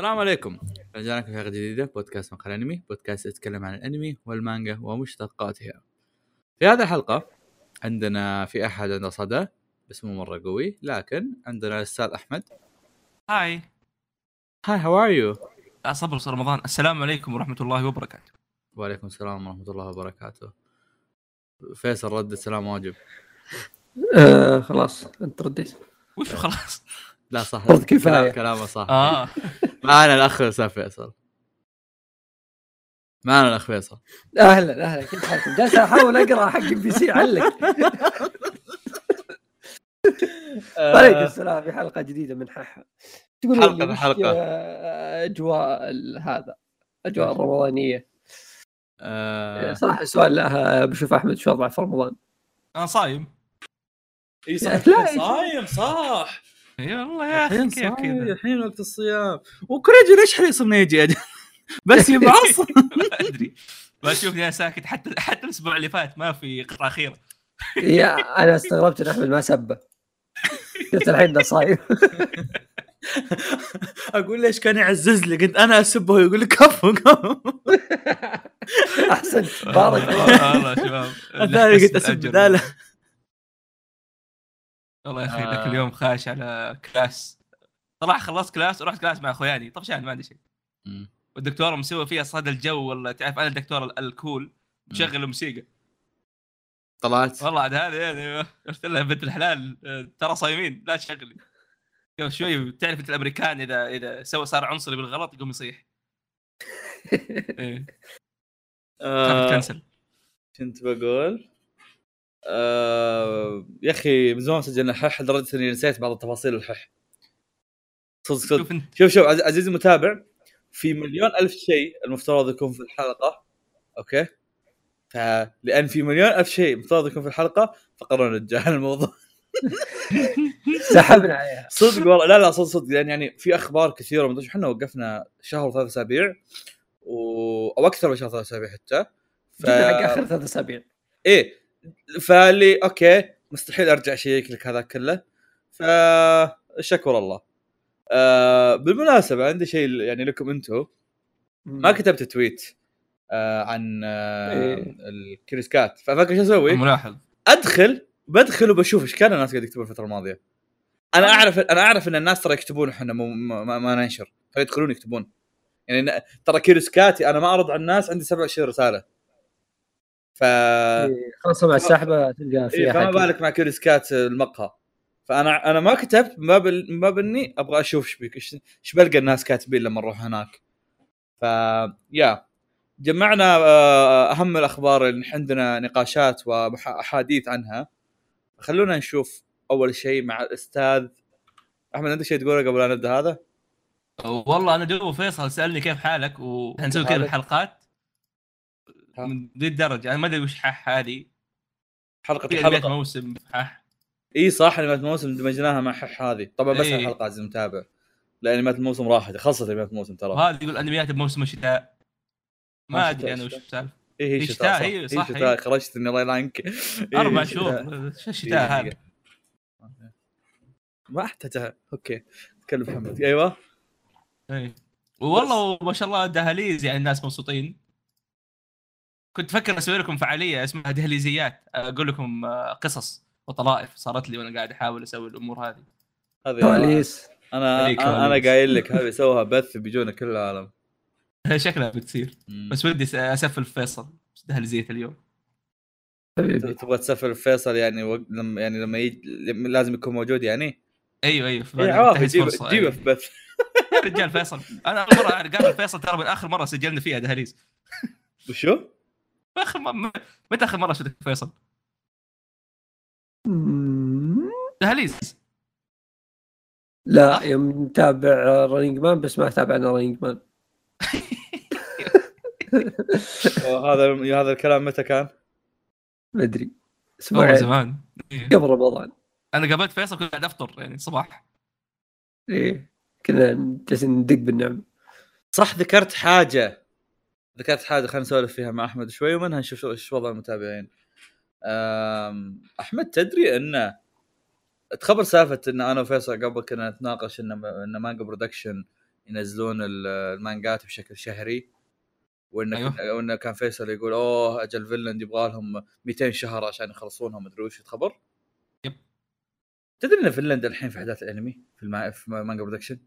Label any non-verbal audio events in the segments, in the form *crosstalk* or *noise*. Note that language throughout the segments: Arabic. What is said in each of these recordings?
السلام عليكم. رجعنا لكم في حلقة جديدة بودكاست مقال أنمي بودكاست يتكلم عن الأنمي والمانجا ومشتقاتها. في هذه الحلقة عندنا في أحد عنده صدى بس مو مرة قوي لكن عندنا الأستاذ أحمد. Hi. Hi how are you صبر صار رمضان. السلام عليكم ورحمة الله وبركاته. وعليكم السلام ورحمة الله وبركاته. فيصل رد السلام واجب. آه خلاص انت رديت. وش خلاص؟ لا صح. فرض كفاية. كلام- كلامه صح. آه. *laughs* معنا الأخ الاستاذ فيصل. معنا الأخ فيصل. أهلا أهلا كيف حالكم؟ جالس أحاول أقرأ حق ام بي سي علق. *laughs* عليكم السلام في حلقة جديدة من من وش حلقة. آه، أجواء ال- هذا أجواء الرمضانيه آه، صراحة سؤال لا بشوف أحمد شو وضعه في رمضان؟ أنا صايم. اي *laughs* صح. لا، صايم صح اي والله يا أخي الحين كيف كذا الحين وقت الصيام. وكريجي ليش حريص انه يجي؟ *laughs* بس *laughs* يبعص *laughs* ما أدري. ما تشوفني أنا ساكت حتى حتى الأسبوع اللي فات ما في قطعه اخيره يا أنا استغربت إن أحمد ما سبه شفت الحين ده صايم أقول ليش كان يعزز لي؟ قلت أنا أسبه ويقول لي كفو كفو. احسنت بارك. الله شباب. الثاني قلت أسب الأجر. بداله والله يا أخي آه. ذاك اليوم خاش على class. طلع خلصت class ورحت class مع أخواني. طفشان ما عندي شيء. والدكتوره مسوي فيها صدى الجو ولا تعرف أنا الدكتور ال- ال call مشغل الموسيقى. طلعت؟ والله عاد هذا يعني قلت لها بنت الحلال آه، ترى صايمين لا تشغلي. قبل شوي تعرف أنت الأمريكان إذا إذا سوى صار عنصري بالغلط يقوم يصيح. *laughs* إيه. خاف آه، كنت بقول آه يا أخي من زمان سجلنا الحح لدرجة إني نسيت بعض التفاصيل الحح صدق صدق. شوف شوف شوف عز- عزيزي المتابع في مليون ألف شيء المفترض يكون في الحلقة أوكي؟ فلان في مليون ألف شيء المفترض يكون في الحلقة فقررنا نتجاهل الموضوع. *laughs* سحبنا عليها. صدق والله. لا لا صدق صدق. يعني, يعني في أخبار كثيرة ما إحنا وقفنا شهر وثلاث أسابيع و... أو أكثر من شهر ثلاث أسابيع حتى. ف... آخر ثلاث أسابيع. إيه. فاللي okay مستحيل أرجع أشيك لك هذا كله. فالشكر الله. آه بالمناسبة عندي شيء يعني لكم أنتم ما كتبت tweet آه عن آه إيه. ال CuriousCat ففكر شو أسوي؟ ملاحظ أدخل بدخل وبشوف إيش كان الناس قاعد يكتبون الفترة الماضية. أنا أعرف أنا أعرف إن الناس ترى يكتبون إحنا ما, ما, ما ننشر. فيدخلون يكتبون. يعني ترى كيروسكاتي أنا ما أرد على الناس عندي 27 رسالة. ف إيه، خاصه مع السحبه تلقى إيه فيها فما حكي. بالك مع كيروسكات المقهى فأنا أنا ما كتبت من باب ال- من باب اني أبغى أشوف إيش بيك- إيش بلقى الناس كاتبين لما نروح هناك ف يا جمعنا آه، أهم الأخبار اللي عندنا نقاشات وأحاديث عنها خلونا نشوف أول شيء مع الأستاذ أحمد عندك شيء تقوله قبل لا نبدأ هذا؟ والله أنا جو فيصل سألني كيف حالك وحنسوي كذا؟ الحلقات. من ذي الدرجة. أنا ما أدري وش حح هذه. حلقة الحلقة موسم حح إي صح انميات الموسم دمجناها مع حح هذه. طبعا بس إيه. الحلقة عزيزي المتابع لأن انميات الموسم راحت خلصت انميات الموسم ترى. وهذا يقول أنميات بموسم الشتاء. ما شتاء، أدري أنا وش شتاء. السالفة. هي هي شتاء شتاء، صح. شتاء هي. خرجتني الله يلعنك. *laughs* أربع شتاء. شهور. دقيقة، هذا. ما احتاجها أوكي تكلم محمد. أيوه. إيه. والله ما شاء الله دهاليز يعني الناس مبسوطين. كنت أفكر أسوي لكم فعالية اسمها دهليزيات. أقول لكم آه، قصص وطلائف صارت لي وأنا قاعد أحاول أسوي الأمور هذه. هذه كواليس. أنا أنا. قايل لك *laughs* هذه سووها بث بيجونا كل العالم. شكلها بتصير. بس ودي أسفل فيصل دهليزية اليوم. تبغى تسافر فيصل يعني وق... لما يعني لما يجي لازم يكون موجود يعني؟ أيوه أيوه. بالي عوافي جيبه جيبه أيوة. في بث. يا رجال فيصل. أنا أول مرة قابل فيصل ترى من آخر مرة سجلنا فيها دهاليز وشو؟ اخر م- متى آخر مرة شفتك فيصل؟ دهاليز. لا يوم نتابع Running Man بس ما تابعنا Running Man هذا هذا الكلام متى كان؟ ما أدري. أسبوعين زمان. إيه. قبل رمضان. أنا قابلت فيصل كنت قاعد أفطر يعني صباح. إيه. كذا جالسين ندق بالنعم. صح ذكرت حاجة. ذكرت حاجة خلينا نسولف فيها مع أحمد شوي ومنها نشوف شو- إيش وضع المتابعين. أحمد تدري انه تخبر سالفة إن أنا وفيصل قبل كنا نتناقش إن إن مانجا برودكشن ينزلون ال- المانجات بشكل شهري؟ وانك أيوه. وانه كان فيصل يقول أوه أجل فينلاند يبغى لهم 200 شهر عشان يخلصونها مدري وش الخبر؟ Yep. تدري إن فينلاند الحين في أحداث الأنمي في, المع... في Manga Production؟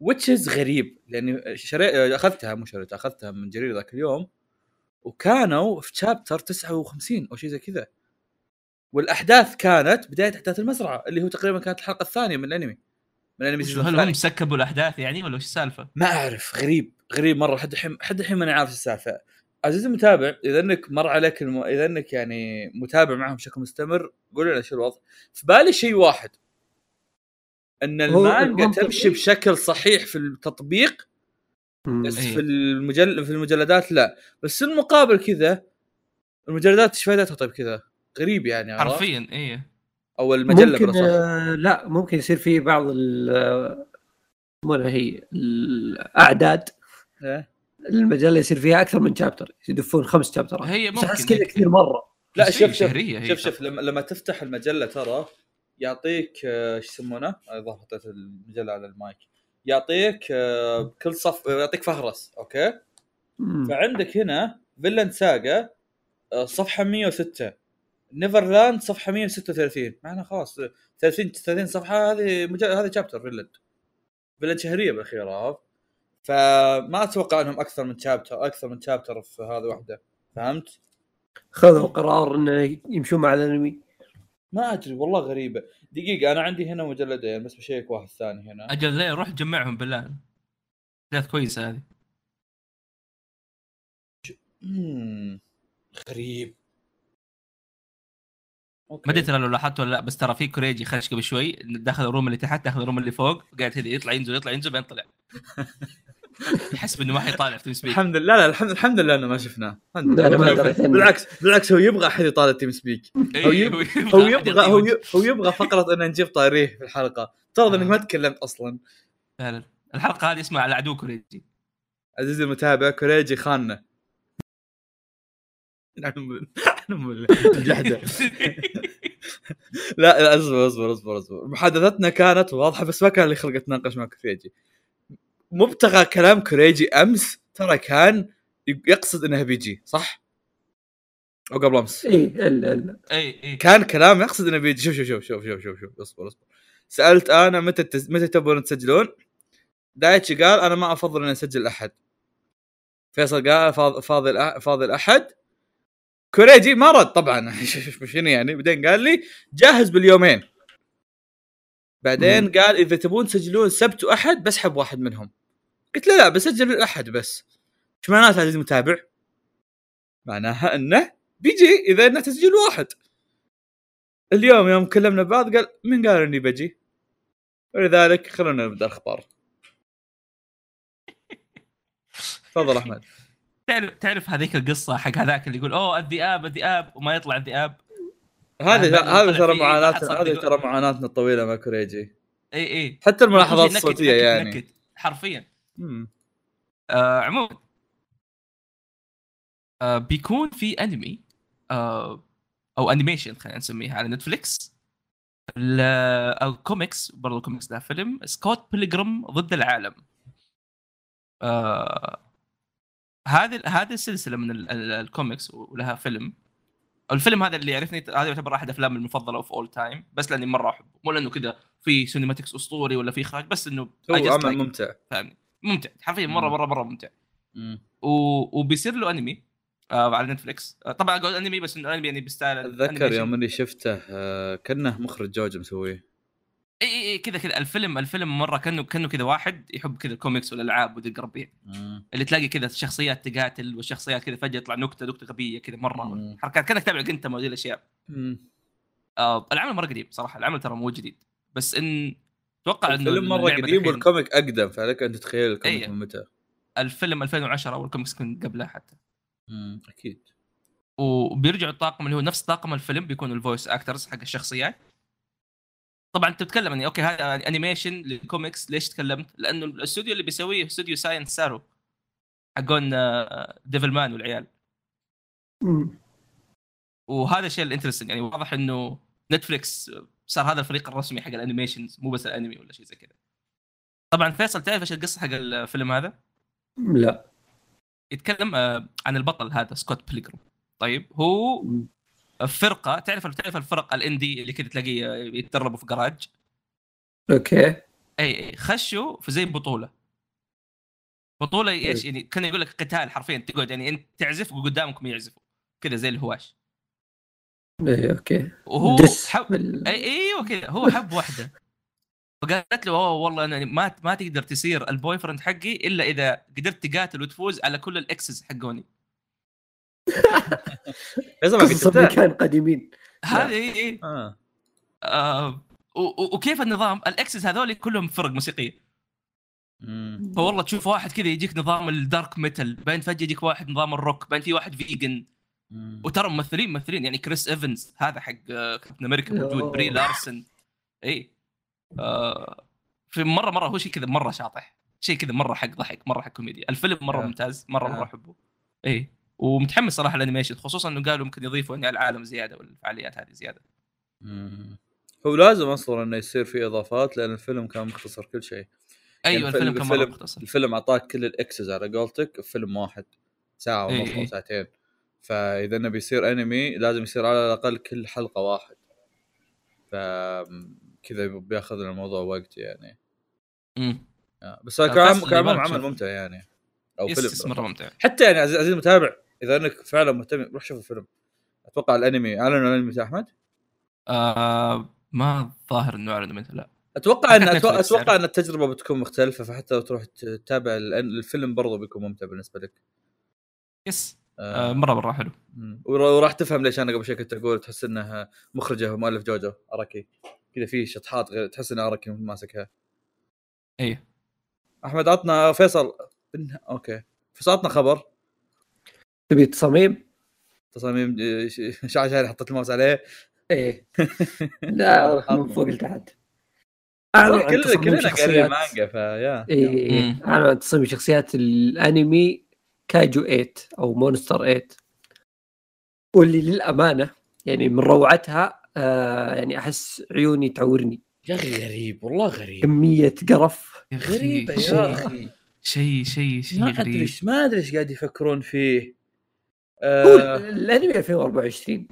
which is غريب لأني شري... أخذتها مو شريتها أخذتها من جرير ذاك اليوم وكانوا في chapter 59 أو شيء زي كذا. والأحداث كانت بداية أحداث المزرعة اللي هو تقريبا كانت الحلقة الثانية من الأنمي من الأنمي هل هم سكبوا الأحداث يعني ولا وش السالفة؟ ما أعرف غريب غريب مرة لحد الحين لحد الحين ماني عارف السالفة. عزيزي المتابع إذا إنك مر عليك الم... إذا إنك يعني متابع معهم بشكل مستمر قول لنا شو الوضع. في بالي شيء واحد. أن المانجا تمشي بشكل صحيح في التطبيق. بس إيه. في المجل في المجلدات لا بس المقابل كذا المجلدات إيش فائدتها طيب كذا غريب يعني؟ حرفيا إيه أو المجلة ممكن آه لا ممكن يصير في بعض ال آه، هي الأعداد إيه؟ المجلة يصير فيها أكثر من chapter يدفون خمس شابترات هي ممكن كذا كثير مرة لا شوف شوف شوف شوف لما, لما تفتح المجلة ترى يعطيك آه، إيش يسمونه؟ أنا الظاهر حطيت المجلة على المايك يعطيك آه، كل صف يعطيك فهرس okay؟ مم. فعندك هنا Vinland Saga آه، صفحة 106 Neverland صفحة 136 معنا خلاص آه، 30 30 صفحة هذه مجل... هذه chapter Vinland Vinland شهرية بالأخير عرفت؟ فما أتوقع إنهم أكثر من chapter أكثر من chapter في هذه واحدة فهمت؟ خذوا قرار إنه يمشون مع الأنمي ما أدري والله غريبة. دقيقة أنا عندي هنا مجلدين بس بشيك واحد ثاني هنا. أجل ليه روح جمعهم بالله. احداث كويسة هذه. مم. غريب. ما أدري ترى لو لاحظت ولا لا بس ترى في كوريجي خش قبل شوي داخل ال room اللي تحت داخل ال room اللي فوق قاعد كذا يطلع ينزل يطلع ينزل بعدين طلع. *laughs* يحسب إنه ما حيطالع في TeamSpeak الحمد لله لا الحمد الحمد لله إنه ما شفناه. الحمد لا، لله. بالعكس بالعكس هو يبغى أحد يطالع TeamSpeak *laughs* هو إيه، يبغى هو يبغى هو يبغى فقرة ان نجيب طاريه في الحلقة. افترض إنك آه. ما تكلمت أصلا. فعلا الحلقة هذه اسمها العدو كوريجي. عزيزي المتابع كوريجي الجحده *laughs* *laughs* لا لا اصبر اصبر اصبر اصبر. محادثتنا كانت واضحة بس ما كان لي خلق أتناقش مع كوريجي. مبتغى كلام كوريجي أمس ترى كان يقصد انها بيجي صح؟ أو قبل أمس؟ اي الا الا اي اي كان كلام يقصد إنه بيجي. شوف شوف شوف شوف شوف شوف شوف اصبر اصبر. سألت أنا متى تز... متى تبون تسجلون؟ دايتشي قال أنا ما أفضل إني أسجل أحد. فيصل قال فاض- فاضي. فاضي الاحد كوريجي ما رد طبعا *laughs* شنو يعني. بعدين قال لي جاهز باليومين. بعدين مم. قال إذا تبون تسجلون سبت وأحد بسحب واحد منهم. قلت له لا بسجل الأحد بس. إيش معناته عزيزي المتابع؟ معناها إنه بيجي إذا إنه تسجيل واحد. اليوم يوم كلمنا بعض قال من قال إني بجي؟ ولذلك خلونا نبدأ الأخبار. تفضل أحمد. تعرف تعرف هذيك القصة حق هذاك اللي يقول أوه الذئاب الذئاب وما يطلع الذئاب؟ هذه هذه ترى صدق هذه ترى معاناتنا الطويلة مع كوريجي اي اي حتى الملاحظات الصوتية يعني. نكد. حرفيا. آه عموما آه بيكون في أنمي آه أو animation خلينا نسميها على نتفليكس أو كوميكس برضو كوميكس ده فيلم Scott Pilgrim ضد العالم. آه هذه هذه السلسلة من ال- ال- الcomics ولها فيلم. الفيلم هذا اللي يعرفني هذا يعتبر أحد أفلامي المفضلة of all time بس لأني مرة أحبه. مو لأنه كذا في cinematics أسطوري ولا في إخراج بس إنه هو عمل it. ممتع. فاهمني. ممتع حرفيا مرة. مرة مرة ممتع مم. و... وبيصير له أنمي آه على نتفلكس آه طبعا أقول أنمي بس إنه أنمي يعني ب style أتذكر يوم إني شفته آه، كأنه مخرج جوجو مسويه إي إي كذا كذا الفيلم الفيلم مرة كأنه كأنه كذا واحد يحب كذا الكوميكس والألعاب وذي القربيع مم. اللي تلاقي كذا شخصيات تقاتل والشخصيات كذا فجأة يطلع نكتة نكتة غبية كذا مرة مم. حركات كأنك تتابع Gintama وذي الأشياء. آه العمل مرة قديم صراحة العمل ترى مو جديد بس إن أتوقع إنه الفيلم مرة قديم وال comic أقدم فلك ان تتخيل ال comic إيه. من متى الفيلم 2010 والكوميكس كان قبلها حتى مم. أكيد وبيرجعوا الطاقم اللي هو نفس طاقم الفيلم بيكونوا ال voice actors حق الشخصيات طبعا أنت بتتكلم يعني okay هذا animation لل comics ليش تكلمت؟ لأنه الاستوديو اللي بيسويه استوديو Science Saru حقون Devilman والعيال مم. وهذا الشيء ال interesting يعني واضح إنه Netflix صار هذا الفريق الرسمي حق ال animations مو بس الانمي ولا شيء زي كذا. طبعا فيصل تعرف إيش القصة حق الفيلم هذا؟ لا. يتكلم آه، عن البطل هذا Scott Pilgrim طيب هو فرقة تعرف تعرف الفرق ال indie اللي كذا تلاقيه يتدربوا في جراج okay. إي إي خشوا في زي بطولة. بطولة إيش؟ يعني كان يقول لك قتال حرفيا تقعد يعني أنت تعزف وقدامكم يعزفوا. كذا زي الهواش. اي okay. وهو دس حب أيوه كذا هو حب واحدة. فقالت له "أوه والله أنا ما ما تقدر تصير ال boyfriend حقي إلا إذا قدرت تقاتل وتفوز على كل ال exes حقوني. *laughs* كتبتها أمريكان قديمين. هذه اي اي آه. آه و- وكيف النظام؟ ال exes هذول كلهم فرق موسيقية. فوالله تشوف واحد كذا يجيك نظام ال dark metal بعدين فجأة يجيك واحد نظام الروك بعدين في واحد vegan. وترى ممثلين ممثلين. يعني كريس إيفنز هذا حق آه، كابتن أمريكا موجود. بري لارسن. اي آه في مرة مرة هو شيء كذا مرة شاطح. شيء كذا مرة حق ضحك مرة حق كوميديا. الفيلم مرة. ممتاز مرة. مرة أحبه. اي ومتحمس صراحة ال animation خصوصا إنه قالوا ممكن يضيفوا يعني العالم زيادة والفعاليات هذه زيادة. مم. هو لازم أصلا إنه يصير فيه إضافات لأن الفيلم كان مختصر كل شيء. أيوه الفيلم- الفيلم كان مرة مختصر. الفيلم أعطاك كل ال exes على قولتك. في فيلم واحد ساعة ونص إيه أو إيه. ساعتين. فإذا إنه بيصير أنمي لازم يصير على الأقل كل حلقة واحد. ف كذا بياخذ الموضوع وقت يعني. امم بس هو آه، يبغاك عمل. ممتع. يعني. أو فيلم مرة ممتع. حتى يعني عزيز المتابع إذا إنك فعلا مهتم روح شوف الفيلم. أتوقع الأنمي أعلنوا الأنمي أحمد؟ آه ما الظاهر إنه أعلنوا منه لا. أتوقع ان حق أتوقع, أتوقع يعني. إن التجربة بتكون مختلفة فحتى لو تروح تتابع الفيلم برضه بيكون ممتع بالنسبة لك. yes. آه. آه مره مرة حلو. وراح تفهم ليش أنا قبل شوي كنت أقول تحس إنه مخرجه ومؤلف جوجو أراكي. كذا في شطحات غير تحس انه أراكي ماسكها. إيه. أحمد عطنا فيصل. okay. فيصل عطنا خبر. تبي تصاميم؟ تصاميم آه، ش- شعر شعري حطيت الماوس عليه. إيه. *laughs* لا من فوق لتحت. أعلن عن كلنا تصميم كلنا قارين شخصيات. مانجا فيا. إيه إيه. مم. أعلن عن تصميم شخصيات الأنمي كاجو 8 أو مونستر 8 واللي للأمانة يعني من روعتها آه يعني أحس عيوني تعورني. يا أخي غريب والله غريب. كمية قرف. يا أخي، غريبة شيء- يا أخي. شيء شيء شيء ما أدري إيش ما أدري إيش قاعد يفكرون فيه. آه. الأنمي 2024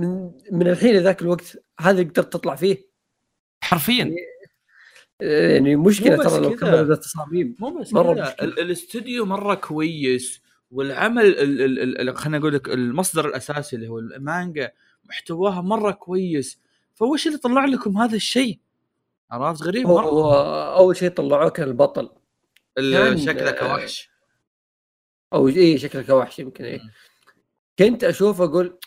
من من الحين ذاك الوقت هذا قدرت تطلع فيه؟ حرفيا. آه، يعني مشكلة ترى لو. كملوا التصاميم. مو بس. ال- الاستوديو مرة كويس والعمل ال- ال- ال- خلينا نقول لك المصدر الأساسي اللي هو المانجا محتواها مرة كويس. فوش اللي طلع لكم هذا الشيء؟ عرفت؟ غريب مرة. هو أول شيء طلعوه كان البطل. ال- كان- شكله كوحش. أو اي شكله كوحش يمكن إيه. كنت أشوف أقول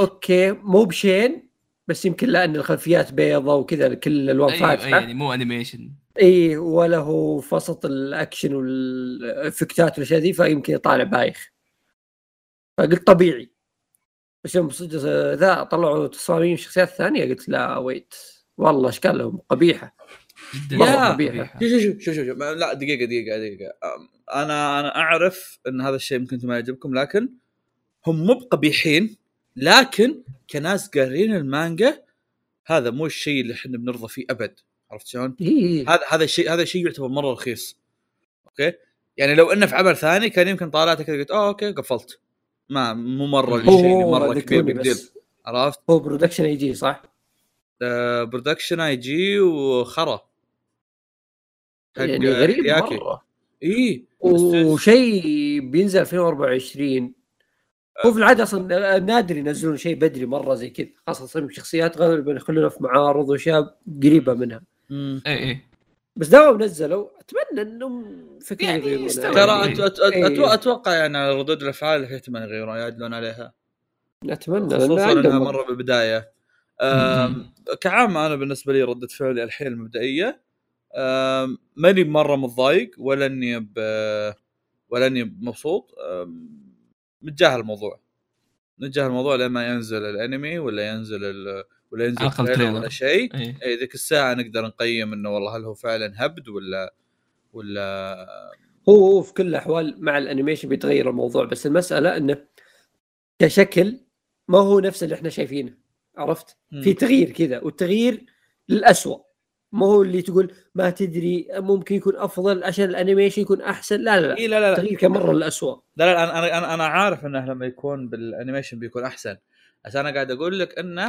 okay مو بشين. بس يمكن لأن الخلفيات بيضة وكذا كل الالوان أيوه فاتحة. أيوة، يعني مو animation إي ولا هو في وسط الأكشن والإفكتات والأشياء ذي فيمكن يطالع بايخ. فقلت طبيعي. بس يوم صدق ذا طلعوا تصاميم شخصيات ثانية قلت لا wait والله اشكالهم قبيحة. جدا. قبيحة. شوف شوف شوف شوف لا دقيقة دقيقة دقيقة. أنا أنا أعرف إن هذا الشيء ممكن ما يعجبكم لكن هم مو بقبيحين. لكن كناس قارين المانجا هذا مو الشيء اللي إحنا بنرضى فيه أبد. عرفت شلون؟ اي هذا هذا الشيء هذا الشيء يعتبر مرة رخيص. okay؟ يعني لو إنه في عمل ثاني كان يمكن طالعت كذا قلت okay قفلت. ما مو مرة الشيء مرة كبير بس. عرفت؟ هو Production I.G صح؟ آه Production I.G وخرا. يعني غريب ياخي. مرة. اي وشيء بينزل 2024 هو في العادة أصلا نادر ينزلون شيء بدري مرة زي كذا خاصة شخصيات غالبا يخلونها في معارض وأشياء قريبة منها. اي اي بس دام نزلوا أتمنى إنهم فكرة يعني يغيرون. ترى إيه. أت أت أت إيه. أتوقع يعني ردود الأفعال في احتمال يغيرون يعدلون عليها أتمنى خصوصا إنها مرة بالبداية آم، كعام أنا بالنسبة لي ردة فعلي الحين المبدئية ماني مرة متضايق ولا إني ب- ولا إني مبسوط متجاهل الموضوع نتجاهل الموضوع لما ينزل الانمي ولا ينزل ال... ولا ينزل على. ولا شيء اي اي ذيك الساعة نقدر نقيم إنه والله هل هو فعلا هبد ولا ولا هو هو في كل الأحوال مع ال animation بيتغير الموضوع بس المسألة إنه كشكل ما هو نفس اللي إحنا شايفينه عرفت؟ في تغيير كذا والتغيير للأسوأ ما هو اللي تقول ما تدري ممكن يكون أفضل عشان ال animation يكون أحسن. لا لا لا إي لا لا لا. التغيير كان مرة للاسوء لا لا أنا أنا أنا, عارف إنه لما يكون بال animation بيكون أحسن. بس أنا قاعد أقول لك إنه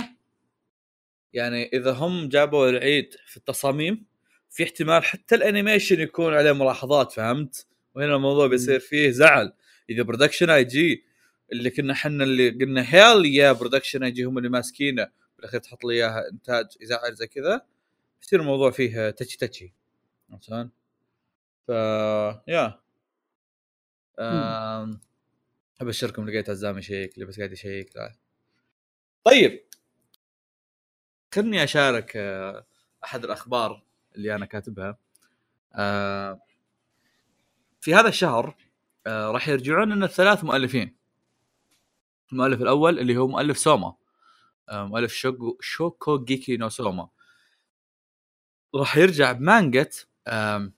يعني إذا هم جابوا العيد في التصاميم في احتمال حتى ال animation يكون عليه ملاحظات فهمت؟ وهنا الموضوع بيصير فيه زعل. إذا Production I.G اللي كنا إحنا اللي قلنا hell yeah Production I.G هم اللي ماسكينه بالأخير تحط لي إياها إنتاج يزعل زي كذا. يصير الموضوع فيه touchy عرفت شلون؟ ف yeah. ابشركم لقيت عزام يشيك اللي بس قاعد يشيك لا. طيب. خلني أشارك آه، أحد الأخبار اللي أنا كاتبها. آه، في هذا الشهر آه، راح يرجعون لنا ثلاث مؤلفين. المؤلف الأول اللي هو مؤلف سوما مؤلف شوكو شوكو جيكي نو سوما راح يرجع بمانجة آم،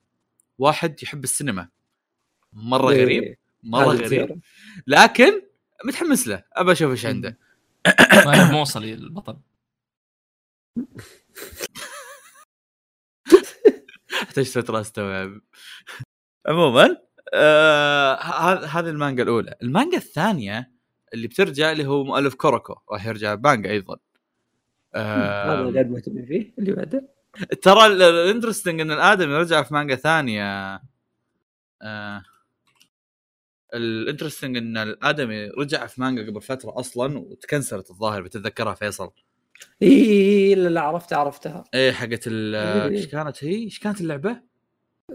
واحد يحب السينما. مرة غريب إيه، مرة هذا غريب. لكن متحمس له أبى أشوف إيش عنده. ما هي موصلي البطل. احتاج فتره استوعب عموما آه هذه المانجا الأولى. المانجا الثانية اللي بترجع اللي هو مؤلف كوروكو راح يرجع مانجا أيضا. هذا آه غير مهتم فيه اللي بعده. ترى ال interesting إن الآدمي رجع في مانجا ثانية آه ال interesting إن الآدمي رجع في مانجا قبل فترة أصلا وتكنسلت الظاهر بتتذكرها فيصل إي إي لا لا عرفتها عرفتها إيه حقت ال- إيه. إيش كانت هي؟ إيش كانت اللعبة؟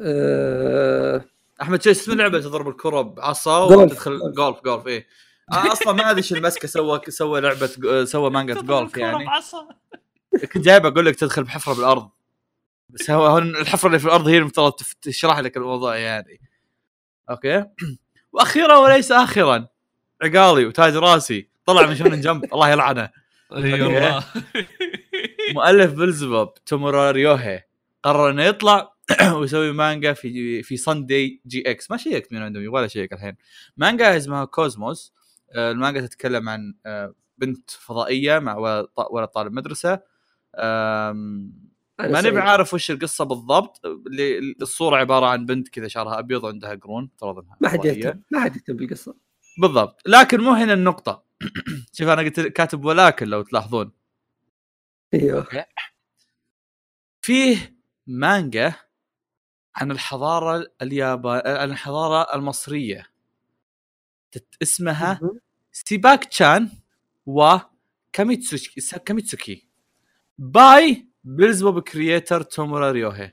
آه، أحمد شيء اسم اللعبة تضرب الكرة بعصا. وتدخل جولف جولف إيه آه أصلا ما أدري إيش المسكة سوى سوى لعبة سوى مانجا جولف يعني بعصا. كنت جايب أقول لك تدخل بحفرة بالأرض. بس هو هو الحفرة اللي في الأرض هي المفترض تشرح لك الموضوع يعني. okay؟ *clears throat* وأخيرا وليس اخرا. عقالي وتاج راسي. طلع من Shonen Jump *laughs* الله يلعنه. أي والله. *laughs* مؤلف Beelzebub تومورا ريوهي قرر إنه يطلع *clears throat* ويسوي مانجا في في Sunday GX ما شيكت من عندهم ولا شيك الحين. مانجا اسمها Cosmos آه، المانجا تتكلم عن آه، بنت فضائية مع ولد طالب مدرسة. ماني سعيد. بعارف وش القصة بالضبط. اللي الصورة عبارة عن بنت كذا شعرها أبيض وعندها قرون افترض انها ما حد. يهتم ما حد يهتم بالقصة. بالضبط. لكن مو هنا النقطة. *clears throat* شوف أنا قلت كاتب ولكن لو تلاحظون. أيوه. فيه مانجا عن الحضارة اليابان عن الحضارة المصرية. اسمها سيباك تشان و كاميتسوكي كاميتسوكي. by Beelzebub creator تومورا ريوهي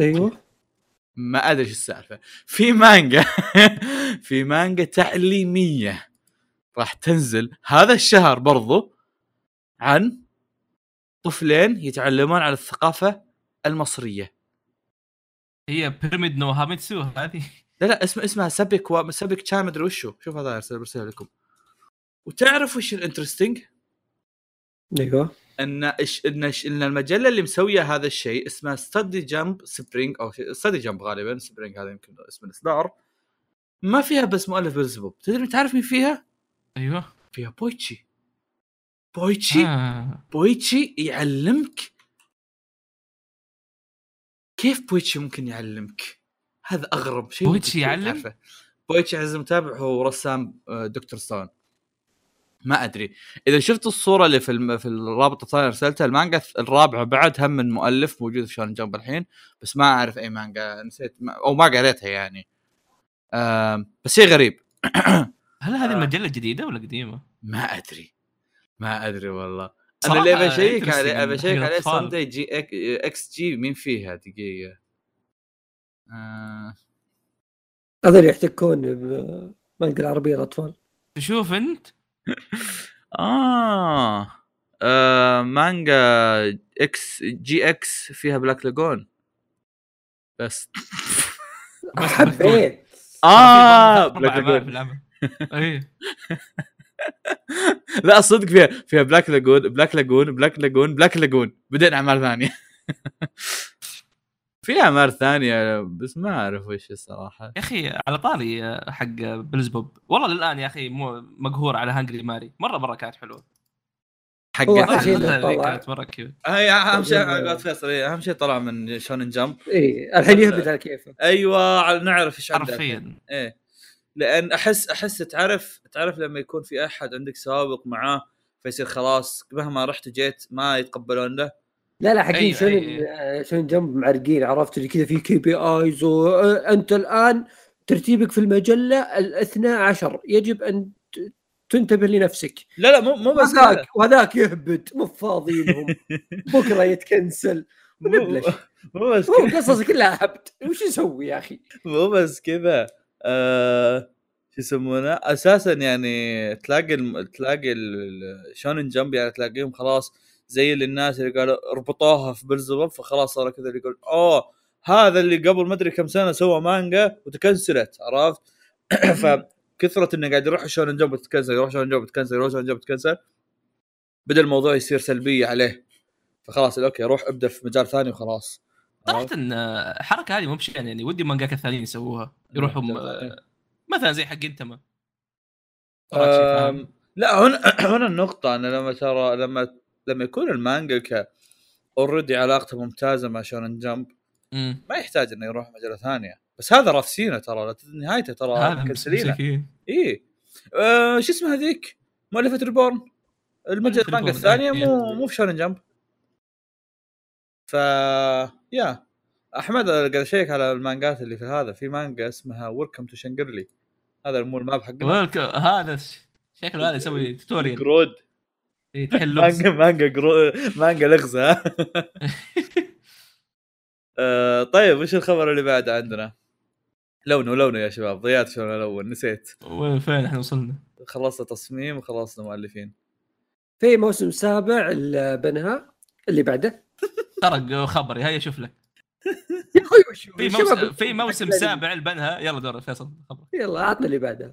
أيوه. ما أدري إيش السالفة. في مانجا *laughs* في مانجا تعليمية راح تنزل هذا الشهر برضو عن طفلين يتعلمون على الثقافة المصرية. هي Pyramid no Himitsu هذه؟ لا لا اسم اسمها سبك و... سبك تشان مدري وشو. شوف هذا ارسل برسل لكم. وتعرف وش ال interesting أيوه إن إش... إن إش... إن المجلة اللي مسوية هذا الشيء اسمها Study Jump Spring أو Study Jump غالبا Spring هذا يمكن اسم الإصدار ما فيها بس مؤلف Beelzebub تدري تعرف مين فيها؟ أيوه فيها بويتشي بويتشي آه. بويتشي يعلمك كيف بويتشي ممكن يعلمك؟ هذا أغرب شيء بويتشي يعلم؟ بويتشي عزيزي المتابع هو رسام آه، Dr. Stone ما أدري. إذا شفت الصورة اللي في الم... في الرابط الثاني ارسلتها المانجا الرابعه بعد هم من مؤلف موجود في Shonen Jump الحين بس ما أعرف أي مانجا نسيت ما... أو ما قريتها يعني. آم... بس شيء غريب. هل هذه آه. المجلة جديدة ولا قديمة؟ ما أدري. ما أدري والله. أنا اللي أبي أشيك عليه أبي أشيك عليه. Sunday G X- XG مين فيها دقيقة. آه... هذول يحتكون بمانجا العربيه الأطفال. تشوف أنت؟ آه. آه مانجا X GX فيها Black Lagoon *laughs* بس. حبيت. آه Black *laughs* Lagoon إيه. *laughs* لا صدق فيها فيها Black Lagoon Black Lagoon Black Lagoon Black Lagoon بعدين أعمال ثانية. في اعمال ثانية بس ما أعرف وش الصراحة. يا أخي على طاري آه، حق Beelzebub والله للآن يا أخي مو مقهور على Hungry Marie مرة مرة كانت حلوة. حق. كانت مرة cute هي أهم شيء. على قولة فيصل أهم شيء طلع من Shonen Jump إي إيه، الحين يهبط على كيفه أيوه على- نعرف إيش عنده حرفيا. إيه. لأن أحس أحس تعرف تعرف لما يكون في أحد عندك سابق معاه فيصير خلاص مهما رحت وجيت ما يتقبلون له. لا لا حقين أيوة، شلون أيوة. آه، Shonen Jump معرقين عرفت؟ اللي كذا في KPIs وانت الآن ترتيبك في المجلة الاثنى عشر. يجب أن تنتبه لنفسك. لا لا مو مو بس كذا. وهذاك يهبط مو فاضي لهم *laughs* بكرة يتكنسل. مو نبلش مو بس كذا. قصص كلها هبط وش يسوي يا أخي؟ مو بس كذا. آه شو يسمونه؟ أساسا يعني تلاقي الم... تلاقي ال- Shonen Jump يعني تلاقيهم خلاص زي اللي الناس اللي قالوا اربطوها في Beelzebub فخلاص صار كذا اللي يقول أوه هذا اللي قبل ما أدري كم سنة سوى مانجا وتكنسلت. عرفت؟ *clears throat* فكثرة إنه قاعد يروح Shonen Jump وتتكنسل يروح Shonen Jump وتتكنسل يروح Shonen Jump وتتكنسل بدأ الموضوع يصير سلبيه عليه. فخلاص okay روح أبدأ في مجال ثاني وخلاص. صراحة الحركة هذه مو بشيء يعني ودي مانجاكا الثانيين يسووها يروحوا م- مثلا زي حق جينتاما لا هنا *clears throat* هنا النقطة أنا لما ترى لما لما يكون المانجا already علاقته ممتازة مع Shonen Jump ما يحتاج إنه يروح مجلة ثانية. بس هذا رافسينه ترى نهايته ترى مسكين. إي. آه شو اسمها هذيك؟ مؤلفة Reborn. مؤلفة المانجا الثانية إيه، مو إيه. مو في Shonen Jump. ف يا. أحمد قاعد أشيك على المانجات اللي في هذا. في مانجا اسمها وركم تو شنجرلي هذا مو الماب حقنا. هذا شكله هذا يسوي توتوريال جرود إيه، تحل *laughs* لغز مانجا مانجا جرو... مانجا لغز ها *laughs* آه، طيب وش الخبر اللي بعده عندنا؟ لونه لونه يا شباب ضيعت شلون الون نسيت. وين فين إحنا وصلنا؟ خلصنا تصميم وخلصنا مؤلفين في موسم سابع البنها اللي بعده. *laughs* ترى خبري هيا شوف لك. يا أخوي في موسم في موسم سابع البنها يلا دور فيصل خبر يلا عطنا اللي بعدها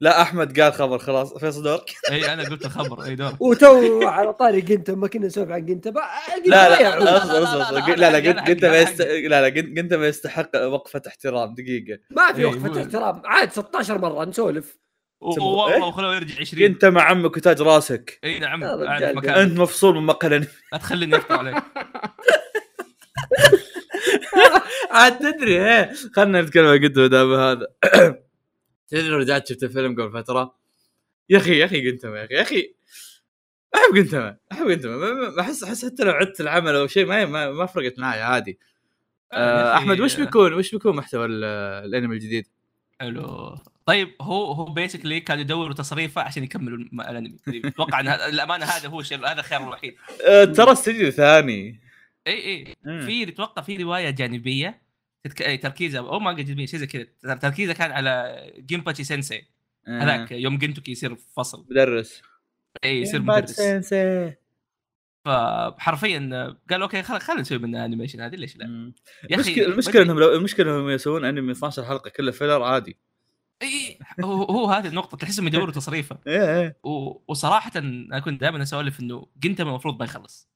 لا احمد قال خبر خلاص فيصل دورك اي أنا قلت الخبر اي دور وتو على طاري جنتا ما كنا نسولف عن جنتا لا لا لا، لا، اصبر لا، اصبر لا،. لا، قلت ما لا،. لا قلت ما يستحق وقفه احترام دقيقه ما في إيه، وقفه احترام عاد 16 مره نسولف والله إيه؟ وخلوه يرجع 20 انت مع عمك وتاج راسك اي نعم انت مفصول من مقهى الانمي لا تخليني افتح عليك عاد تدري هي خلينا نتكلم عن قدوه دام هذا تدري لو رجعت شفت الفيلم قبل فترة؟ يا أخي يا أخي قنتما يا أخي يا أخي. أحب قنتما أحب قنتما ما- ما- ما أحس أحس حتى لو عدت العمل أو شيء ما ما, ما فرقت معي عادي. آه، أخي، أحمد وش بيكون وش بيكون محتوى ال- الأنمي الجديد؟ حلو. طيب هو هو basically كانوا يدوروا تصريفه عشان يكملوا الأنمي. أتوقع إن هذا- الامانه هذا هو الشيء هذا الخيار الوحيد. آه، ترى استديو ثاني اي اي. في أتوقع في رواية جانبية. تتك... أي تركيزها أو مانجا جانبيه شيء زي كذا. تركيزها كان على جينباتشي سينسي. آه، هذاك يوم جنتوكي يصير فصل. مدرس. اي يصير مدرس. سينسي. فحرفيا قال okay خل خلينا نسوي منها animation هذه ليش لا. يا أخي المشكلة المشكلة إنهم لو المشكلة إنهم يسوون انمي 12 حلقة كله filler عادي. اي هو, هو هذه النقطة تحسهم يدوروا *laughs* تصريفه. إيه و... وصراحه أنا كنت دائما أسولف إنه جينتاما المفروض ما يخلص.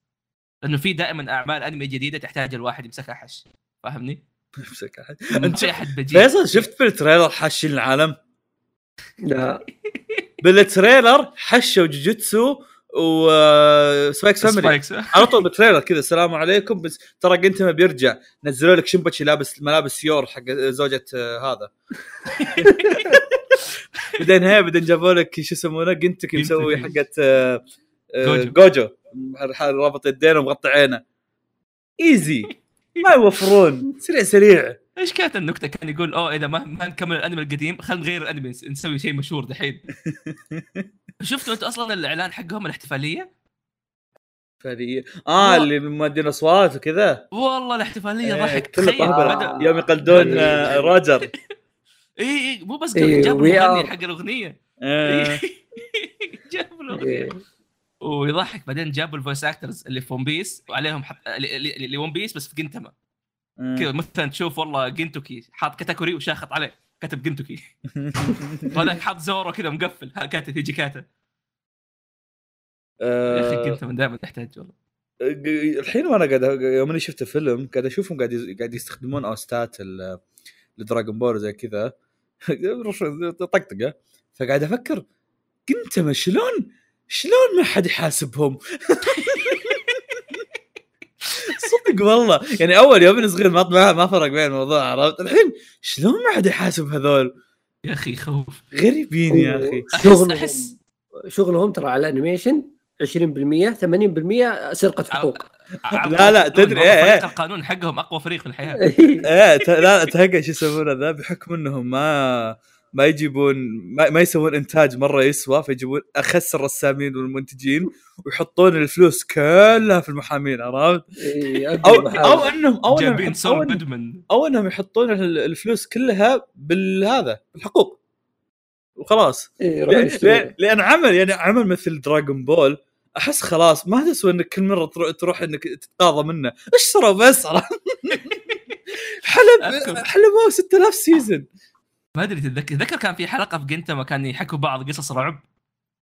لأنه في دائما أعمال انمي جديدة تحتاج الواحد يمسكها حش. فاهمني؟ امسك أحد. أنت فيصل شفت بال trailer حاشين العالم؟ لا. *laughs* بال trailer حشوا جوجيتسو وسباي اكس فاميلي على طول بال trailer كذا السلام عليكم. بس ترى جينتاما بيرجع. نزلوا لك شمبتشي لابس ملابس يور حق زوجة آه، هذا. *laughs* بعدين هي بعدين جابوا لك شو يسمونه؟ جنتكي مسوي. حقت آه، آه، جوجو. جوجو رابط يدينه ومغطي عينه. ايزي ما يوفرون. سريع سريع. إيش كانت النكتة؟ كان يقول أوه إذا ما ما نكمل الأنمي القديم خلينا نغير الأنمي نس- نسوي شيء مشهور دحين. *laughs* شفتوا أنتوا أصلا الإعلان حقهم الاحتفالية؟ فهذه آه اللي مادين اصوات وكذا. والله الاحتفالية إيه، ضحك تخيل طهبل. بدأ يوم يقلدون آه، روجر. اي *laughs* اي مو بس إيه، جابوا المغني. حق الأغنية. آه. *laughs* جابوا الأغنية. إيه. ويضحك بعدين جابوا الفويس اكترز اللي في ون بيس وعليهم حط... اللي- ون بيس بس في جنتما كذا مثلا تشوف والله جنتوكي حاط كاتاكوري وشاخط عليه كاتب جنتوكي وهذاك حاط زورو كذا مقفل كاتب هيجي كاتا يا أخي آه، جنتما دائما تحتاج والله. الحين وأنا قاعد يوم أني شفت الفيلم قاعد أشوفهم قاعد قاعد يستخدمون أوستات ال- الدراجون بول زي كذا. *laughs* طقطقة. فقاعد أفكر كنت ما شلون شلون ما حد يحاسبهم؟ صدق والله. يعني أول يوم صغير ما ما ما فرق بين الموضوع عرفت؟ الحين شلون ما حد يحاسب هذول؟ يا أخي خوف. غريبين يا أخي. احس شغلهم احس شغلهم ترى على ال animation 20% 80% سرقة حقوق. لا، لا، تدري، إيه، فريق إيه. القانون حقهم أقوى فريق في الحياة. إيه لا تهقى شو يسوون ذا؟ بحكم إنهم ما ما يجيبون ما, ما يسوون إنتاج مرة يسوى فيجيبون أخس الرسامين والمنتجين ويحطون الفلوس كلها في المحامين عرفت؟ أو أو. انهم أو إنهم أو, إنهم- جودمان أو إنهم يحطون ال- الفلوس كلها بالهذا بالحقوق وخلاص إيه، لأن. لأن, لأن عمل يعني عمل مثل دراغون بول أحس خلاص ما تسوى إنك كل مرة تروح, تروح إنك تتقاضى منه اشتروا بس؟ *laughs* حلب. حلبوه 6000 season ما أدري تتذكر تذكر كان في حلقة في جينتاما كان يحكوا بعض قصص رعب؟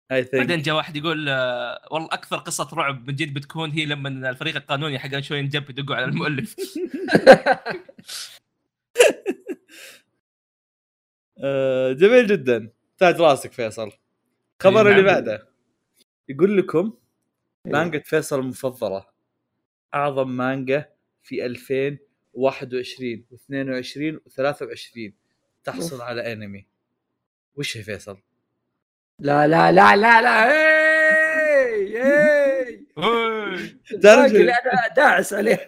بعدين جاء واحد يقول آه، والله أكثر قصة رعب من جد بتكون هي لما الفريق القانوني حق شونن جمب يدقوا على المؤلف. *laughs* آه، جميل جدا. تاج راسك فيصل. خبر إي اللي نعم. بعده. يقول لكم مانجا فيصل المفضلة. أعظم مانجا في 2021 و22 و23 تحصل على انمي وش هي فيصل؟ لا لا لا لا لا. تعرف اللي أنا داعس عليها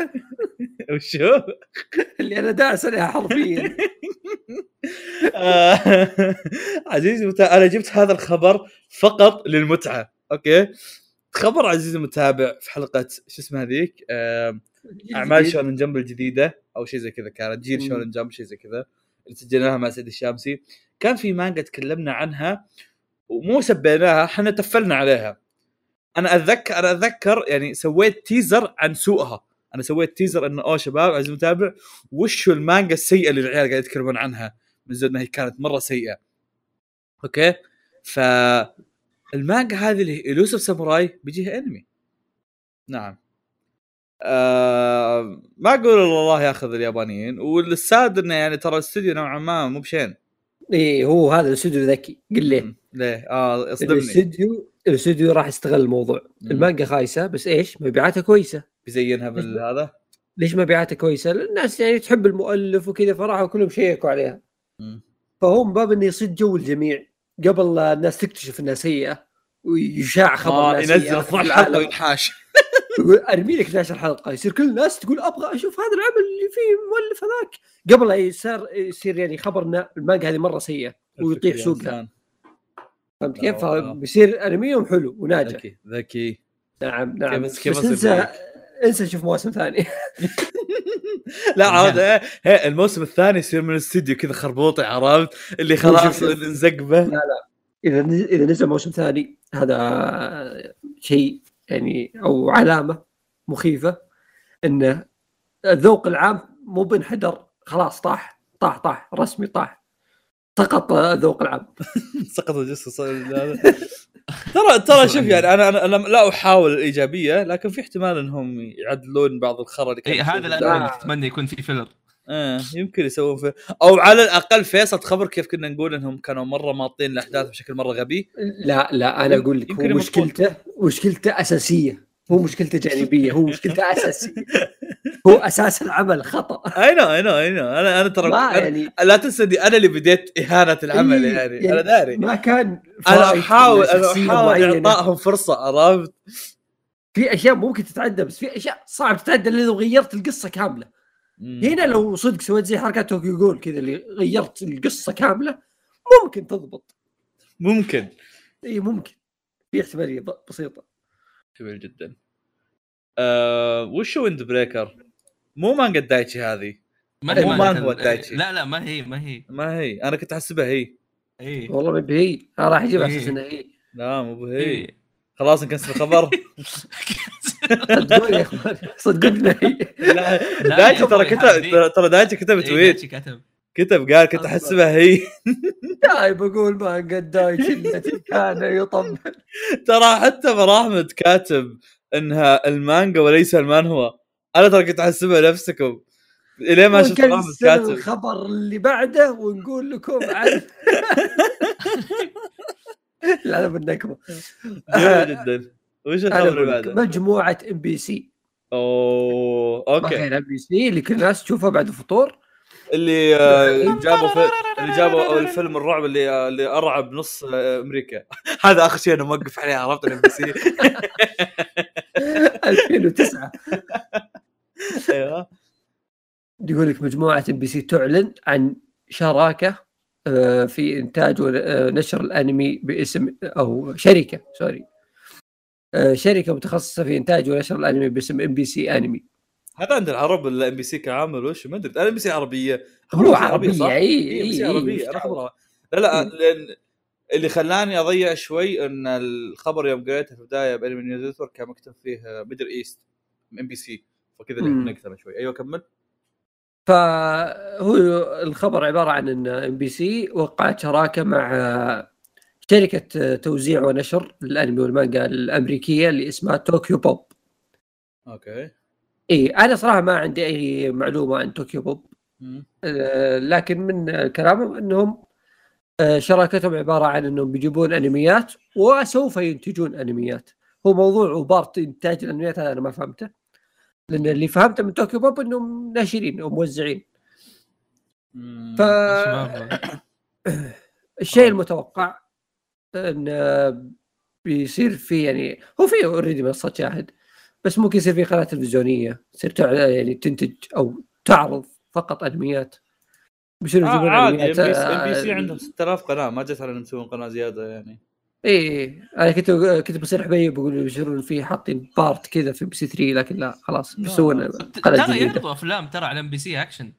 *laughs* وشو؟ اللي أنا داعس عليها حرفيا. آه، *laughs* عزيزي المتابع أنا جبت هذا الخبر فقط للمتعة أوكي؟ خبر عزيزي المتابع في حلقة شو اسمها هذيك؟ آه، أعمال شونن جمب الجديدة أو شيء زي كذا كانت جيل مم. شونن جمب شيء زي كذا. اللي سجلناها مع سيد الشامسي. كان في مانجا تكلمنا عنها ومو سبيناها إحنا تفلنا عليها. أنا اتذكر أنا اتذكر يعني سويت teaser عن سوءها. أنا سويت teaser إنه أوه شباب عزيزي المتابع وشو المانجا السيئة اللي العيال قاعد يتكلمون عنها؟ من زود هي كانت مرة سيئة. أوكي؟ ف المانجا هذه اللي هي الوسف ساموراي بيجيها انمي نعم. آه ما أقول إلا الله ياخذ اليابانيين والساد إنه يعني ترى الاستوديو نوعا ما مو بشين إي هو هذا الاستوديو ذكي قل ليه. ليه؟ آه اصدمني الاستوديو الاستوديو راح يستغل الموضوع مم. المانجا خايسة بس إيش مبيعاتها كويسة بيزينها بالهذا ليش مبيعاتها كويسة؟ الناس يعني تحب المؤلف وكذا فراحوا كلهم شيكوا عليها مم. فهو من باب إنه يصيد جو الجميع قبل الناس تكتشف إنها سيئة ويشاع خبر آه ينزل في 12 حلقه العالم. وينحاش أرمي لك 12 حلقة يصير كل الناس تقول أبغى أشوف هذا العمل اللي فيه مؤلف هذاك قبل لا يصير يصير يعني خبر ان المانجا هذه مرة سيئة ويطيح سوقها إنسان. فهمت لا كيف؟ والله. فبيصير انميهم حلو وناجح ذكي ذكي نعم نعم كيف- بس, كيف بس أصير انسى؟ انسى شوف مواسم ثانية *laughs* لا عاد إيه، إيه، الموسم الثاني يصير من الاستديو كذا خربوطي عرفت اللي خلاص. انزق به إذا نز- إذا نزل موسم ثاني هذا شيء يعني أو علامة مخيفة انه الذوق العام مو بانحدر خلاص طاح طاح طاح رسمي طاح. سقط الذوق العام. *laughs* سقط الجسم *laughs* ترى ترى *laughs* شوف يعني أنا أنا أنا لا أحاول الايجابيه لكن في احتمال إنهم يعدلون بعض الخرا اللي كانوا هذا. اللي تتمنى يكون فيه فيلر. آه يمكن يسوون في أو على الأقل فيصل خبر كيف كنا نقول إنهم كانوا مرة ماطين الأحداث بشكل مرة غبي؟ لا لا أنا أقول لك هو مشكلته مشكلته أساسية. مو مشكلته جانبية هو مشكلته *laughs* أساسية. هو أساس العمل خطأ. أي نو أي نو أي نو. أنا أنا ترى يعني لا تنسى اني أنا اللي بديت إهانة العمل إيه، يعني. أنا داري. ما كان أنا احاول أنا أحاول. إعطائهم فرصة عرفت؟ في أشياء ممكن تتعدى بس في أشياء صعب تتعدى لو غيرت القصة كاملة. هنا لو صدق سويت زي حركات توكيو غول كذا اللي غيرت القصة كاملة ممكن تضبط. ممكن. إي ممكن. في احتمالية بسيطة. جميل جدا. آه وش ويند بريكر؟ مو مانجا دايتشي هذه. ما مو هي مان مانجا- هو الدايتشي. لا لا ما هي ما هي. ما هي. أنا كنت أحسبها هي. اي والله ما هي. أنا راح أجيب على أساس. إنها هي. لا مو بهي إيه. خلاص نكنسل الخبر. *laughs* صدقوني يا إخوان صدقوني. لا لا دايتشي ترى كتب هذه- ترى- دايتشي كتب إيه، تويت دايتشي كتب. كتب قال كنت. احسبها هي. داي بقول ما قد دايتش التي كان يطبل ترى حتى مراحمد كاتب إنها المانجا وليس المانهوا أنا ترى كنت احسبها نفسكم. إلين ما شفت مراحمد ون cancel كاتب. الخبر اللي بعده ونقول لكم عن *laughs* لا أنا بالنكبه جميل جدا. وش الخبر اللي بعده؟ مجموعة ام بي سي أوه أوكي. ام بي سي اللي كل الناس تشوفها بعد الفطور. اللي آه، جابوا في... اللي جابوا الفيلم الرعب اللي آه، اللي أرعب نص آه، أمريكا. *laughs* هذا آخر شيء أنا موقف عليه عرفت الام بي سي 2009 أيوه. يقول لك مجموعة ام بي سي تعلن عن شراكة في إنتاج ونشر الأنمي باسم أو شركة سوري. شركة متخصصة في إنتاج ونشر الأنمي باسم إم بي سي أنمي. هذا عند العرب الام بي سي كعامل؟ وش؟ ما أدري. الام بي سي عربية. هو عربية؟ إي إي ام عربية. أنا خبرها لا لا. لأن اللي خلاني أضيع شوي إن الخبر يوم قريته في البدايه بأنمي نيوز نتورك كان مكتوب فيه ميدل إيست إم بي سي. فكذا مم. نقطه شوي. أيوه كمل. فهو الخبر عبارة عن إن إم بي سي وقعت شراكة مع شركة توزيع ونشر الأنمي والمانجا الأمريكية اللي اسمها طوكيو بوب. أوكي. إي أنا صراحة ما عندي أي معلومة عن طوكيو بوب. آه، لكن من كلامهم إنهم آه، شراكتهم عبارة عن إنهم بيجيبون أنميات وسوف ينتجون أنميات. هو موضوع و part إنتاج الأنميات هذا أنا ما فهمته. لأن اللي فهمته من طوكيو بوب إنهم ناشرين وموزعين. ف *coughs* الشيء المتوقع إن بيصير في يعني هو في already منصه شاهد بس ممكن يصير في قناة تلفزيونية تصير يعني تنتج أو تعرض فقط أنميات بيصيروا آه عادي إم بي إم بي سي آه، عندهم 6000 قناة ما جت على إنهم يسوون قناة زيادة يعني إيه أنا كنت كنت بصير حبيب بقول يصيرون في حاطين part كذا في بي سي 3 لكن لا خلاص بيسوون قناة ترى يعرضوا أفلام ترى على إم بي سي أكشن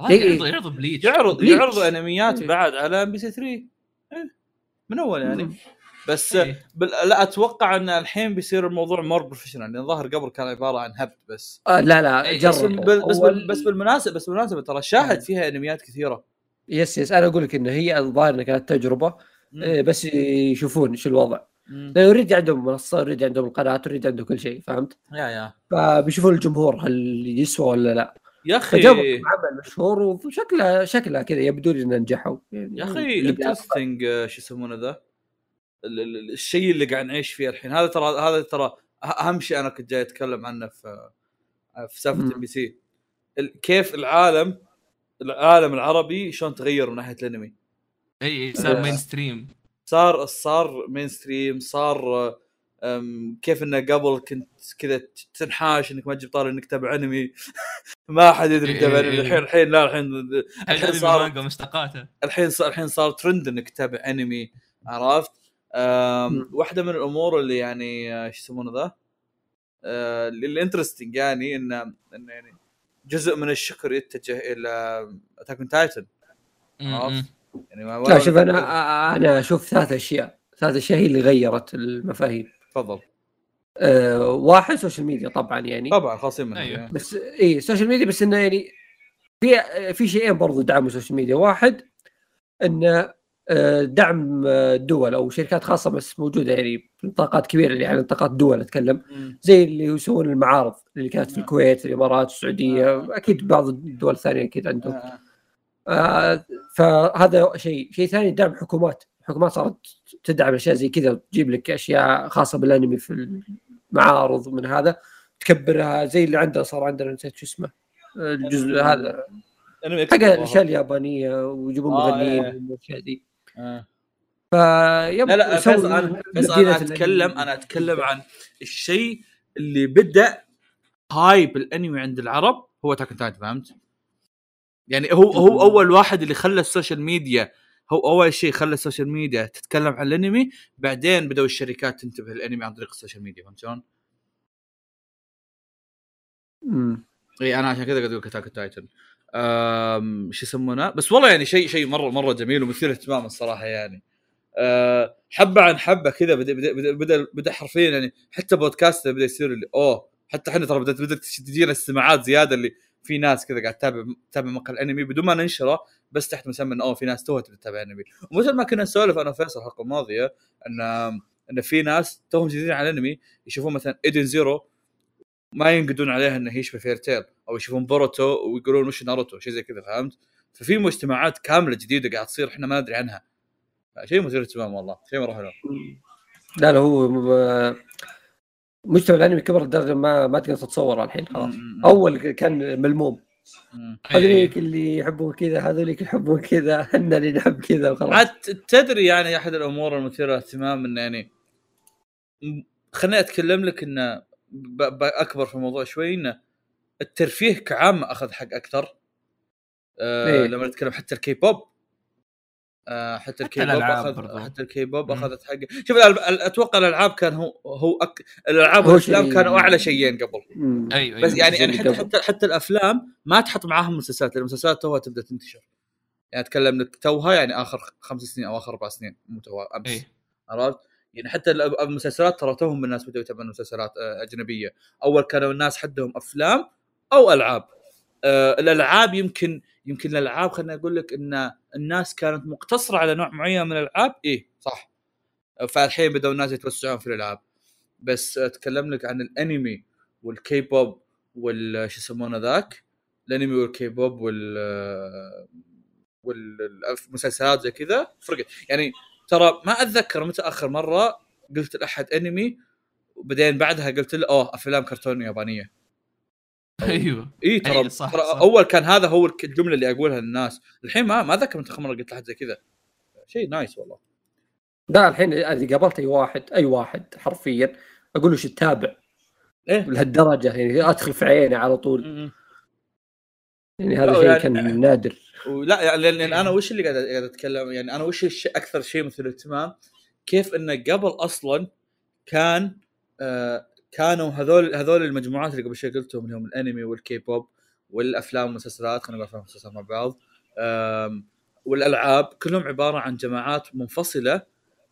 إيه، إيه. يعرضوا يعرضوا بليتش يعرض بليتش. يعرضوا أنميات إيه. بعد على إم بي سي 3 إيه. من أول يعني. بس إيه. بال... لا أتوقع إن الحين بيصير الموضوع more professional لأن ظهر قبل كان عبارة عن هبد بس آه لا لا إيه، بس جرب. بس, أول- بال... بس بالمناسبة بس بالمناسبة ترى شاهد فيها أنميات كثيرة yes yes أنا أقول لك إن هي الظاهر إنها كانت تجربة إيه، بس يشوفون شو الوضع. لأنه already عندهم منصة already عندهم القناه already عندهم كل شيء فهمت؟ yeah yeah فبيشوفون الجمهور هل يسوى ولا لا يا أخي عمل مشهور وشكلها شكلها كذا يبدو لي انه نجحوا يعني يا أخي بيعرف. interesting شو يسمونه ذا ال- ال- الشيء اللي قاعد نعيش فيه الحين هذا ترى هذا ترى أهم شيء أنا كنت جاي أتكلم عنه في في سالفة. ام بي سي كيف العالم العالم العربي شلون تغير من ناحية الأنمي إي صار آه. main ستريم صار صار مين ستريم صار كيف إنه قبل كنت كذا تنحاش إنك ما تجيب طاري إنك تتابع أنمي *laughs* ما حد يدري انك تتابع إيه. انمي الحين الحين لا الحين الحين صار مشتقاتة؟ الحين صار الحين صار ترند إنك تتابع انمي عرفت؟ واحدة من الأمور اللي يعني آه، شو يسمونه ذا؟ آه، اللي interesting يعني انه انه يعني جزء من الشكر يتجه إلى Attack on Titan عرفت؟ يعني ما لا شوف أنا أنا أشوف ثلاث أشياء. ثلاث أشياء هي اللي غيرت المفاهيم. تفضل. أه واحد social media طبعا يعني طبعا خاصين منه أيوه. يعني. بس اي ال social media بس إنه يعني في في شيئين برضو دعموا ال social media واحد انه آه، دعم آه، دول أو شركات خاصة بس موجودة يعني في نطاقات كبيرة يعني نطاقات دول أتكلم. زي اللي يسوون المعارض اللي كانت في. الكويت الإمارات السعودية آه. أكيد بعض الدول الثانية أكيد عندهم آه. آه فهذا شيء شيء ثاني دعم حكومات الحكومات صارت تدعم أشياء زي كذا وتجيب لك أشياء خاصة بالأنمي في المعارض ومن هذا تكبرها زي اللي عندنا صار عندنا نسيت شو اسمه الجزء هذا حق الأشياء اليابانية ويجيبون آه، مغنيين إيه. والأشياء ذي آه. فيب لا لا فيصل أنا فيصل أنا اتكلم. أنا أتكلم عن الشيء اللي بدأ hype الأنمي عند العرب هو Attack Titan فهمت؟ يعني هو هو أول واحد اللي خلى ال social media هو أول شيء خلى ال social media تتكلم عن الأنمي بعدين بدأوا الشركات تنتبه للأنمي عن طريق ال social media فهمت شلون؟ مم. إي أنا عشان كذا قاعد أقول Attack Titan شو يسمونه بس والله يعني شيء شيء مره مرة جميل ومثير اهتمام الصراحة يعني أه، حبة عن حبة كذا بدا بدا بدا, بدا, بدأ حرفيا يعني حتى بودكاست بدأ يصير اللي أوه حتى إحنا ترى بدات بدأت تجينا استماعات زيادة اللي في ناس كذا قاعد تتابع تتابع مقهى الانمي بدون ما ننشره بس تحت مسمى إنه في ناس توها تتابع انمي ومثل ما كنا نسولف أنا وفيصل الحلقة الماضية إن إن في ناس توهم جديدين على الانمي يشوفون مثلا Edens Zero ما ينقدون عليها إنه يشبه Fairy Tail أو يشوفون بوروتو ويقولون مش ناروتو شيء زي كذا فهمت؟ ففي مجتمعات كاملة جديدة قاعد تصير إحنا ما ندري عنها. شيء مثير اهتمام والله شيء مرة حلو. لا لا هو مجتمع الانمي كبر لدرجة ما ما تقدر تتصور الحين خلاص. أول كان ملموم مم. هذوليك اللي يحبون كذا هذوليك يحبون كذا إحنا اللي نحب كذا وخلاص عاد تدري يعني أحد الأمور المثيرة للاهتمام انه يعني خليني أتكلم لك انه ب- ب- أكبر في الموضوع شوي انه الترفيه كعامة أخذ حق أكثر آه إيه. لما نتكلم حتى الكي بوب آه حتى الكي بوب. حتى الكي بوب مم. أخذت حق شوف أتوقع الألعاب كان هو هو أك... الألعاب والأفلام كانوا أعلى شيئين قبل مم. أيوه بس أيوة. يعني يعني حتى. حتى حتى الأفلام ما تحط معاهم المسلسلات لأن المسلسلات توها تبدأ تنتشر يعني أتكلم لك توها يعني آخر خمس سنين أو آخر أربع سنين مو توها أمس إيه عرفت؟ يعني حتى المسلسلات ترى توهم الناس بدأوا يتابعون مسلسلات آه، أجنبية، أول كانوا الناس حدهم أفلام أو ألعاب. آه، الألعاب يمكن يمكن الألعاب خليني أقول لك إن الناس كانت مقتصرة على نوع معين من الألعاب، إيه صح. فالحين بدأوا الناس يتوسعون في الألعاب. بس أتكلم لك عن الأنمي والكي بوب وال شو يسمونه ذاك؟ الأنمي والكي بوب وال والمسلسلات زي كذا. فرقت. يعني ترى ما أتذكر متى آخر مرة قلت لأحد أنمي وبعدين بعدها قلت له أوه أفلام كرتون يابانية. أيوه. إي ترى أي صح، ترى صح. أول كان هذا هو الجملة اللي أقولها للناس. الحين ما ما أتذكر متى اخر مره قلت لحد زي كذا. شيء nice والله. لا الحين اذا قابلت أي واحد أي واحد حرفيا أقول له شو تتابع. إيه. لهالدرجة يعني أدخل في عينه على طول. م- م. يعني هذا لا، شيء يعني- كان نادر. ولا يعني لأن لأن أنا وش اللي قاعد قاعد أتكلم؟ يعني أنا وش الشيء أكثر شيء مثير للاهتمام كيف إنه قبل أصلا كان آه كانوا هذول هذول المجموعات اللي قبل شوي قلتهم اللي هم الانمي والكي بوب والأفلام والمسلسلات خلينا نقول أفلام ومسلسلات مع بعض. والألعاب كلهم عبارة عن جماعات منفصلة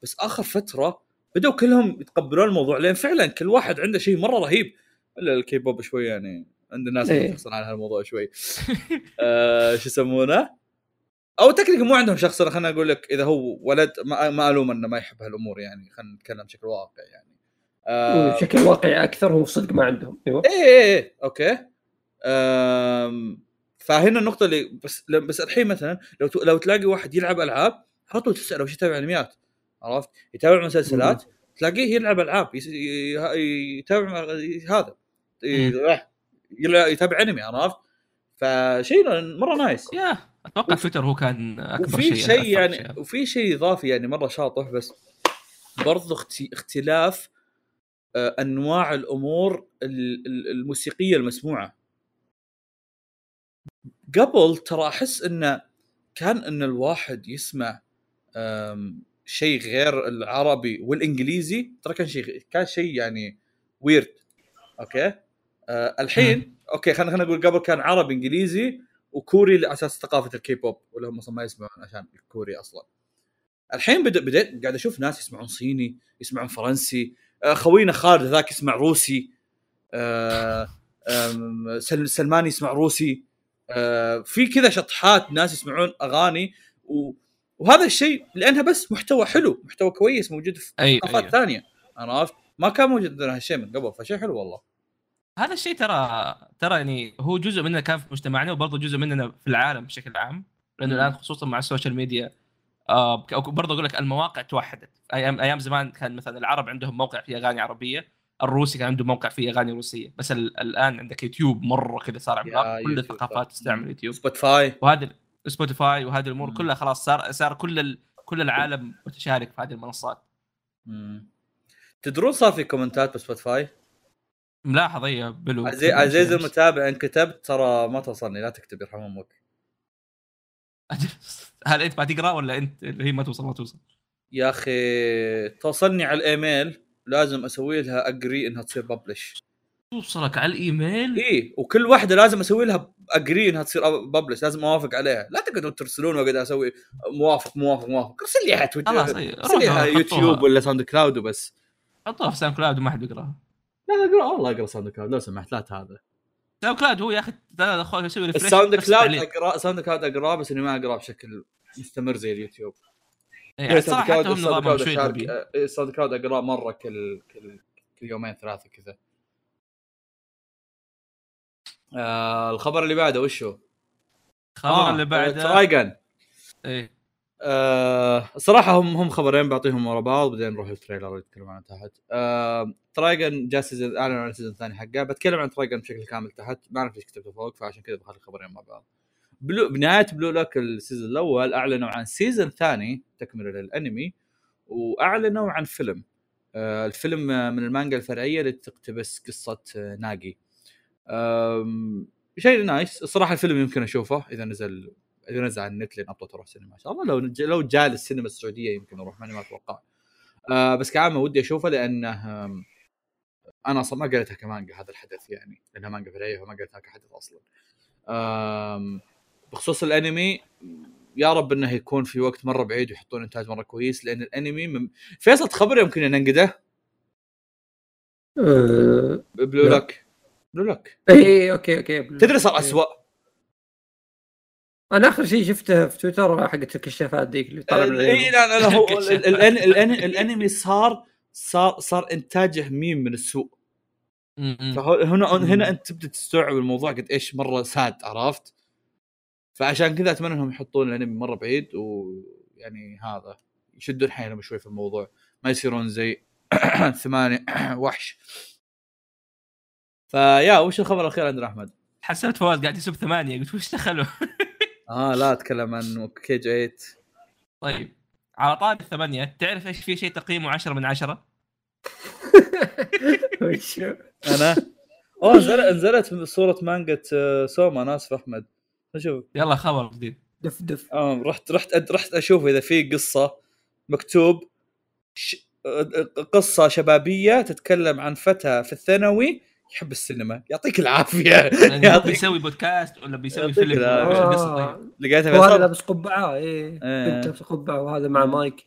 بس آخر فترة بدأوا كلهم يتقبلون الموضوع لأن فعلا كل واحد عنده شيء مرة رهيب. إلا الكي بوب شوي يعني عند الناس إيه. عن هالموضوع شوي. آه شو يسمونه؟ أو تكنيك مو عندهم شخص أنا خليني أقول لك إذا هو ولد ما, ما ألوم إنه ما يحب هالأمور يعني خلينا نتكلم بشكل واقعي يعني. آه بشكل واقعي أكثر هو صدق ما عندهم أيوه إيه إيه إيه okay آم، فهنا النقطة اللي بس بس الحين مثلا لو ت- لو تلاقي واحد يلعب ألعاب على طول تسأله وش يتابع أنميات عرفت؟ يتابع مسلسلات تلاقيه يلعب ألعاب يس- ي- يتابع هذا ي- يتابع أنمي عرفت؟ فشيء مرة nice يا أتوقع تويتر هو كان أكبر وفي شيء شيء أثر يعني شيء. وفي شيء إضافي يعني مرة شاطح بس برضو اختي- اختلاف أنواع الأمور ال- ال- الموسيقية المسموعة. قبل ترى أحس انه كان إن الواحد يسمع شيء غير العربي والإنجليزي ترى كان شيء كان شيء يعني ويرد أوكي؟ آه الحين أوكي خلينا خلينا نقول قبل كان عربي إنجليزي وكوري لاساس ثقافة الكي بوب ولا هم أصلا ما يسمعون عشان الكوري أصلا. الحين بدأ بديت قاعد أشوف ناس يسمعون صيني يسمعون فرنسي آه، خوينا خالد ذاك يسمع روسي آه، سلمان يسمع روسي آه، في كذا شطحات ناس يسمعون أغاني. و... وهذا الشيء لأنها بس محتوى حلو محتوى كويس موجود في أي. ثانية. عرفت؟ ما كان موجود عندنا هالشيء من قبل فشيء حلو والله. هذا الشيء ترى ترى يعني هو جزء مننا كان في مجتمعنا وبرضه جزء مننا في العالم بشكل عام. لأنه. الآن خصوصا مع ال social media. آه برضه أقول لك المواقع توحدت. أيام أيام زمان كان مثلا العرب عندهم موقع فيه أغاني عربية الروسي كان عنده موقع فيه أغاني روسية. بس ال- الآن عندك يوتيوب مرة كذا صار عملاق كل الثقافات. تستعمل يوتيوب. سبوتيفاي. وهذا سبوتيفاي وهذه الأمور مم. كلها خلاص صار صار كل ال... كل العالم متشارك في هذه المنصات. تدرون صار في كومنتات بسبوتيفاي؟ ملاحظ هي بلو. عزيز عزيز المتابع إن كتبت ترى ما توصلني لا تكتب يرحم أمك. هل انت ما تقرأ ولا انت اللي هي ما توصل ما توصل؟ يا أخي توصلني على الإيميل لازم أسوي لها اجري إنها تصير ببلش توصلك على الإيميل؟ اي وكل واحدة لازم أسوي لها agree إنها تصير public لازم أوافق عليها. لا تقعدوا ترسلون واقعد أسوي موافق موافق موافق. ارسل لي على تويتر ارسل لي على يوتيوب. ولا ساوند كلاود وبس. حطوها في ساوند كلاود وما حد يقراها. لا لا أقرأ والله أقرأ ساوند كلاود لو سمحت لا هذا ساوند كلاود هو يا أخي ترى أخوي يسوي الساوند كلاود. أقرأ ساوند كلاود اقراه بس إني ما اقراه بشكل مستمر زي اليوتيوب. إيه، الصراحه حتى هم الساوند نظامهم كلاود شوي آه، الساوند كلاود أقرأه مرة كل كل كل يومين ثلاثة كذا. آه الخبر اللي بعده وش هو؟ الخبر اللي بعده. Trigun. إيه. آه صراحة هم هم خبرين بعطيهم ورا بعض بعدين نروح ال trailer يتكلم عنه تحت. Trigun جاء season أعلن عن ال season الثاني حقه بتكلم عن Trigun بشكل كامل تحت ما أعرف ليش كتبته فوق فعشان كذا بخلي الخبرين مع بعض. Blue بنهاية Blue Lock ال season الأول أعلنوا عن season ثاني تكملة للأنمي وأعلنوا عن فيلم. آه الفيلم من المانجا الفرعية اللي تقتبس قصة آه ناجي. شيء nice الصراحة الفيلم يمكن أشوفه إذا نزل اذا نزل على النت لين ابطل أروح سينما. إن شاء الله لو لو جاء للسينما السعودية يمكن أروح ماني ما أتوقع آه بس كعامة ودي أشوفه لأنه أنا أصلا ما قريتها كمانجا هذا الحدث يعني لأنها مانجا فرعيه فما قريتها كحدث أصلا. آم، بخصوص الأنمي يا رب إنه يكون في وقت مرة بعيد ويحطون إنتاج مرة كويس لأن الأنمي من... فيصل تخبر يمكن ننقده؟ آه، بلو. لوك. Blue Lock. اي اي أوكي أوكي تدري صار اسوء أنا اخر شيء شفته في تويتر حقت الكشافات ذيك اللي طلع من اي العيون. لا لا هو الأنمي صار صار صار إنتاجه ميم من السوء م. فهنا. هنا أنت تبدأ تستوعب الموضوع قد إيش مرة sad عرفت؟ فعشان كذا أتمنى إنهم يحطون الأنمي مرة بعيد ويعني هذا يشدون حيلهم شوي في الموضوع ما يصيرون زي *clears throat* ثمانية *clears throat* وحش فيا وش الخبر الأخير عندنا أحمد؟ حسبت فواز قاعد يسب ثمانية قلت وش دخلوا؟ *laughs* آه لا أتكلم عن كيج 8 طيب. على طاري الثمانية تعرف إيش في شيء تقييمه 10 من 10 *laughs* وش أنا؟ اوه نزلت نزلت صورة مانجا آه، سوما أنا اسف أحمد. شوف. يلا خبر جديد. دف دف. آه رحت رحت أد- رحت أشوف إذا في قصة مكتوب ش... قصة شبابية تتكلم عن فتى في الثانوي يحب السينما يعطيك العافية. يعني *laughs* يعطيك بيسوي بودكاست ولا بيسوي فيلم؟ القصة طيب؟ آه، لقيتها وهذا لابس قبعة إيه. إيه. بنت لابسه قبعة وهذا مع مايك.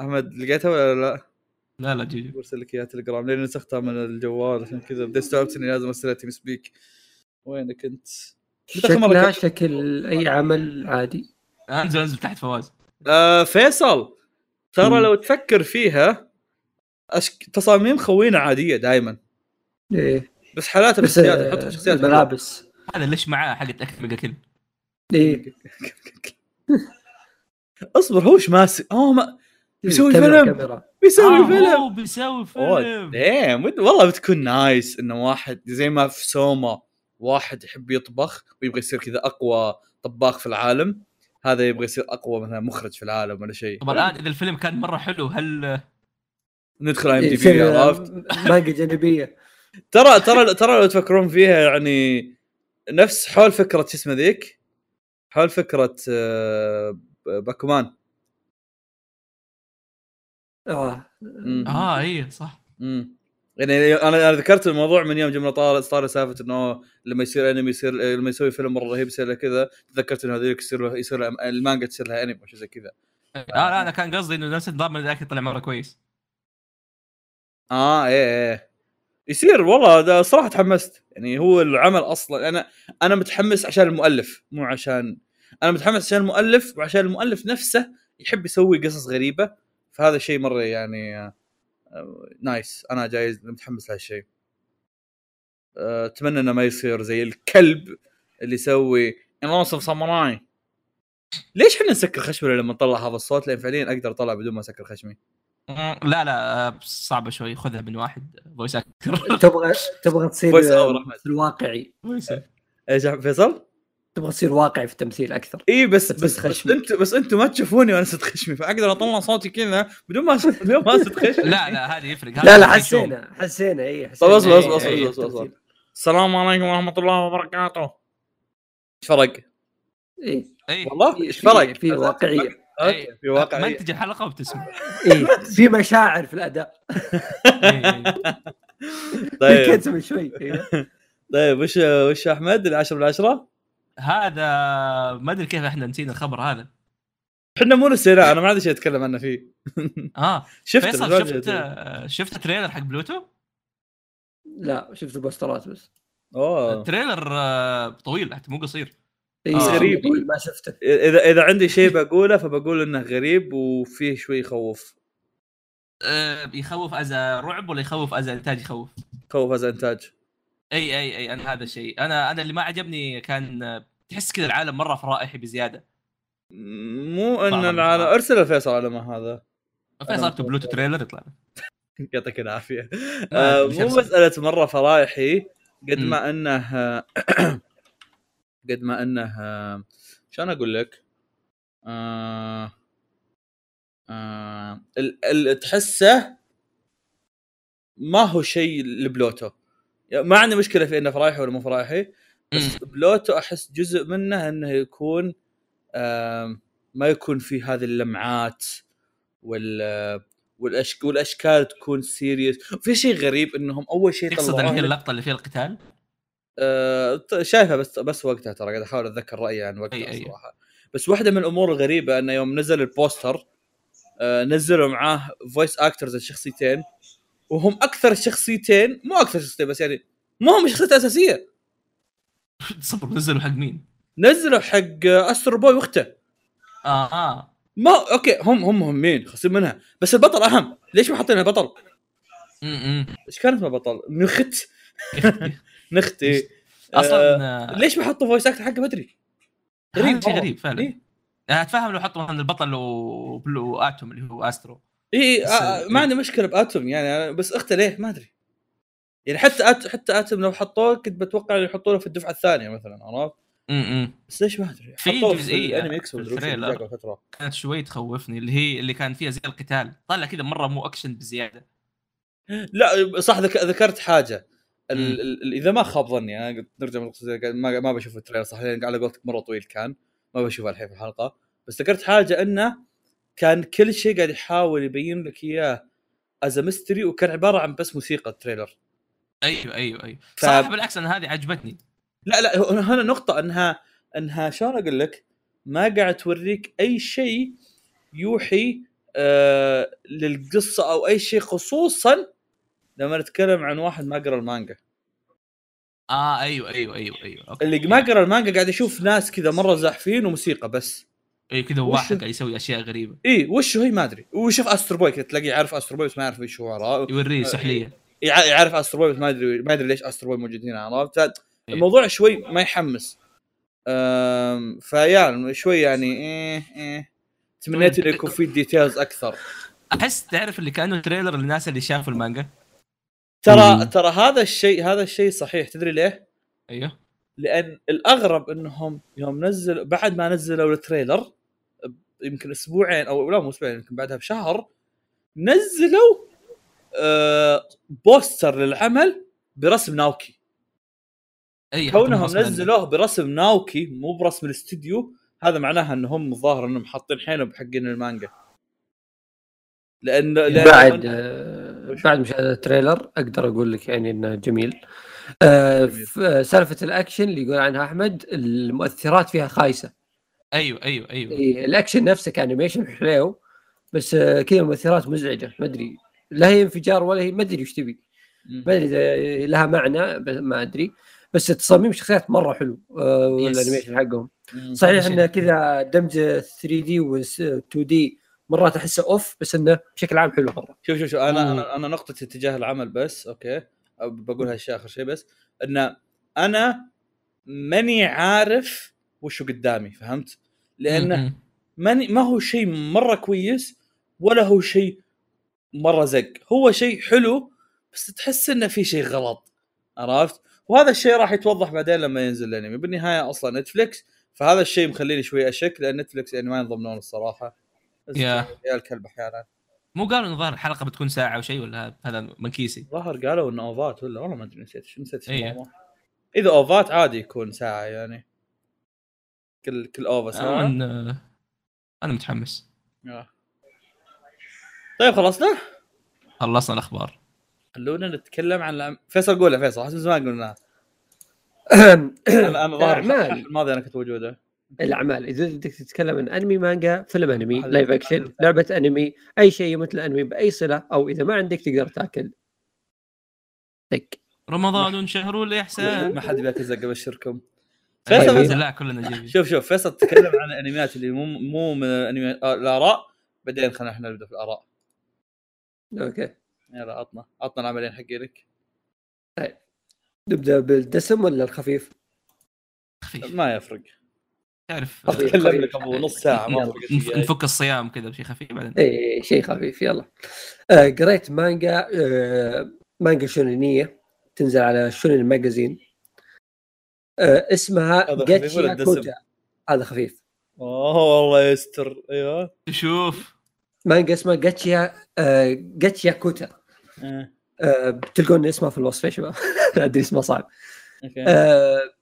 أحمد لقيتها ولا لا؟ لا لا جيجي برسل لك إياها تليجرام لين نسختها من الجوال عشان كذا. بديت استوعبت إني لازم أرسلها TeamSpeak وينك أنت؟ شكلها كنت- شكل أي عمل عادي. انزل انزل تحت فواز. آه فيصل. ترى. لو تفكر فيها أشك... تصاميم خوينا عادية دائما إيه. بس حالات بس الشخصيات آه، يحط شخصيات. الملابس. هذا ليش معاه حقت اكل ميجا كل إيه. *laughs* اصبر هو إيش ماسك؟ اوه ما بيسوي فيلم. بيسوي آه فيلم. بيسوي فيلم. ديم والله بتكون نايس إنه واحد زي ما في سوما واحد يحب يطبخ ويبغى يصير كذا أقوى طباخ في العالم هذا يبغى يصير أقوى مثلا مخرج في العالم ولا شيء. طب الان إذا الفيلم كان مرة حلو هل ندخل IMDb آه، عرفت؟ مانجا جانبية. ترى ترى ترى لو تفكرون فيها يعني نفس حول فكرة شو اسمه ذيك؟ حول فكرة آه، باكومان. آه. آه اي صح. امم يعني أنا أنا ذكرت الموضوع من يوم جملة طارت طارت سالفة إنه لما يصير انمي يصير لما يسوي فيلم مرة رهيب يصير له كذا تذكرت إنه هذيك يصير له يصير له المانجا تصير لها انمي أو شيء زي كذا. آه لا أنا كان قصدي إنه نفس النظام ذاك طلع مرة كويس. آه إيه إيه. يصير والله ده صراحة تحمست. يعني هو العمل أصلا أنا أنا متحمس عشان المؤلف مو عشان أنا متحمس عشان المؤلف وعشان المؤلف نفسه يحب يسوي قصص غريبة. فهذا شيء مرة يعني آه، آه، nice أنا guys متحمس لهالشيء. آه، أتمنى إنه ما يصير زي الكلب اللي يسوي انوصف ساموراي ليش إحنا نسكر خشمنا لما نطلع هذا الصوت؟ لأن فعليا أقدر أطلع بدون ما أسكر خشمي. لا لا آه، صعبة شوي. خذها من واحد voice actor *laughs* تبغى تبغى تصير واقعي. إيش فيصل؟ تبغى تصير واقعي في التمثيل أكثر. اي بس بس بس, بس خشمي. أنت بس أنتم ما تشوفوني وأنا ست خشمي فأقدر أطلع صوتي كذا بدون ما بدون ما ست خشمي. لا لا هذه يفرق. لا لا حسينا حسينا اي حسينا. أصبر إيه، أصبر أصبر إيه، أصبر. السلام عليكم ورحمة الله وبركاته. إيش فرق؟ اي والله في- إيش فرق؟ في واقعية. أوكي، في واقعيه منتج الحلقة وبتسمع. إيه في مشاعر في الأداء. *laughs* إيه. طيب. شوي. إيه. طيب وش وش أحمد العشرة من عشرة؟ هذا ما أدري كيف إحنا نسينا الخبر هذا. إحنا مو نسينا أنا ما عندي شيء أتكلم عنه فيه. *laughs* آه. شفت فيصل شفت شفت trailer حق بلوتو؟ لا شفت البوسترات بس. أوه. ال trailer آه، طويل حتى مو قصير. إيه، آه. غريب. ما شفته اذا إذا عندي شيء بقوله فبقول إنه غريب وفيه شوي يخوف آه، يخوف as رعب ولا يخوف as إنتاج يخوف؟ خوف هذا إنتاج أي أي أي أنا هذا الشيء أنا أنا اللي ما عجبني كان آه، تحس كذا العالم مرة فرائحي بزيادة مو إن. العالم أرسل فيصل على ما هذا فيصل اكتب بلوتو trailer يطلع *laughs* يعطيك العافية آه، مو. مسألة مرة فرايحي قد. ما إنه *clears throat* قد ما أنه آه، شلون أقول لك؟ آه آه تحسه ما هو شيء لبلوتو يعني ما عندي مشكلة في إنه فرايحي ولا مو فرايحي بس. بلوتو أحس جزء منه إنه يكون آم، ما يكون في هذه اللمعات وال والأشك... والأشكال تكون serious في شيء غريب إنهم أول شيء تقصد اللي هي اللقطة اللي فيها القتال؟ آه، ط- شايفها بس بس وقتها ترى قاعد أحاول أتذكر رأيي عن وقتها أي- أي. صراحة. بس واحدة من الأمور الغريبة انه يوم نزل ال poster آه، نزلوا معاه voice actors الشخصيتين وهم أكثر شخصيتين مو أكثر شخصيتين بس يعني ما هم الشخصيات الاساسيه *laughs* صبر نزلوا حق مين؟ نزلوا حق آه، Astro Boy وأخته. آه. آه ما أوكي هم هم مهمين خاصين منها. بس البطل أهم. ليش ما حاطينها بطل؟ امم إيش كان اسمه بطل؟ نخت *laughs* نختي أصلا آه آه، ليش ما حطوا voice actor حقه بدري؟ هذا شيء مرة. غريب فعلا. إيه؟ يعني أتفهم لو حطوا من البطل وبلو آتوم اللي هو أسترو. اي بس- آه ما عندي مشكلة بآتوم يعني بس أخته ليه؟ ما أدري. يعني حتى أت... حتى آتوم لو حطوه كنت بتوقع يحطونه في الدفعة الثانية مثلا عرفت؟ امم بس ليش ما أدري؟ في الأنمي فتره كانت شوي تخوفني اللي هي اللي كان فيها زي القتال. طلع كذا مرة مو اكشن بزيادة. لا صح ذك... ذكرت حاجة. إذا ما خاب ظني أنا نرجع من ما ما بشوف ال trailer صح لأن على قولتك مرة طويل كان ما بشوفه الحين في الحلقة. بس ذكرت حاجة إنه كان كل شيء قاعد يحاول يبين لك إياه as mystery وكان عبارة عن بس موسيقى ال trailer. أيوه أيوه أيوه. ف- صراحة بالعكس أنا هذه عجبتني. لا لا هنا نقطة إنها إنها شلون أقول لك؟ ما قاعد توريك أي شيء يوحي آه للقصة أو أي شيء خصوصا لما نتكلم عن واحد ما قرأ المانجا. آه أيوه أيوه أيوه أيوه أوكي. اللي ما قرأ المانجا قاعد يشوف ناس كذا مرة زاحفين وموسيقى بس. أيوه كذا واحد قاعد يسوي أشياء غريبة. إي وش هي؟ ما أدري. ويشوف Astro Boy تلاقيه يعرف Astro Boy بس ما يعرف إيش هو عرفت؟ يوريه سحلية. يع- يعرف Astro Boy بس ما ادري ما ادري ليش Astro Boy موجود هنا عرفت؟ الموضوع شوي ما يحمس. أم، فيا شوي يعني إيه إيه. تمنيت إنه يكون في details أكثر. أحس تعرف اللي كأنه trailer للناس اللي شافوا المانجا؟ ترى مم. ترى هذا الشيء هذا الشيء صحيح. تدري ليه؟ أيوه. لأن الأغرب إنهم يوم نزل بعد ما نزلوا ال trailer يمكن أسبوعين أو لا مو أسبوعين يمكن بعدها بشهر نزلوا آه poster للعمل برسم ناوكي. أي كونهم نزلوه برسم ناوكي مو برسم الاستديو هذا معناها إنهم الظاهر إنهم حاطين حيلهم بحقين المانجا. لأن لأن بعد آه، بعد مشاهده ال trailer أقدر أقول لك يعني إنه جميل. آه، سالفة الأكشن اللي يقول عنها أحمد المؤثرات فيها خايسة. أيوه أيوه أيوه. الأكشن نفسه ك animation حلو بس آه، كذا المؤثرات مزعجة ما أدري. لا هي انفجار ولا هي ما أدري وش تبي. ما أدري إذا لها معنى ما أدري. بس تصاميم الشخصيات مرة حلو آه، وال animation حقهم. صحيح. انه كذا دمج 3D و 2D مرات احسه off بس انه بشكل عام حلو مرة شوف شوف شوف أنا مم. أنا أنا نقطتي تجاه العمل بس أوكي أو بقول هالشيء آخر شيء بس ان أنا ماني عارف وشو قدامي فهمت؟ لأنه. ماني ما هو شيء مرة كويس ولا هو شيء مرة زق هو شيء حلو بس تحس إنه في شيء غلط عرفت وهذا الشيء راح يتوضح بعدين لما ينزل الأنمي بالنهاية أصلا نتفلكس فهذا الشيء مخليني شوي أشك لأن نتفلكس يعني ما ينضمنون الصراحة يا. يا الكلب أحيانا. مو قالوا انه ظاهر الحلقة بتكون ساعة أو شيء ولا هذا- هذا من كيسي ظهر قالوا انه أوفات ولا والله ما أدري نسيت شو نسيت شو إيه. الموضوع. إذا أوفات عادي يكون ساعة يعني. كل كل اوفا ساعة. أنا أنا متحمس. آه. طيب خلصنا؟ خلصنا الأخبار. خلونا نتكلم عن العم... فيصل قولها فيصل حسب زمان قلناها *coughs* أنا ظاهر الماضيه أنا كنت موجودة. الأعمال. إذا بدك تتكلم عن أنمي مانجا فيلم أنمي لايف اكشن لعبة أنمي أي شيء مثل أنمي بأي صلة أو إذا ما عندك تقدر تاكل. طق رمضان شهر الإحسان. ما حد بياكل زق ابشركم فيصل أيوة. لا كلنا جيبي شوف شوف فيصل تكلم عن الأنميات اللي مو مو من الأنمي آه، الآراء. بعدين خلينا إحنا نبدأ في الآراء. okay. يلا عطنا عطنا العملين حقينك. نبدأ بالدسم ولا الخفيف؟ خفيف. ما يفرق. تعرف. *laughs* اتكلم لك أبو نص ساعة ما. نفك الصيام كذا بشيء خفيف بعدين. اي شيء خفيف يلا. آه قريت مانجا آه مانجا شونينية تنزل على Shonen Magazine. آه اسمها هذا خفيف ولا جاتشيا دسم؟ كوتا هذا خفيف. أوه والله يستر. أيوه. شوف. مانجا اسمها جاتشيا آه جاتشيا كوتا آه، آه بتلقون اسمها في الوصف يا *laughs* شباب أدري اسمها صعب. okay. آه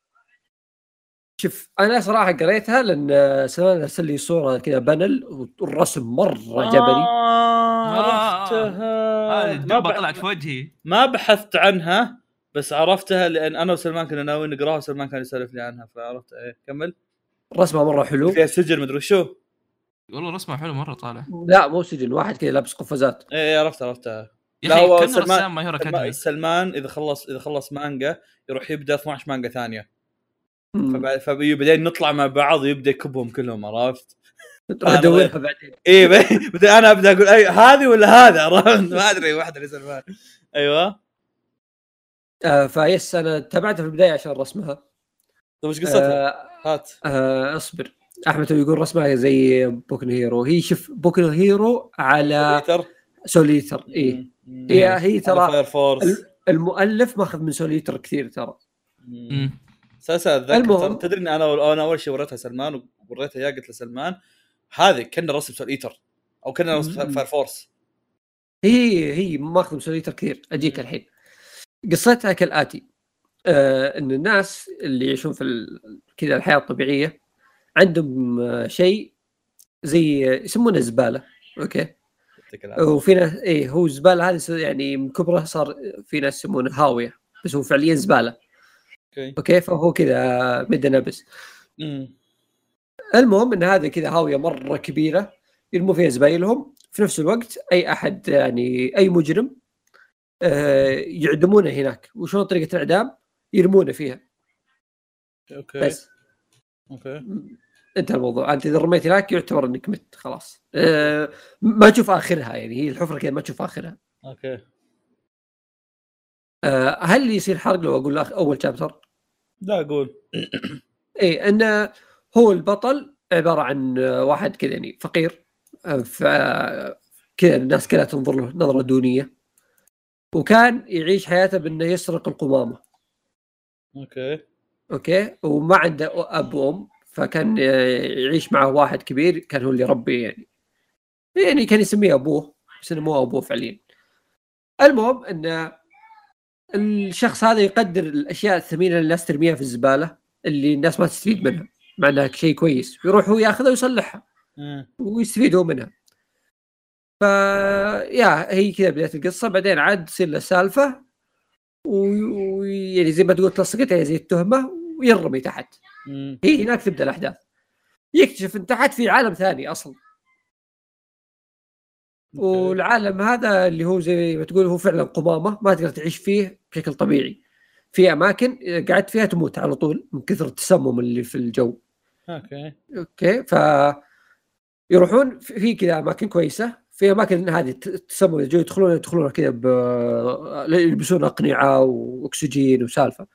شوف أنا صراحة قريتها لأن آه، سلمان ارسل لي صورة كذا panel والرسم مرة جبلي آه، آه. عرفتها. هذه ما, الدبه بح... طلعت في وجهي. ما بحثت عنها بس عرفتها لأن أنا وسلمان كنا ناويين نقراها وسلمان كان يسولف لي عنها فعرفت. إيه كمل. رسمها مرة حلو. فيها سجن مدري شو. والله رسمه حلو مرة طالع. لا مو سجن واحد كذا لابس قفازات إيه إيه، عرفت عرفتها يا لا، أخي هو سلمان- سلمان, إذا خلص إذا خلص مانجا يروح يبدأ 12 مانجا ثانية. فبعد فبعدين نطلع مع بعض ويبدأ يكبهم كلهم عرفت؟ راح ادورها *laughs* بعدين. ب- بعدين أنا أبدأ أقول أي هذه ولا هذا؟ *laughs* عرفت؟ ما أدري واحدة لسلمان أيوه. آه فيس أنا تابعتها في البداية عشان رسمها. طيب إيش قصتها؟ آه هات. آه اصبر. أحمد يقول رسمها زي Boku no Hero. هي شوف Boku no Hero على تويتر Soul Eater اي. هي هي ترى Fire Force ال- المؤلف ماخذ من Soul Eater كثير ترى. أساسا أتذكر. تدري إني أنا أنا أول شيء وريتها سلمان ووريتها اياه قلت لسلمان هذه كأنه رسم Soul Eater أو كأنه رسم. Fire Force هي هي ماخذ Soul Eater كثير أجيك الحين قصتها كالآتي آه إن الناس اللي يعيشون في كذا الحياة الطبيعية عندهم آه شيء زي يسمونه زبالة okay. وفي ناس إيه هو الزباله هذه يعني من كبره صار في ناس يسمونه هاوية بس هو فعليا زبالة okay. okay فهو كذا مد نبس. المهم إن هذه كذا هاوية مرة كبيرة يرموا فيها زبايلهم. في نفس الوقت أي أحد يعني أي مجرم آه، يعدمونه هناك. وشلون طريقة الإعدام؟ يرمونه فيها. okay. بس. okay. انتهى الموضوع. أنت إذا رميت هناك يعتبر إنك مت. خلاص. آه، ما تشوف آخرها يعني. هي الحفرة كذا ما تشوف آخرها. okay. آه، هل يصير حرق لو أقول لك أول chapter؟ لا أقول *clears throat* إيه انه هو البطل عبارة عن واحد كذا يعني فقير ف كذا الناس كلها تنظر له نظرة دونية. وكان يعيش حياته بإنه يسرق القمامة. okay. okay? وما عنده أب وأم فكان يعيش معه واحد كبير كان هو اللي يربيه يعني. يعني كان يسميه أبوه بس إنه مو أبوه فعليا. المهم ان الشخص هذا يقدر الأشياء الثمينة اللي الناس ترميها في الزبالة اللي الناس ما تستفيد منها مع إنها شيء كويس ويروح هو ياخذها ويصلحها. ويستفيد هو منها ف يا هي كذا بداية القصة بعدين عاد تصير له سالفة ويعني زي ما تقول تلصقتها زي التهمة ويرمي تحت. هي هناك تبدأ الأحداث يكتشف إن تحت في عالم ثاني أصلا. والعالم هذا اللي هو زي ما تقول هو فعلا قمامة ما تقدر تعيش فيه بشكل طبيعي. في أماكن قعدت فيها تموت على طول من كثر التسمم اللي في الجو. okay. okay ف يروحون في كذا أماكن كويسة. في أماكن هذه ت- تسمم الجو يدخلون يدخلون كذا ب... يلبسون أقنعة وأكسجين وسالفة.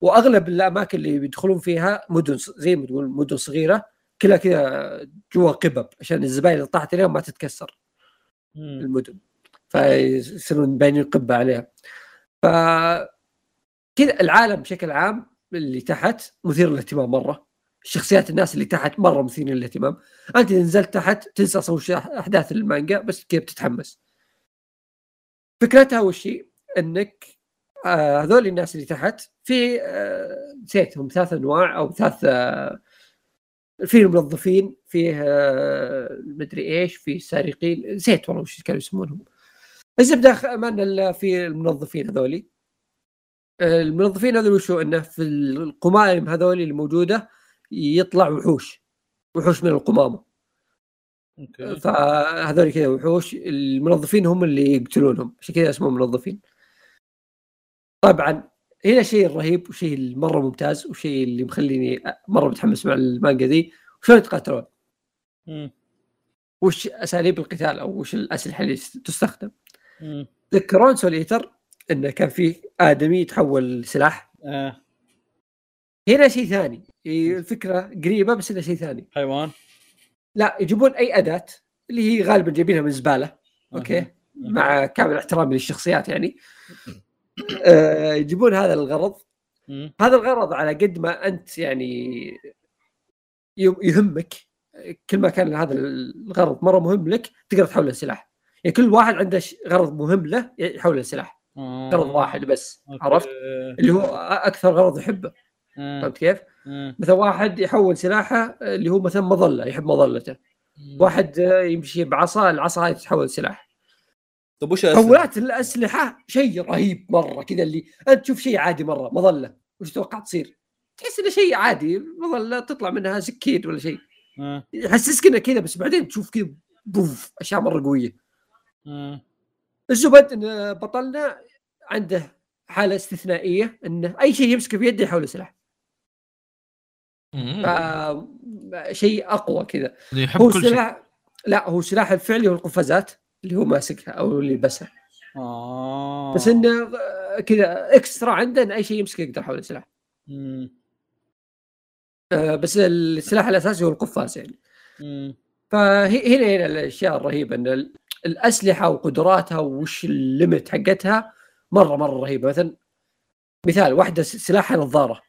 وأغلب الأماكن اللي بيدخلون فيها مدن زي ما تقول مدن صغيرة كلها كذا جوا قبب عشان الزباين اللي طاحت عليهم ما تتكسر. المدن. فيصيرون باينين قبه عليها. ف كذا العالم بشكل عام اللي تحت مثير للاهتمام مرة. شخصيات الناس اللي تحت مرة مثيرين للاهتمام. أنت اذا نزلت تحت تنسى وش أحداث المانجا بس كذا بتتحمس فكرتها اول شيء إنك آه، هذول الناس اللي تحت في آه، نسيتهم ثلاث أنواع أو ثلاث آه، في المنظفين فيه آه، مدري إيش في سارقين نسيت والله وش كانوا يسمونهم. الزبده ما في المنظفين هذولي. المنظفين هذول وشو؟ إنه في القمائم هذولي الموجودة يطلع وحوش وحوش من القمامة. okay. فهذول كذا وحوش المنظفين هم اللي يقتلونهم عشان كذا اسمهم منظفين طبعا هنا الشيء الرهيب والشيء المره ممتاز والشيء اللي مخليني مرة متحمس مع المانجا ذي شلون يتقاتلون. وش أساليب القتال أو وش الأسلحة اللي تستخدم؟ مم. تذكرون Soul Eater انه كان في آدمي يتحول سلاح. آه. هنا شيء ثاني. الفكرة قريبة بس انها شيء ثاني. حيوان؟ لا يجيبون أي أداة اللي هي غالبا جايبينها من زباله okay؟ أها. مع كامل احترامي للشخصيات يعني. آه، *laughs* يجيبون هذا الغرض. هذا الغرض على قد ما أنت يعني يهمك كل ما كان هذا الغرض مرة مهم لك تقدر تحوله لسلاح يعني كل واحد عنده غرض مهم له يحوله لسلاح آه. غرض واحد بس okay. عرفت اللي هو أكثر غرض يحبه. فهمت كيف؟ مثلا واحد يحول سلاحه اللي هو مثلا مظلة يحب مظلته واحد آه، يمشي بعصا العصا هاي تتحول سلاح طيب وش؟ تحولات الأسلحة شيء رهيب مرة كذا اللي أنت تشوف شيء عادي مرة مظله وش تتوقع تصير؟ تحس إنه شيء عادي مظله تطلع منها سكين ولا شيء آه. يحسسك إنه كذا بس بعدين تشوف كذا بوف أشياء مرة قوية آه. الزبد إن بطلنا عنده حالة استثنائية إنه أي شيء يمسكه بيده يحوله سلاح شيء أقوى كذا يحب هو كل شيء سلاح لا هو سلاح الفعلي هو القفازات اللي هو ماسكها أو اللي يلبسها آه. بس إنه كذا إكسترا عنده إن أي شيء يمسكه يقدر يحوله سلاح مم. آه، بس السلاح الأساسي هو القفاز يعني مم. فهنا هنا الأشياء الرهيبة إن ال- الأسلحة وقدراتها وش الليمت حقتها مره مرة رهيبة مثلا مثال واحدة سلاحها نظارة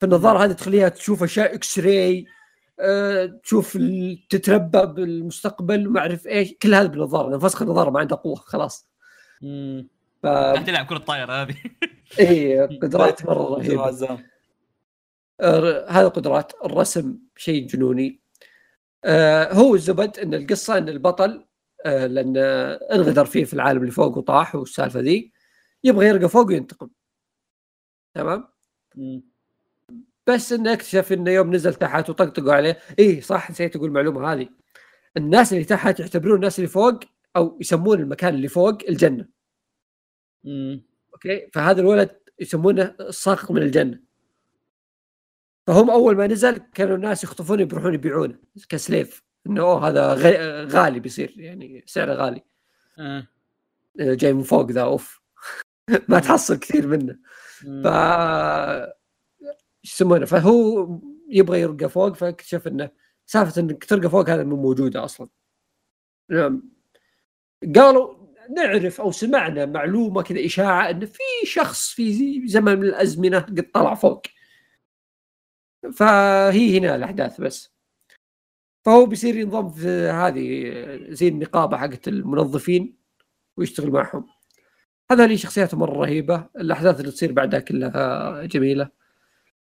فالنظارة هذه تخليها تشوف أشياء إكس راي أه تشوف تتربى بالمستقبل وما أعرف إيش كل هذا بالنظارة فسخ النظارة ما عنده قوة خلاص. مم. ف تلعب كرة طايرة هذه. *laughs* اي قدرات مرة *laughs* رهيبة. هذا قدرات الرسم شيء جنوني. آه، هو الزبد إن القصة إن البطل آه، لأن انغدر فيه في العالم اللي فوق وطاح والسالفة ذي يبغى يرقى فوق وينتقم. تمام؟ مم. بس إنه اكتشف إنه يوم نزل تحت وطقطقوا عليه. إيه صح نسيت أقول المعلومة هذه. الناس اللي تحت يعتبرون الناس اللي فوق أو يسمون المكان اللي فوق الجنة. مم. أوكي؟ فهذا الولد يسمونه الساقط من الجنة. فهم أول ما نزل كانوا الناس يخطفونه يروحون يبيعونه كسليف. إنه أوه هذا غالي بيصير يعني سعره غالي. آه، جاي من فوق ذا أوف. *laughs* ما تحصل كثير منه. ف يسمونه فهو يبغى يرقى فوق فاكتشف إنه سالفة إنك ترقى فوق هذا مو موجودة أصلا. نعم. قالوا نعرف أو سمعنا معلومة كذا إشاعة إن في شخص في زمن من الأزمنة قد طلع فوق. فهي هنا الأحداث بس. فهو بيصير ينضم في هذه زي النقابة حقت المنظفين ويشتغل معهم. هذا اللي شخصياته مرة رهيبة. الأحداث اللي تصير بعدها كلها جميلة.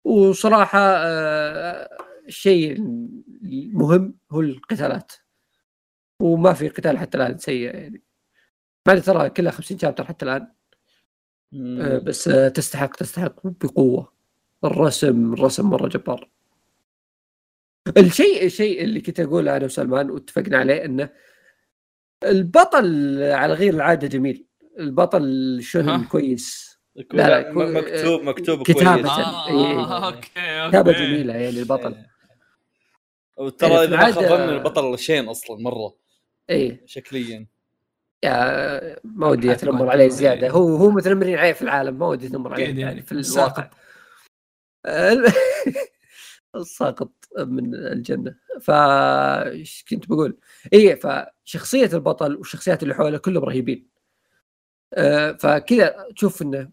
وصراحة آه، الشيء المهم هو القتالات. وما في قتال حتى الآن سيء يعني. بعد ترى كلها 50 شابتر حتى الآن. مم. آه، بس آه، تستحق تستحق بقوة. الرسم الرسم مرة جبار. الشيء الشيء اللي كنت اقوله أنا وسلمان واتفقنا عليه إنه البطل على غير العادة جميل. البطل شنو؟ كويس. لا لا، لا كو- مكتوب مكتوب كتابة. كويس آه، إيه، إيه. okay okay كتابة جميلة يعني البطل وترى اذا ما خاب البطل شين أصلا مرة إيه شكليا يا ما ودي اتنمر عليه إيه. زيادة هو هو متنمرين عليه في العالم ما ودي اتنمر عليه يعني. في الواقع ساقط. ال- *laughs* الساقط من الجنة ف كنت بقول؟ اي فشخصية البطل والشخصيات اللي حوله كلهم رهيبين آه، فكذا تشوف إنه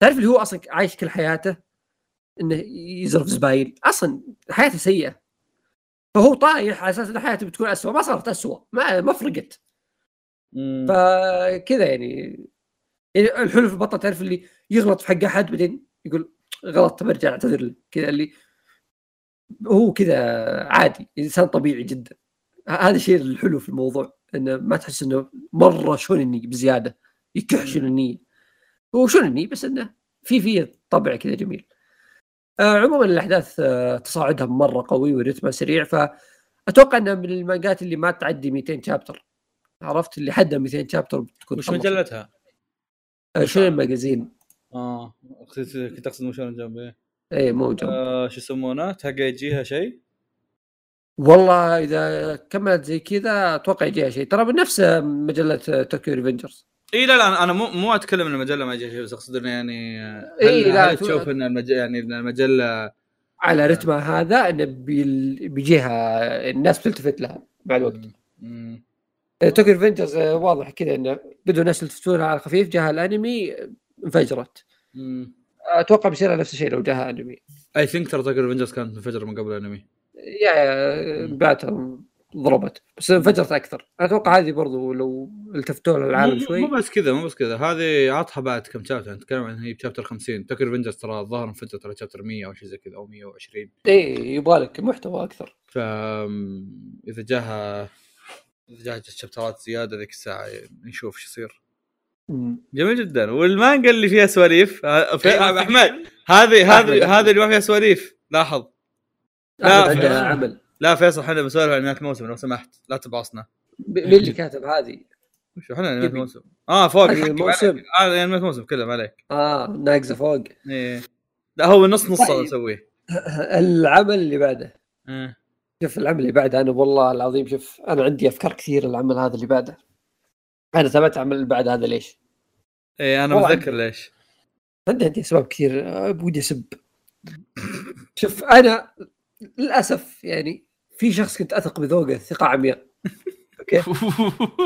تعرف اللي هو أصلا عايش كل حياته إنه يزرف زباين. أصلا حياته سيئة. فهو طايح على أساس ان حياته بتكون اسوء ما صارت اسوء ما ما فرقت. فكذا يعني. يعني الحلو في البطل تعرف اللي يغلط في حق أحد بعدين يقول غلطت برجع أعتذر له. كذا اللي هو كذا عادي. إنسان طبيعي جدا. هذا الشيء الحلو في الموضوع إنه ما تحس إنه مرة شونني بزيادة. يكح شونني هو شونني بس إنه في في طبع كذا جميل. آه عموما الأحداث آه تصاعدها مرة قوي ورتمها سريع فأتوقع إنها من المانجات اللي ما تعدي 200 chapter. عرفت؟ اللي حدها 200 chapter بتكون وش. مجلتها؟ آه شنو ال magazine؟ آه كنت أقصد Shonen Jump إيه. اي مو Jump آه، شو يسمونه؟ تلقى يجيها شيء؟ والله إذا كملت زي كذا أتوقع يجيها شيء. ترى بنفس مجلة Tokyo Revengers اي لا لا أنا مو مو أتكلم إن المجلة ما شيء بس اقصد انه يعني هل, إي لا، هل تشوف إن المجله يعني إن المجلة على رتمها هذا انه بيجيها الناس بتلتفت لها مع الوقت مم. Tokyo Revengers واضح كذا انه بدوا الناس يلتفتون على الخفيف جاها الأنمي انفجرت. مم. أتوقع بيصير نفس الشيء لو جاها أنمي. I think ترى Tokyo Revengers كانت انفجر من قبل الأنمي. yeah yeah بعدها ضربت. بس انفجرت أكثر. أتوقع هذه برضو لو التفتوا للعالم مو- شوي. مو بس كذا مو بس كذا. هذه عطها بعد كم chapter نتكلم عن هي ب chapter 50 Tokyo Revengers ترى الظاهر انفجر ترى chapter 100 أو شيء زي كذا أو 120 إي يبغى لك محتوى أكثر. ف إذا جاها إذا جاها شابترات زيادة ذيك الساعة نشوف إيش يصير. جميل جدا. والمانجا اللي فيها سواليف آه، أحمد. هذه هذه. هذه اللي ما فيها سواليف. لاحظ. لا، عمل. لا فيصل إحنا بنسولف عن انميات موسم لو سمحت. لا تبعصنا. مين اللي كاتب هذه؟ وش إحنا انميات تبي. موسم. آه فوق. الموسم. آه انميات موسم كلها ما عليك. آه ناقزه فوق. إيه. لا هو نص نص طيب. اسويه العمل اللي بعده. إيه. شوف العمل اللي بعده أنا والله العظيم شوف أنا عندي أفكار كثير العمل هذا اللي بعده. أنا تابعت العمل اللي بعد هذا ليش؟ إيه أنا متذكر ليش. عندي عندي أسباب كثير بودي أسب. شوف أنا للأسف يعني في شخص كنت أثق بذوقه ثقة عمياء. أوكي؟ *laughs*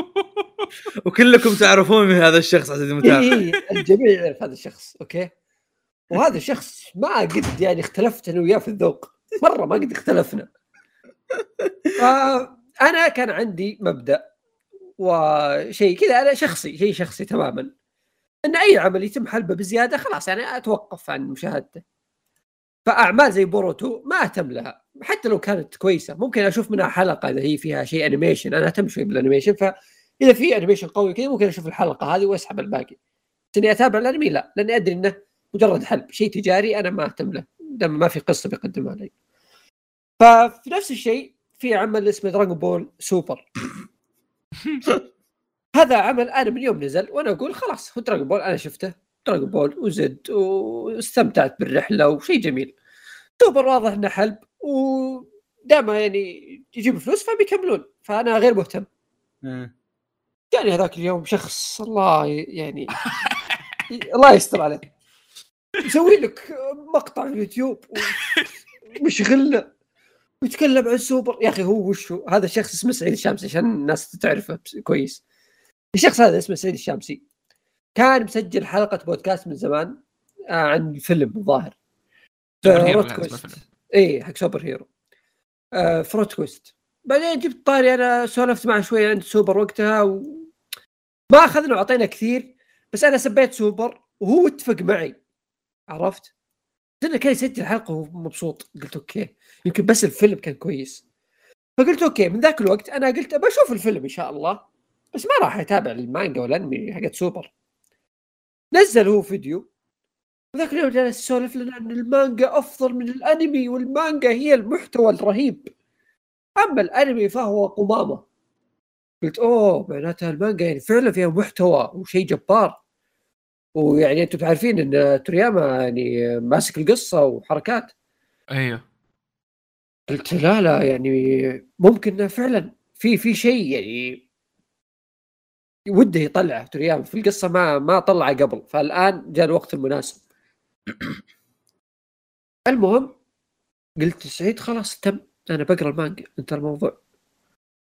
*laughs* وكلكم تعرفون من هذا الشخص عزيزي المتابع. إيه الجميع يعرف هذا الشخص okay؟ وهذا الشخص ما قد يعني اختلفت أنا وياه في الذوق. مرة ما قد اختلفنا. فانا كان عندي مبدأ وشيء كذا أنا شخصي شيء شخصي تماما. إن أي عمل يتم حلبه بزيادة خلاص أنا أتوقف عن مشاهدته. فأعمال زي بوروتو ما أهتم لها. حتى لو كانت كويسة. ممكن أشوف منها حلقة إذا هي فيها شيء animation أنا أهتم شوي بال animation فإذا في animation قوي كذا ممكن أشوف الحلقة هذه وأسحب الباقي. إني أتابع الأنمي لا. لأني أدري إنه مجرد حلب. شيء تجاري أنا ما أهتم له. دام ما في قصة بيقدمها لي. ففي نفس الشيء في عمل اسمه دراغون بول سوبر هذا عمل أنا من يوم نزل وأنا أقول خلاص هو دراغون بول أنا شفته. دراغون بول وزد واستمتعت بالرحلة وشيء جميل. سوبر واضح إنه حلب ودائما يعني يجيب فلوس فبيكملون فأنا غير مهتم. إيه. جاني هذاك اليوم شخص الله يعني *laughs* الله يستر عليه يسوي لك مقطع في اليوتيوب ومشغلنا ويتكلم عن سوبر. يا أخي هو وش هو؟ هذا الشخص اسمه سعيد الشامسي عشان الناس تعرفه كويس. الشخص هذا اسمه سعيد الشامسي. كان مسجل حلقة بودكاست من زمان آه عن فيلم الظاهر سوبر هيرو روت كان اسمه كويست. اي حق سوبر هيرو آه فروت كويست بعدين جبت طاري أنا سولفت معه شوي عند سوبر وقتها و... ما أخذنا وعطينا كثير بس أنا سبيت سوبر وهو اتفق معي. عرفت؟ لأنه كان يسجل حلقة وهو مبسوط. قلت okay. يمكن بس الفيلم كان كويس. فقلت okay من ذاك الوقت أنا قلت بشوف الفيلم إن شاء الله بس ما راح أتابع المانجا والانمي حقت سوبر نزل هو فيديو. وذاك اليوم جالس يسولف لنا أن المانجا أفضل من الأنمي والمانجا هي المحتوى الرهيب. أما الأنمي فهو قمامة. قلت أوه معناتها المانجا يعني فعلا فيها محتوى وشيء جبار. ويعني أنتم عارفين أن تورياما يعني ماسك القصة وحركات. أيوه. قلت لا لا يعني ممكن فعلا في في شيء يعني وده يطلعه تورياما في القصة ما ما طلعه قبل فالآن جاء الوقت المناسب. *clears throat* المهم قلت سعيد خلاص تم أنا بقرأ المانجا انتهى الموضوع.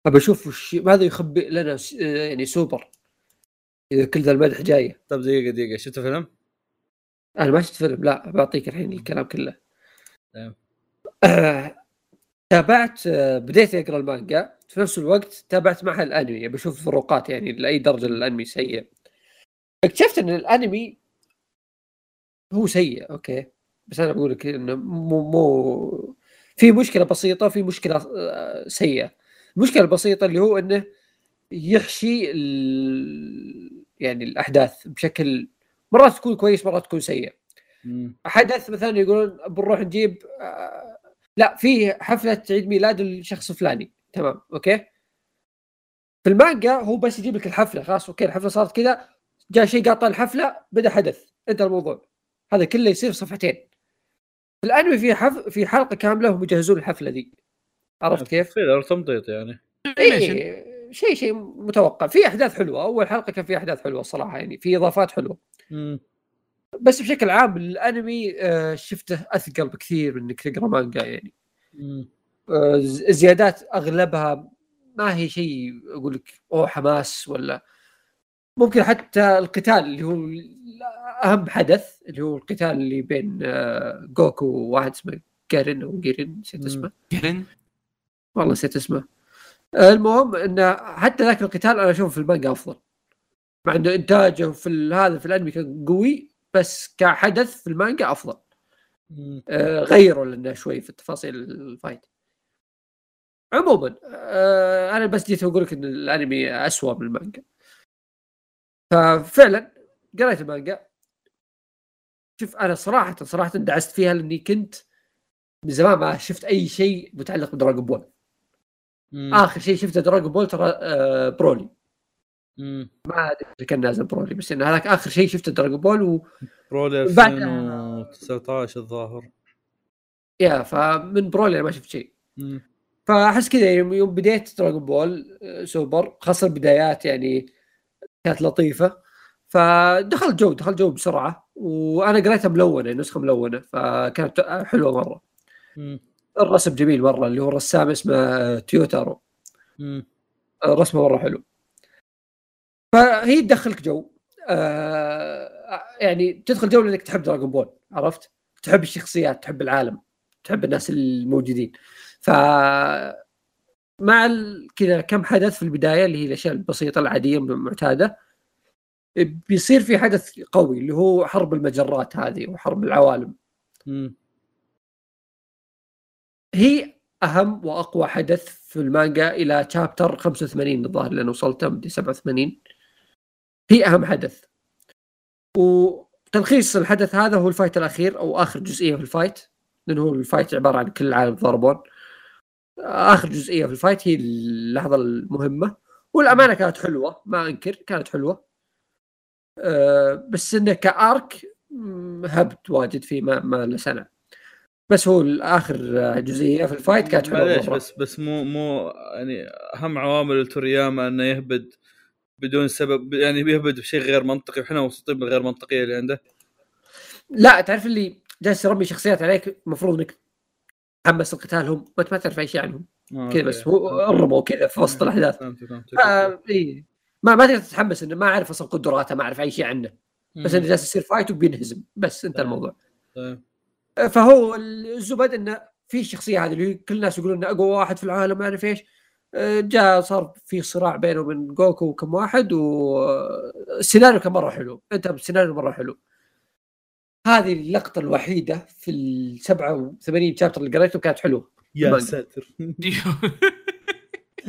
أبى أشوف وش ماذا يخبئ لنا يعني سوبر. إذا كل ذا المدح جاية طب دقيقة دقيقة شفت فيلم؟ أنا ما شفت فيلم لا بعطيك الحين الكلام كله. آه، *clears throat* تابعت آه، بديت أقرأ المانجا. في نفس الوقت تابعت معها الأنمي. بشوف فروقات يعني لأي درجة الأنمي سيء. اكتشفت إن الأنمي هو سيء okay. بس أنا بقول لك إنه مو مو في مشكلة بسيطة وفي مشكلة آه، سيئة. المشكلة البسيطة اللي هو إنه يحشي ال... يعني الأحداث بشكل مرات تكون كويس مرات تكون سيء. حدث مثلا يقولون بنروح نجيب آه، لا في حفلة عيد ميلاد الشخص الفلاني تمام okay؟ في المانجا هو بس يجيب لك الحفلة خلاص okay الحفلة صارت كذا جاء شيء قاطع الحفلة بدأ حدث انتهى الموضوع. هذا كله يصير صفحتين. في الأنمي في حف... في حلقة كاملة هم يجهزون الحفلة دي. عرفت كيف؟ فيلر تمطيط يعني. اي شيء شيء متوقع. في أحداث حلوة. أول حلقة كان في أحداث حلوة الصراحه يعني في إضافات حلوة. مم. بس بشكل عام الانمي آه، شفته اثقل بكثير من انك تقرا مانجا يعني. مم. آه، اغلبها ما هي شيء أقول لك أوه حماس ولا ممكن حتى القتال اللي هو اهم حدث اللي هو القتال اللي بين آه، جوكو وواحد اسمه جارين أو جيرين نسيت. اسمه. جرين والله نسيت اسمه. المهم إنه حتى ذاك القتال أنا أشوفه في المانجا أفضل. مع إنه إنتاجه في ال- هذا في الأنمي كان قوي بس كحدث في المانجا أفضل. آه، غيروا لنا شوي في التفاصيل ال fight. عموما آه، أنا بس جيت أقول لك إن الأنمي اسوء من المانجا. ففعلا قريت المانجا. شوف أنا صراحة صراحة دعست فيها لأني كنت من زمان ما شفت أي شيء متعلق بدراجون بول. مم. آخر شيء شفته دراجون بول ترى آه، برولي. مم. ما أدري كان نازل برولي بس إنه هذاك آخر شيء شفته دراجون بول و... برولي بعدها- 2019 الظاهر إيه فمن برولي أنا ما شفت شيء. فأحس كذا يوم يوم بديت دراجون بول آه، سوبر خاصة البدايات يعني كانت لطيفة فدخل جو دخل جو بسرعة وأنا قريتها ملونة نسخة ملونة فكانت حلوة مرة مم. الرسم جميل مرة اللي هو الرسام اسمه تيوتارو مم. رسمه مرة حلو فهي تدخلك جو آه يعني تدخل جو لأنك تحب دراجون بول عرفت؟ تحب الشخصيات تحب العالم تحب الناس الموجودين ف مع ال- كذا كم حدث في البداية اللي هي الأشياء البسيطة العادية المعتادة بيصير في حدث قوي اللي هو حرب المجرات هذه وحرب العوالم. هي أهم وأقوى حدث في المانجا إلى شابتر 85 الظاهر لأن وصلت مدري 87 هي أهم حدث. وتلخيص الحدث هذا هو ال fight الأخير أو آخر جزئية في ال fight لأنه هو ال fight عبارة عن كل العالم ضربون. آخر جزئية في ال fight هي اللحظة المهمة والأمانة كانت حلوة ما أنكر كانت حلوة. أه بس إنه ك arc هبت واجد فيه ما ما له سنة. بس هو اخر جزئية في ال fight كانت حلوة معليش. بس بس مو مو يعني أهم عوامل تورياما إنه يهبد بدون سبب يعني بيهبد بشيء غير منطقي وحنا مبسوطين بالغير منطقية اللي عنده لا تعرف اللي جالس يرمي شخصيات عليك المفروض إنك تحمس لقتالهم وانت ما تعرف أي شيء عنهم آه، كذا. بس هو رموا كذا في وسط الأحداث فهمت فهمت آه إيه. ما ما تقدر تتحمس إنه ما أعرف أصلا قدراته ما أعرف أي شيء عنه بس إنه جالس يصير فايت وبينهزم بس انت طيب. الموضوع طيب. فهو الزبد إنه في الشخصيه هذه اللي كل الناس يقولون إنه أقوى واحد في العالم ما أعرف إيش آه، جاء صار في صراع بينه وبين جوكو وكم واحد والسيناريو كان مرة حلو. أنت بالسيناريو مرة حلو. هذه اللقطة الوحيدة في ال 87 شابتر اللي قريته كانت حلوة. يا مانجا. ساتر. *laughs*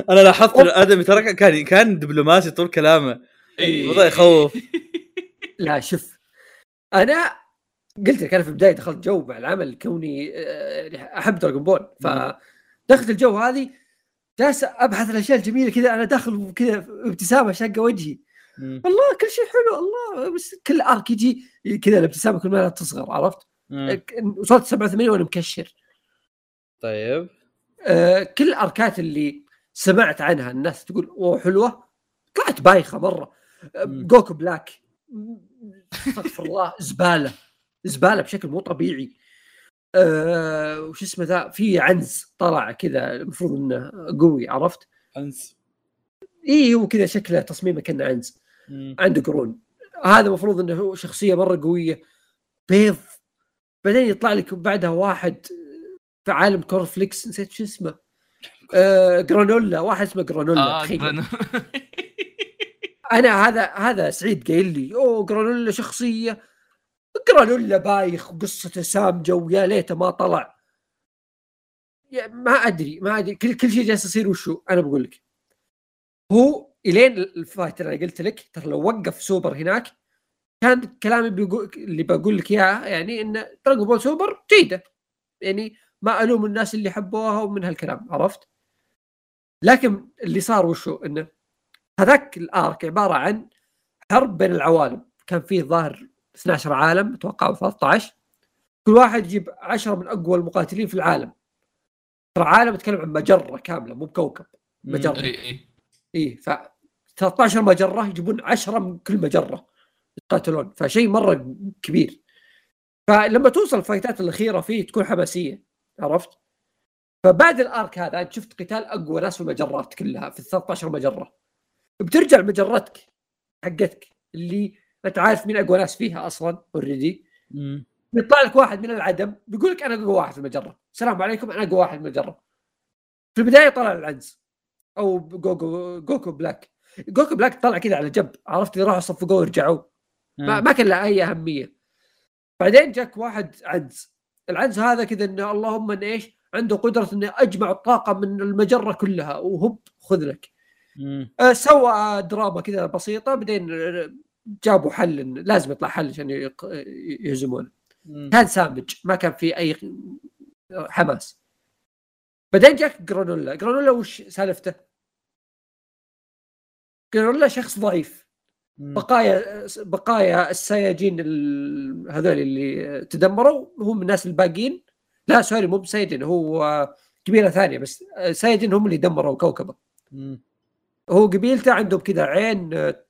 أنا لاحظت إن الادمي ترى كان كان دبلوماسي طول كلامه. إيه. الموضوع يخوف. *laughs* لا شوف. أنا قلت لك أنا في البداية دخلت جو مع العمل كوني آه، يعني أحب دراجون بول فدخلت الجو هذه جالس أبحث الأشياء الجميلة كذا أنا داخل كذا ابتسامة شاقه وجهي. مم. والله كل شيء حلو الله بس كل arc يجي كذا الابتسامة كل ما تصغر عرفت؟ مم. وصلت 87 وأنا مكشر طيب. آه، كل الاركات اللي سمعت عنها الناس تقول أوه حلوة. طلعت بايخة مرة. مم. جوكو بلاك. أستغفر الله. *laughs* زبالة. زبالة بشكل مو طبيعي. أه وش اسمه ذا؟ في عنز طلع كذا المفروض إنه قوي عرفت؟ انس إي هو كذا شكله تصميمه كأنه عنز. مم. عنده قرون. هذا المفروض إنه هو شخصية مرة قوية. بيض. بعدين يطلع لك بعدها واحد في عالم كورن فليكس نسيت شو اسمه. *laughs* آه جرانولا واحد اسمه جرانولا آه تخيل. أنا هذا هذا سعيد قايل لي أوه جرانولا شخصية. جرانولا بايخ وقصته سامجه ويا ليته ما طلع. ما أدري ما أدري. كل كل شيء جالس يصير وشو؟ أنا بقول لك. هو إلين ال fight اللي أنا قلت لك ترى لو وقف سوبر هناك كان كلامي بيقول اللي بقول لك إياه يعني إن دراجون بول سوبر جيدة. يعني ما ألوم الناس اللي حبوها ومن هالكلام عرفت؟ لكن اللي صار وشو؟ إنه هذاك الآرك عبارة عن حرب بين العوالم. كان فيه ظاهر 12 عالم أتوقع أو 13 كل واحد يجيب 10 من أقوى المقاتلين في العالم ترى عالم اتكلم عن مجرة كاملة مو بكوكب. إي إي. إي ف 13 مجرة يجيبون 10 من كل مجرة يتقاتلون فشيء مرة كبير فلما توصل الفايتات الأخيرة فيه تكون حماسية عرفت؟ فبعد ال arc هذا أنت شفت قتال أقوى ناس في المجرات كلها في ال 13 مجرة بترجع لمجرتك حقتك اللي أنت عارف مين أقوى ناس فيها أصلا already. بيطلع لك واحد من العدم بيقول لك أنا أقوى واحد في المجرة. السلام عليكم أنا أقوى واحد في المجرة. في البداية طلع العنز أو جوكو جوكو بلاك. جوكو بلاك طلع كذا على جنب عرفت؟ اللي راحوا صفقوه ورجعوا ما, ما كان له أي أهمية. بعدين جاك واحد عنز. العنز هذا كذا إنه اللهم انه إيش؟ عنده قدرة إنه اجمع الطاقة من المجرة كلها. وهب خذ لك. آه، سوى دراما كذا بسيطة بعدين جابوا حل لازم يطلع حل عشان يهزمونه. كان سامج ما كان في أي حماس. بعدين جاك جرانولا. جرانولا وش سالفته؟ جرانولا شخص ضعيف. بقايا بقايا السياجين ال- هذول اللي تدمروا هم الناس الباقيين. لا سوري مو بسياجين هو قبيله ثانية بس سياجين هم اللي دمروا كوكبه. هو قبيلته عندهم كذا عين آه،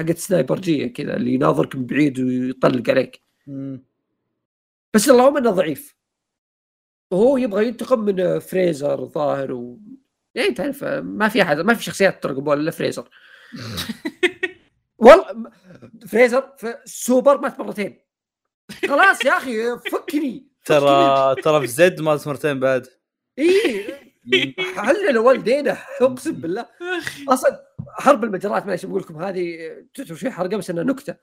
حقت سنايبرجية كذا اللي يناظرك من بعيد ويطلق عليك. مم. بس اللهم إنه ضعيف. وهو يبغى ينتقم من فريزر ظاهر و يعني تعرف ما في أحد ما في شخصيات دراجون بول إلا فريزر. *laughs* والله فريزر في سوبر مات مرتين. خلاص يا أخي فكني ترى ترى في زد مات مرتين بعد. اي حللوا والدينا اقسم بالله؟ أصلا حرب المجرات معلش بقول لكم هذه تعتبر شوي حرقه بس انها نكتة.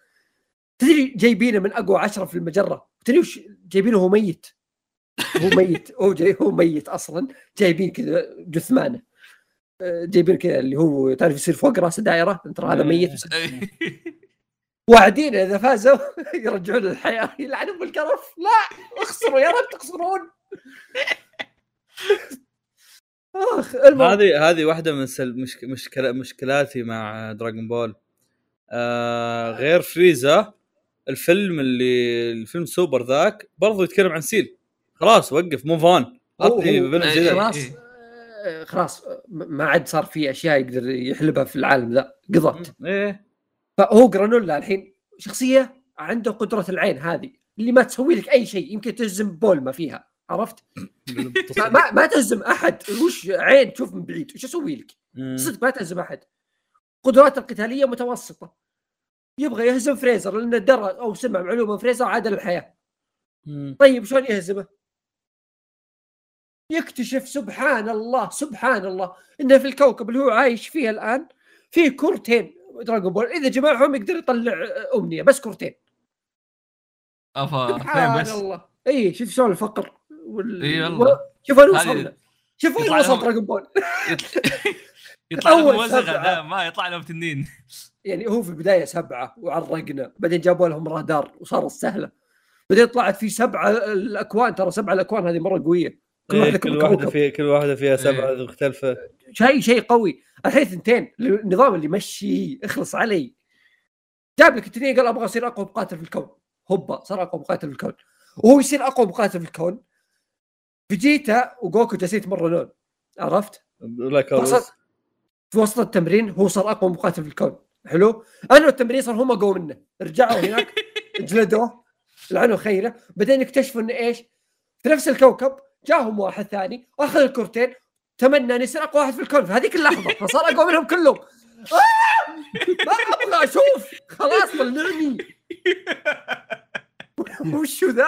تدري جايبينه من أقوى عشرة في المجرة؟ تدري وش جايبينه؟ هو ميت. هو ميت. *laughs* هو جاي هو ميت أصلا. جايبين كذا جثمانه. جايبين كذا اللي هو تعرف يصير فوق راسه دائره ترى هذا ميت. *laughs* واعدين إذا فازوا *laughs* يرجعون للحياة. يلعنون بالقرف. لا اخسروا يا رب تخسرون. آخ المهم. هذه هذه واحدة من سل... مشك... مشكلة مشكلاتي مع دراغون بول آه غير فريزا الفيلم اللي الفيلم سوبر ذاك برضو يتكلم عن سيل خلاص وقف move on ذا. خلاص. إيه. خلاص ما عاد صار في أشياء يقدر يحلبها في العالم ذا. قضت. إيه. فهو جرانولا الحين شخصية عنده قدرة العين هذه اللي ما تسوي لك أي شيء يمكن تهزم بول ما فيها. عرفت؟ ما, ما, تهزم أحد. وش عين تشوف من بعيد؟ وش أسوي لك؟ صدق ما تهزم أحد. قدراته القتالية متوسطة. يبغى يهزم فريزر لأنه درى أو سمع معلومة فريزر عاد للحياه. طيب شلون يهزمه؟ يكتشف سبحان الله سبحان الله إنه في الكوكب اللي هو عايش فيه الآن فيه كورتين دراجون بول. إذا جمعهم يقدر يطلع أمنية بس كورتين. أفا سبحان بس؟ الله. اي شوف شلون الفقر. وال... إي والله. شوف وين وصلنا. شوف وين يطلع وصل لهم- دراجون بول *laughs* يطلع- لهم وزغه سبعة. ذا ما يطلع لهم تنين. يعني هو في البداية سبعة وعرقنا بعدين جابوا لهم رادار وصارت سهله بعدين طلعت في سبعة الأكوان ترى سبعة الأكوان هذه مرة قوية. كل إيه واحدة كل واحدة في كل واحدة فيها سبعة إيه. مختلفة. شيء شيء قوي. الحين ثنتين. النظام اللي يمشي اخلص علي. جاب لك التنين قال أبغى اصير أقوى مقاتل في الكون. هوبا صار أقوى مقاتل في الكون. وهو يصير أقوى مقاتل في الكون. فيجيتا وجوكو جالسين يتمرنون عرفت؟ وسط في وسط التمرين هو صار أقوى مقاتل في الكون حلو؟ أنا التمرين صار هم أقوى منه رجعوا هناك *laughs* جلدوه لعنوا خيره بعدين اكتشفوا انه إيش؟ في نفس الكوكب جاهم واحد ثاني أخذ الكورتين تمنى ان يصير أقوى واحد في الكون في هذيك اللحظة فصار أقوى منهم كلهم آه! ما أبغى أشوف خلاص طلعني *laughs* وشو ذا؟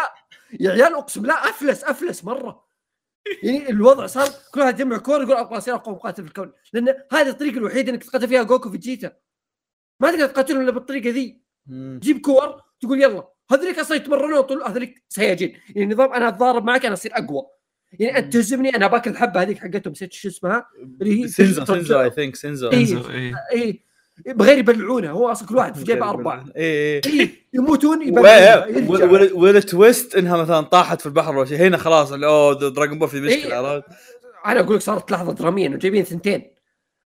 يا عيال أقسم لا أفلس أفلس مرة يعني الوضع صار كل واحد يجمع كور يقول أبغى اصير أقوى مقاتل في الكون. لأن هذه الطريقة الوحيدة إنك تقاتل فيها جوكو فيجيتا ما تقدر تقاتلهم إلا بالطريقة ذي. مم. تجيب كور تقول يلا هذوليك أصلا يتمرنون طول هذوليك سياجين. يعني نظام أنا أتضارب معك أنا أصير أقوى. يعني انت تهزمني أنا باكل الحبة هذيك حقتهم. نسيت شو اسمها؟ اللي هي سينزو سينزو I think سينزو. اي بغير يبلعونه هو أصلا كل واحد في جيبه أربعة. اي اي إيه. يموتون يبلعونه وال twist إنها مثلا طاحت في البحر ولا شيء. هنا خلاص اللي أوه دراجون بول في مشكلة إيه. عرفت؟ أنا أقول لك صارت لحظة دراميه انه جايبين ثنتين.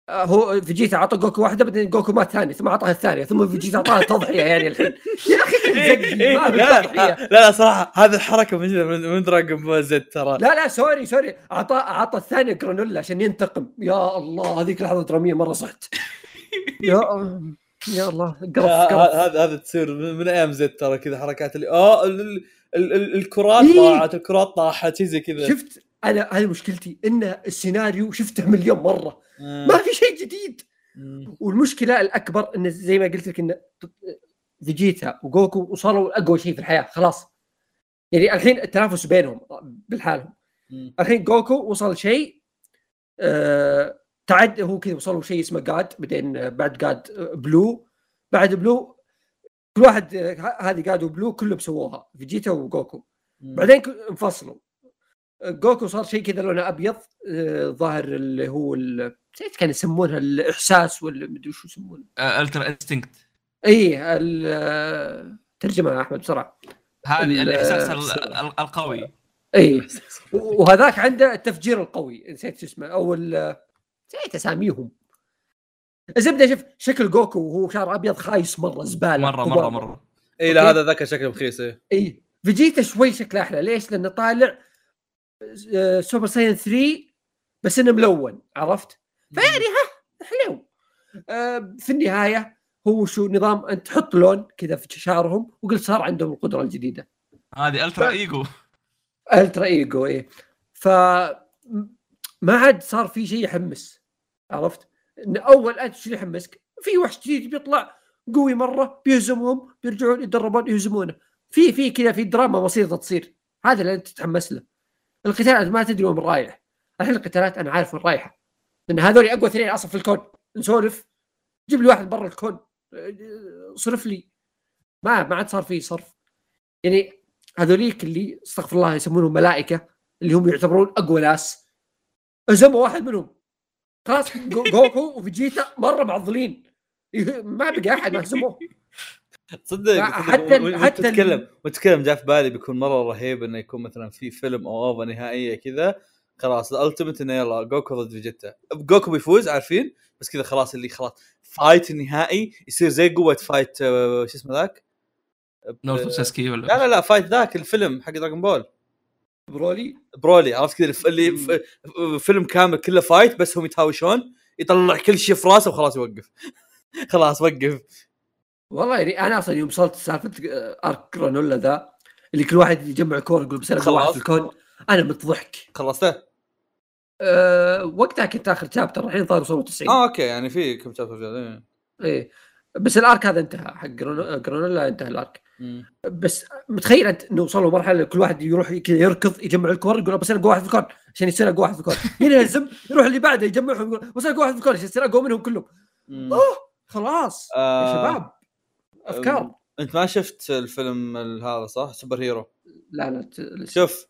آه، هو فيجيتا اعطى جوكو واحدة بعدين جوكو مات ثاني ثم اعطاها الثانية ثم فيجيتا اعطاها تضحية يعني الحين. *laughs* يا أخي إيه، لا تضحية. لا لا صراحة هذه الحركة من, من دراجون بول زد ترى. لا لا sorry sorry. اعطى اعطى الثانية جرانولا عشان ينتقم. يا الله هذيك لحظة درامية مرة صحت. يا *laughs* يا الله قرف قرف هذا هذا تصير من أيام زد ترى كذا حركات اللي آه ال- ال- ال- ال- الكرات إيه. طاحت الكرات طاحت زي كذا شفت أنا هذه مشكلتي إن السيناريو شفته مليون مرة آه. ما في شيء جديد. والمشكلة الأكبر إن زي ما قلت لك إن فيجيتا وجوكو وصلوا أقوى شيء في الحياة خلاص يعني الحين التنافس بينهم بالحالهم. الحين جوكو وصل شيء آه تعد هو كذا وصلوا شيء اسمه God بعدين بعد God Blue. بعد Blue كل واحد هذه God و Blue كلهم سووها فيجيتا وجوكو. بعدين انفصلوا. جوكو صار شيء كذا لونه أبيض آه، ظاهر اللي هو نسيت كان يسمونها الإحساس ولا مدري شو يسمونه. Ultra Instinct اي ترجمة يا أحمد بسرعة. هذه ال- الإحساس ال- ال- القوي. اي وهذاك عنده التفجير القوي نسيت شو اسمه أو ال- نسيت اساميهم الزبده شوف شكل جوكو وهو شعر أبيض خايس مرة زبالة. مرة مرة. مرة. إي لا. هذا ذاك شكله بخيس إيه. إي. فيجيتا شوي شكله أحلى. ليش؟ لأنه طالع Super Saiyan 3 بس إنه ملون عرفت؟ فيعني ها حلو. آه، في النهاية هو شو نظام أنت تحط لون كذا في شعرهم وقلت صار عندهم القدرة الجديدة. هذه Ultra ف- Ego Ultra Ego إيه ف ما عاد صار في شيء يحمس. عرفت؟ أول انت شو يحمسك؟ في وحش جديد بيطلع قوي مرة بيهزمهم بيرجعون يتدربون يهزمونه. في في كذا في دراما بسيطة تصير. هذا اللي أنت تتحمس له. القتالات ما تدري وين رايح. الحين القتالات أنا عارف وين رايحة. لأن هذول أقوى اثنين أصلا في الكون. نسولف. جيب لي واحد برا الكون. صرف لي. ما ما عاد صار في صرف. يعني هذوليك اللي استغفر الله يسمونهم ملائكة اللي هم يعتبرون أقوى ناس. هزموا واحد منهم. خلاص جو- جوكو وفيجيتا مرة معضلين. ما بقى أحد ما هزموه تصدق لا، تصدق حتى حتى تتكلم وتتكلم جاء في بالي بيكون مرة رهيب إنه يكون مثلا في فيلم أو OVA نهائية كذا. خلاص ال ultimate إنه يلا جوكو ضد فيجيتا. جوكو بيفوز عارفين؟ بس كذا خلاص اللي خلاص fight النهائي يصير زي قوة fight آه، شو اسمه ذاك؟ ناروتو ساسكي ولا لا لا لا fight ذاك الفيلم حق دراجون بول برولي؟ برولي عرفت كذا اللي فيلم كامل كله fight بس هم يتهاوشون يطلع كل شيء في راسه وخلاص يوقف. *laughs* خلاص وقف. والله يعني أنا أصلا يوم وصلت سالفة آه، arc جرانولا ذا اللي كل واحد يجمع كورة يقول بس أنا واحد. في الكون أنا متضحك. خلصته؟ أه وقتها كنت آخر chapter الحين صار وصلوا 90 آه okay يعني في كم chapter. إيه. بس ال arc هذا انتهى حق جرانو- جرانولا انتهى ال arc مم. بس متخيل انت انه وصلوا مرحلة كل واحد يروح كذا يركض يجمع الكور يقول بس أنا أقوى واحد في الكون عشان يصير أقوى واحد في الكون *laughs* ينهزم يروح اللي بعده يجمعهم يقول بس أنا أقوى واحد في الكون عشان يصير أقوى منهم كلهم. أوه خلاص يا آه، شباب أفكار أنت ما شفت الفيلم ال- هذا صح؟ سوبر هيرو لا لا ت-. شوف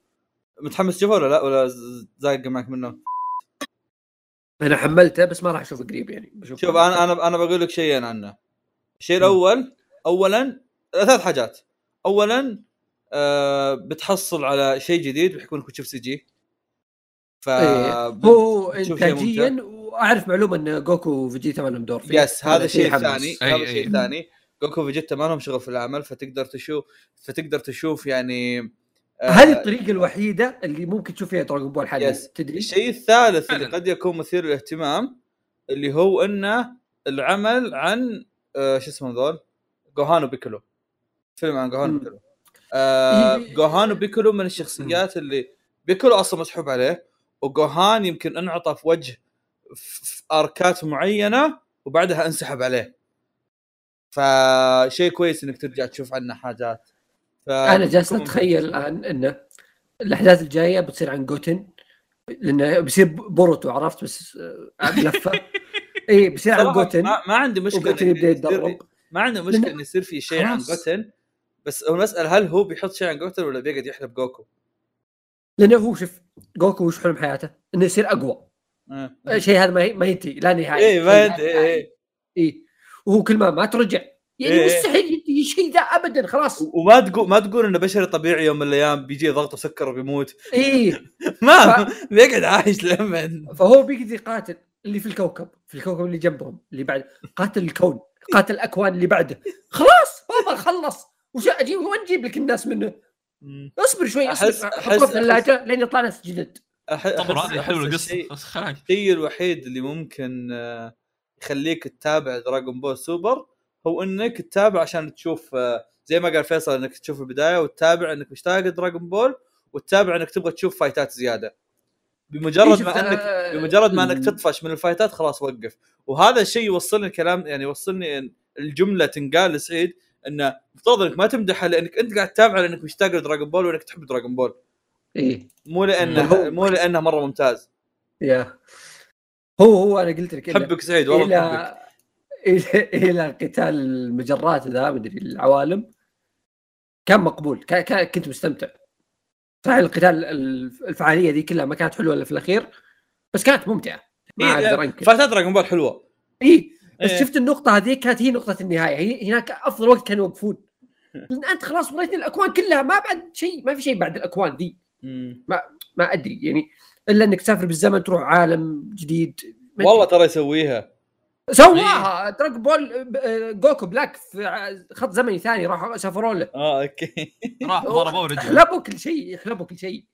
متحمس تشوفه ولا لا ولا ز- زاق معك منه؟ أنا حملته بس ما راح أشوفه قريب يعني بشوف شوف أنا أنا أنا بقول لك شيئين عنه. الشيء الأول اولا ثلاث حاجات. اولا آه بتحصل على شيء جديد بيحكون لك تشوف CG. ف إيه. هو انتاجيا وأعرف معلومة إن جوكو وفيجيتا ما لهم دور فيه بس هذا الشيء. الثاني هذا الشيء. الثاني جوكو فيجيتا ما لهم شغل في العمل فتقدر تشوف فتقدر تشوف يعني آه، هذه الطريقة الوحيدة اللي ممكن تشوف فيها دراجون بول حاليا. تدري الشيء الثالث اللي. قد يكون مثير للاهتمام اللي هو إنه العمل عن آه شو اسمه ذول؟ جوهان وبيكولو فيلم عن جوهان. وبيكولو آه. *laughs* جوهان وبيكولو من الشخصيات اللي بيكولو أصلا مسحوب عليه وجوهان يمكن أنعطى في وجه في أركات معينة وبعدها انسحب عليه. فشيء كويس إنك ترجع تشوف عنه حاجات. ف... أنا جالس أتخيل الآن ان الأحداث الجاية بتصير عن جوتن لأنه بيصير بوروتو عرفت؟ بس آه، بلفه *laughs* اي عن صراحة جوتن ما, ما عندي مشكلة إن يبدا يتدرب ما عنده مشكلة انه يصير في شيء عن. جوتن بس المساله هل هو بيحط شيء عن جوتن ولا بيقعد يحلب جوكو؟ لأنه هو شوف جوكو وش حلم حياته؟ إنه يصير أقوى آه. الشيء هذا ما ما ينتهي لا نهاية إيه ما شيء ينتهي، نهاية. إيه. اي وهو كل ما ما ترجع يعني إيه. مستحيل ينتهي شيء ذا ابدا خلاص وما تقول ما تقول إنه بشري طبيعي يوم من الأيام بيجي ضغطه سكر وبيموت اي *laughs* ما بيقعد عايش لمن فهو بيقدر يقاتل اللي في الكوكب في الكوكب اللي جنبهم اللي بعد قاتل الكون قاتل الأكوان اللي بعده. خلاص بابا خلص. وش أجيب؟ وين أجيب لك الناس منه. اصبر شوي اصبر. حطه في الثلاجة لين يطلع ناس جدد. أح- طب أحس- هذه حلوة القصة الشيء الوحيد اللي ممكن آه، يخليك تتابع دراغون بول سوبر هو إنك تتابع عشان تشوف آه، زي ما قال فيصل إنك تشوف البداية وتتابع إنك مشتاق دراغون بول وتتابع إنك تبغى تشوف فايتات زيادة. بمجرد ما انك بمجرد ما أنك تطفش من الفايتات خلاص وقف. وهذا الشيء يوصلني الكلام يعني يوصلني إن الجملة تنقال لسعيد إنه مفترض إنك ما تمدحها لأنك أنت قاعد تتابع لأنك مشتاق لدراغون بول وإنك تحب دراغون بول. إيه. مو لأنه. مو لأنه مرة ممتاز. يا. هو هو أنا قلت لك حبك سعيد والله حبك إلى إلى قتال المجرات ذا مدري العوالم. كان مقبول كنت مستمتع. صحيح القتال الف- الفعالية ذي كلها ما كانت حلوة إلا في الأخير بس كانت ممتعة. ما إيه، أقدر أنكر. دراغون بول حلوة. اي بس إيه. شفت النقطة هذه كانت هي نقطة النهاية. هي هناك أفضل وقت كانوا يوقفون. *laughs* لأن أنت خلاص وريتني الأكوان كلها ما بعد شيء ما في شيء بعد الأكوان ذي مم. ما أدري يعني إلا إنك تسافر بالزمن تروح عالم جديد. ما والله. ترى يسويها. سواها! دراج بول آه، جوكو بلاك في خط زمني ثاني راح سافروا له آه okay. راح *laughs* ضربوه ورجع. حلبوا كل شيء حلبوا كل شيء.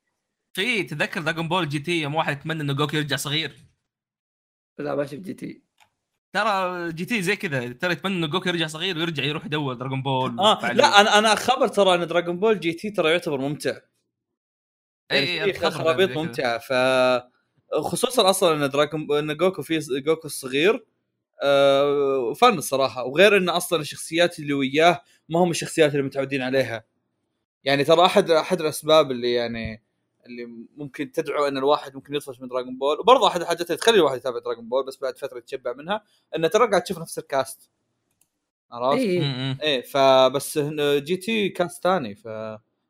في تذكر دراجون بول جي تي يوم واحد يتمنى إنه جوكو يرجع صغير. لا ما شفت جي تي. ترى جي تي زي كذا ترى يتمنى إنه جوكو يرجع صغير ويرجع يروح يدور دراجون بول. آه. لا أنا أنا خبر ترى إن دراغون بول جي تي ترى يعتبر ممتع. اي يعني اي خرابيط. ممتعة. ف خصوصا أصلا إن دراغون إن جوكو في جوكو الصغير فن الصراحة وغير إن أصلا الشخصيات اللي وياه ما هم الشخصيات اللي متعودين عليها يعني ترى أحد أحد الأسباب اللي يعني اللي ممكن تدعو إن الواحد ممكن يطفش من دراغون بول وبرضه أحد الحاجات اللي تخلي الواحد يتابع دراغون بول بس بعد فترة يتشبع منها انه ترى قاعد تشوف نفس ال cast عرفت؟ اي. إيه فبس جي تي cast ثاني ف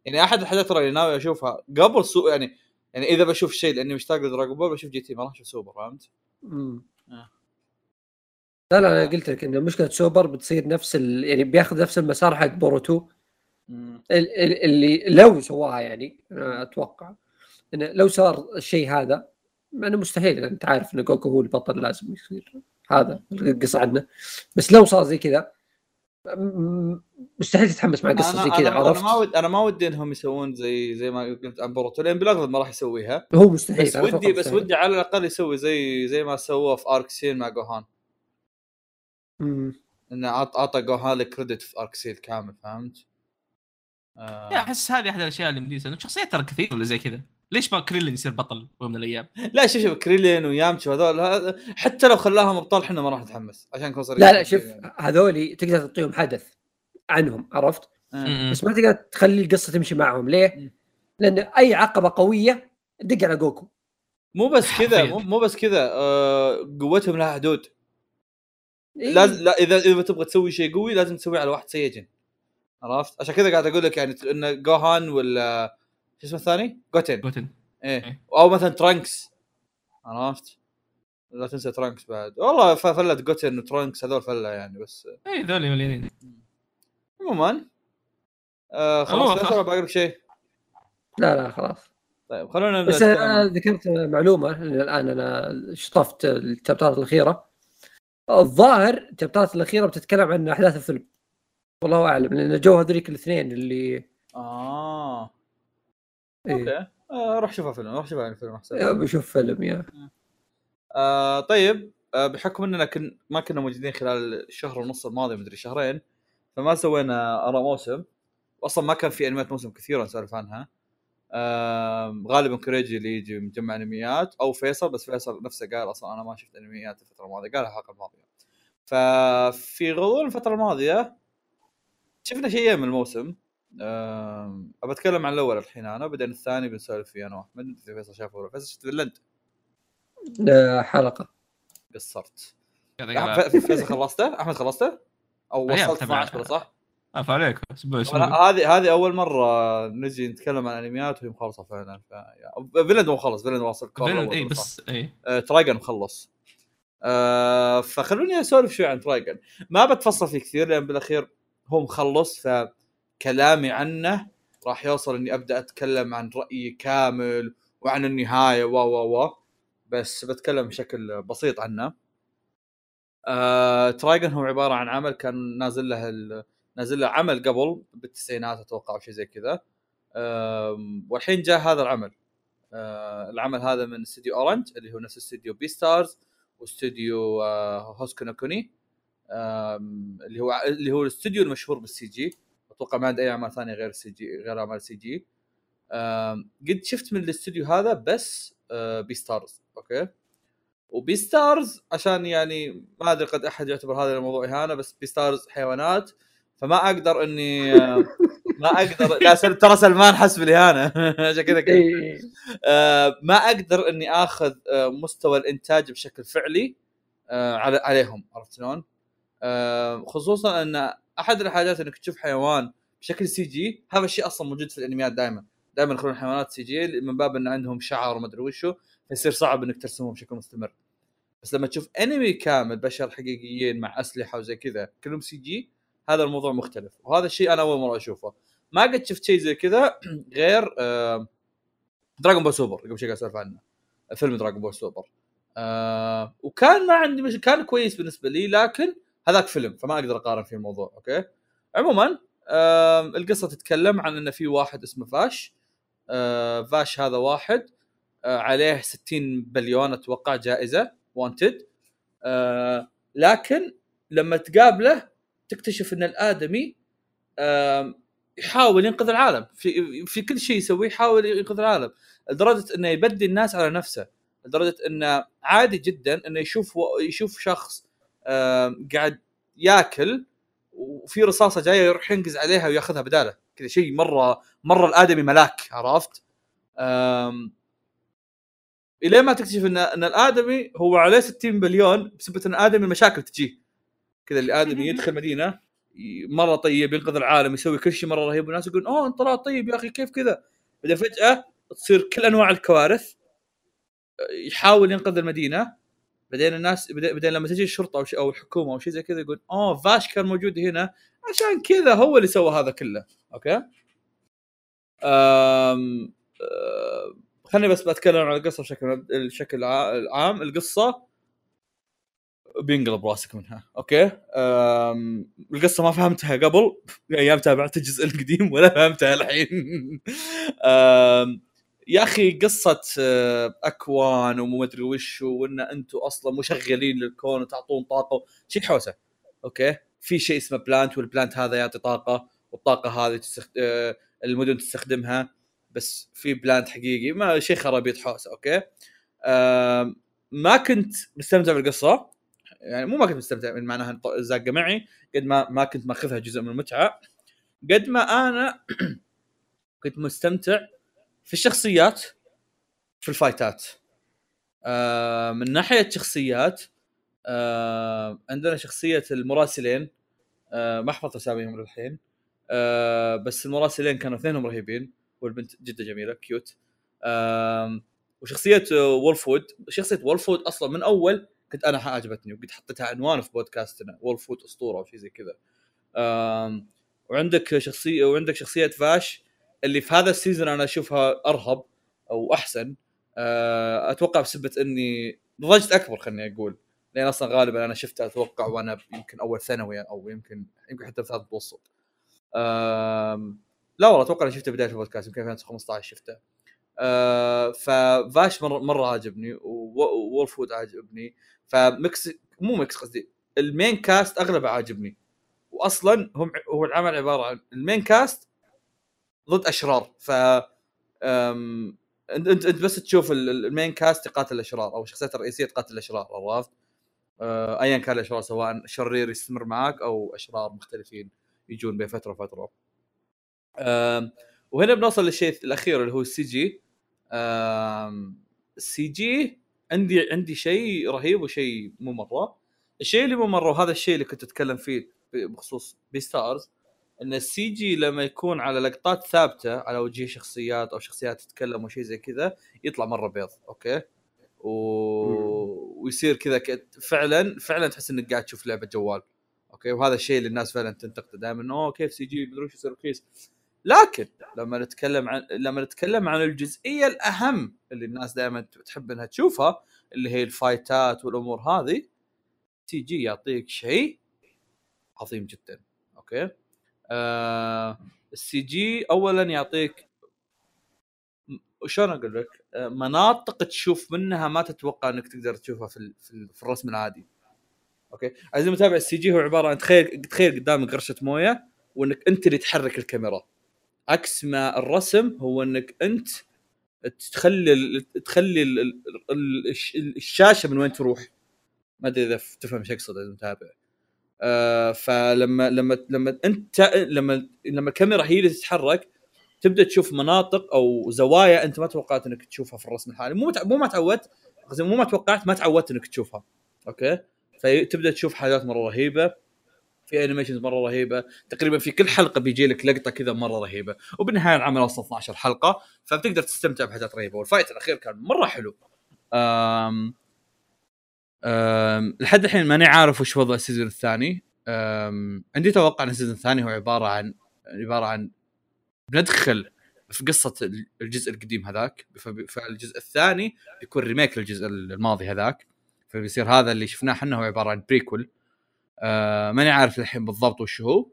يعني أحد الحاجات ترى اللي ناوي أشوفها قبل سوبر يعني يعني إذا بشوف شيء لأني مشتاق لدراجون بول بشوف جي تي ما راح أشوف سوبر فهمت؟ لا لا أنا قلت لك ان مشكلة سوبر بتصير نفس ال... يعني بياخذ نفس المسار حق بوروتو. ال- ال- اللي لو سواها يعني أنا أتوقع انه لو صار الشيء هذا مع انه مستحيل لأن أنت عارف إن جوكو هو البطل لازم يصير. هذا القصة عنه. بس لو صار زي كذا مستحيل تتحمس مع قصة زي أنا كذا أنا, عرفت؟ ما ود أنا ما ودي إنهم يسوون زي زي ما قلت عن بوروتو لأن بالأغلب ما راح يسويها. هو مستحيل بس ودي بس. ودي على الأقل يسوي زي زي ما سووه في arc سيل مع جوهان مم. إنه عط- عطى جوهان الكريدت في ارك سين كامل فهمت؟ آه. يا أحس هذه أحد الأشياء اللي مديسة إنه شخصيات ترى كثير اللي زي كذا ليش ما كريلين يصير بطل يوم من الأيام؟ لا شوف شوف كريلين ويامتشو هذول حتى لو خلاهم ابطال إحنا ما راح نتحمس عشان نكون صريحين لا لا شوف هذولي تقدر تعطيهم حدث عنهم عرفت آه. بس ما تقدر تخلي القصة تمشي معهم ليه؟ مم. لأن أي عقبة قوية دق على جوكو مو بس *laughs* كذا مو بس كذا آه قوتهم لها حدود إيه. لازم لا إذا إذا تبغى تسوي شيء قوي لازم تسويه على واحد سيجن عرفت؟ عشان كذا قاعد أقول لك يعني إن جوهان ولا شو اسمه الثاني؟ جوتن. جوتن. إيه. إيه. أو مثلا ترانكس. عرفت؟ لا تنسى ترانكس بعد. والله ف- فله جوتن وترانكس هذول فلة يعني بس اي ذولي مليانين عموما آه خلاص باقي لك شيء. لا لا خلاص. طيب خلونا بس أنا. ذكرت معلومة لأن الآن أنا شفت الشابترات الأخيرة. الظاهر الشابترات الأخيرة بتتكلم عن أحداث الفيلم. والله أعلم لأن جو هذوليك الاثنين اللي آه. إيه. okay. آه روح شوفها فيلم روح شوفها فيلم احسن بشوف فيلم يا. آه طيب آه بحكم إننا كن ما كنا موجودين خلال الشهر ونص الماضي مدري شهرين فما سوينا أراء موسم. واصلا ما كان في انميات موسم كثيره نسولف عنها. آه غالبا كوريجي اللي يجي مجمع أنميات أو فيصل بس فيصل نفسه قال أصلا أنا ما شفت أنميات الفترة الماضية قالها الحلقة الماضية. ففي غضون الفترة الماضية شفنا شيئين من الموسم. أبى أتكلم عن الأول الحين أنا بعدين الثاني بنسولف فيه أنا وأحمد إذا فيصل شافه ولا فيصل شفت فيلند آه، حلقة. قصرت. فيصل خلصته؟ أحمد خلصته؟ أو أيام وصلت تبع- 12 ولا صح؟ عفا عليك هذه هذه أول مرة نجي نتكلم عن أنميات وهي مخلصة فعلا. ف... فيلند مخلص فيلند واصل الأول إي؟ بس إي. آه، Trigun مخلص آه فخلوني أسولف شوي عن Trigun ما بتفصل فيه كثير لأن بالأخير هو مخلص فكلامي عنه راح يوصل إني أبدأ أتكلم عن رأيي كامل وعن النهاية و و و. بس بتكلم بشكل بسيط عنه. آه Trigun هو عبارة عن عمل كان نازل له ال... نازل له عمل قبل بالتسعينات أتوقع أو شيء زي كذا. آه والحين جاء هذا العمل. آه العمل هذا من استوديو Orange اللي هو نفس استوديو Beastars واستوديو آه Houseki no Kuni اللي هو اللي هو الاستوديو المشهور بال CG. أتوقع ما عنده أي أعمال ثانية غير ال CG غير أعمال CG. قد شفت من الاستوديو هذا بس آه Beastars okay؟ و Beastars عشان يعني ما أدري قد أحد يعتبر هذا الموضوع إهانة بس Beastars حيوانات. فما أقدر إني آه ما أقدر لا. ترى سلمان حس بالاهانه *laughs* عشان كذا قلت. إيه. آه ما أقدر إني آخذ آه مستوى الإنتاج بشكل فعلي على عليهم عرفت شلون؟ خصوصا إن أحد الحاجات إنك تشوف حيوان بشكل CG هذا الشيء أصلا موجود في الأنميات دائما دائما يخلون الحيوانات CG من باب إن عندهم شعر وما أدري وشو فيصير صعب إنك ترسمهم بشكل مستمر بس لما تشوف أنمي كامل بشر حقيقيين مع أسلحة وزي كذا كلهم CG هذا الموضوع مختلف. وهذا الشيء أنا أول مرة أشوفه. ما قد شفت شيء زي كذا *clears throat* غير Dragon Ball Super قبل شيء قاعد أسولف عنه. فيلم Dragon Ball Super وكان ما عندي مش... كان كويس بالنسبة لي لكن هذاك فيلم فما أقدر أقارن في الموضوع أوكي؟ عموما القصة تتكلم عن إن في واحد اسمه فاش. فاش هذا واحد عليه 60 بليون أتوقع جائزة وانتد لكن لما تقابله تكتشف إن الآدمي يحاول ينقذ العالم. في في كل شيء يسويه يحاول ينقذ العالم. لدرجة إنه يبدي الناس على نفسه. لدرجة انه عادي جدا إنه يشوف يشوف شخص قاعد ياكل وفي رصاصة جاية يروح ينقز عليها وياخذها بدالة. كذا شيء مرة مرة الآدمي ملاك عرفت؟ الين ما تكتشف إن إن الآدمي هو عليه 60 بليون بسبب إن الآدمي مشاكل تجيه. كذا الادمي *laughs* يدخل مدينة مرة طيب ينقذ العالم يسوي كل شيء مرة رهيب والناس يقولون أوه انت طلعت طيب يا أخي كيف كذا؟ بعدين فجأة تصير كل أنواع الكوارث يحاول ينقذ المدينة. بعدين الناس بعدين لما تجي الشرطة أو أو الحكومة أو شيء زي كذا يقول أوه Vash كان موجود هنا؟ عشان كذا هو اللي سوى هذا كله. okay؟ أم... أم... خليني بس بتكلم عن القصة بشكل الشكل العام القصة. بينقلب راسك منها. okay؟ أم... القصة ما فهمتها قبل. أيام تابعت الجزء القديم ولا فهمتها الحين. *laughs* أم... يا أخي قصة أكوان ومو مدري وش وإن أنتم أصلا مشغلين للكون وتعطون طاقة. شيء حوسة. okay؟ في شيء اسمه plant وال plant هذا يعطي طاقة والطاقة هذه تستخد... المدن تستخدمها. بس في plant حقيقي. ما شيء خرابيط حوسة. okay؟ آه ما كنت مستمتع بالقصة. يعني مو ما كنت مستمتع من معناها زاقه معي قد ما ما كنت ماخذها جزء من المتعة. قد ما أنا *clears throat* كنت مستمتع في الشخصيات في الفايتات. آه من ناحية شخصيات آه عندنا شخصية المراسلين آه ما احفظ أساميهم للحين. بس المراسلين كانوا اثنينهم رهيبين والبنت جدا جميلة كيوت وشخصية Wolfwood. شخصية Wolfwood أصلا من أول كنت أنا عجبتني وقد حطيتها عنوان في بودكاستنا Wolfwood أسطورة أو شيء زي كذا. وعندك شخصيه وعندك شخصية Vash اللي في هذا ال season أنا أشوفها أرهب أو أحسن. آه أتوقع بسبة إني نضجت أكبر خليني أقول لأن أصلا غالبا أنا شفتها أتوقع وأنا يمكن أول ثانوي أو يمكن يمكن حتى ثالث متوسط. لا والله أتوقع أنا شفته بداية البودكاست يمكن 2015 شفته. آه ف Vash مره مرة عجبني Wolfwood عجبني ف mix مو mix قصدي ال main cast أغلبه عاجبني واصلا هم هو العمل عبارة عن ال main cast ضد أشرار ف انت انت بس تشوف ال main cast يقاتل الأشرار أو الشخصيات الرئيسية تقاتل الأشرار عرفت؟ آه ايا كان الأشرار سواء شرير يستمر معاك أو أشرار مختلفين يجون بين فترة وفترة. وهنا بنوصل للشيء الأخير اللي هو السي جي. السي جي عندي عندي شيء رهيب وشيء مو مرة. الشيء اللي مو مرة وهذا الشيء اللي كنت أتكلم فيه بخصوص Beastars إن ال CG لما يكون على لقطات ثابتة على وجه شخصيات أو شخصيات تتكلم أو شيء زي كذا يطلع مرة بيض okay؟ و... ويصير كذا ك... فعلا فعلا تحس إنك قاعد تشوف لعبة جوال okay؟ وهذا الشيء اللي الناس فعلا تنتقده دائما أوه كيف CG؟ مدري وش يصير رخيص؟ لكن لما نتكلم عن لما نتكلم عن الجزئية الأهم اللي الناس دائما تحب إنها تشوفها اللي هي ال fightات والأمور هذه CG يعطيك شيء عظيم جدا okay؟ آه ال CG اولا يعطيك وشلون أقول لك؟ آه، مناطق تشوف منها ما تتوقع إنك تقدر تشوفها في في, ال- في الرسم العادي okay؟ عزيزي المتابع ال CG هو عبارة عن تخيل تخيل قدامك قرشه موية وإنك أنت اللي تحرك الكاميرا. عكس ما الرسم هو إنك أنت تخلي تخلي ال- ال- ال- الش- الشاشة من وين تروح. ما أدري إذا تفهم إيش أقصد المتابع آه فلما لما لما أنت لما لما الكاميرا هي اللي تتحرك تبدأ تشوف مناطق أو زوايا أنت ما توقعت إنك تشوفها في الرسم الحالي. مو. مو ما تعودت مو ما توقعت ما تعودت إنك تشوفها. okay؟ فتبدا تشوف حاجات مرة رهيبة. في animations مرة رهيبة. تقريبا في كل حلقة بيجي لك لقطة كذا مرة رهيبة. وبالنهاية العمل وصل 12 حلقة فبتقدر تستمتع بحاجات رهيبة. وال fight الأخير كان مرة حلو. أم... أم... لحد الحين ماني عارف وش وضع ال season الثاني. أم... عندي توقع إن ال season الثاني هو عبارة عن عبارة عن بندخل في قصة الجزء القديم هذاك. فالجزء الثاني بيكون ريميك للجزء الماضي هذاك. فبيصير هذا اللي شفناه إحنا هو عبارة عن بريكول آه ماني عارف الحين بالضبط وش هو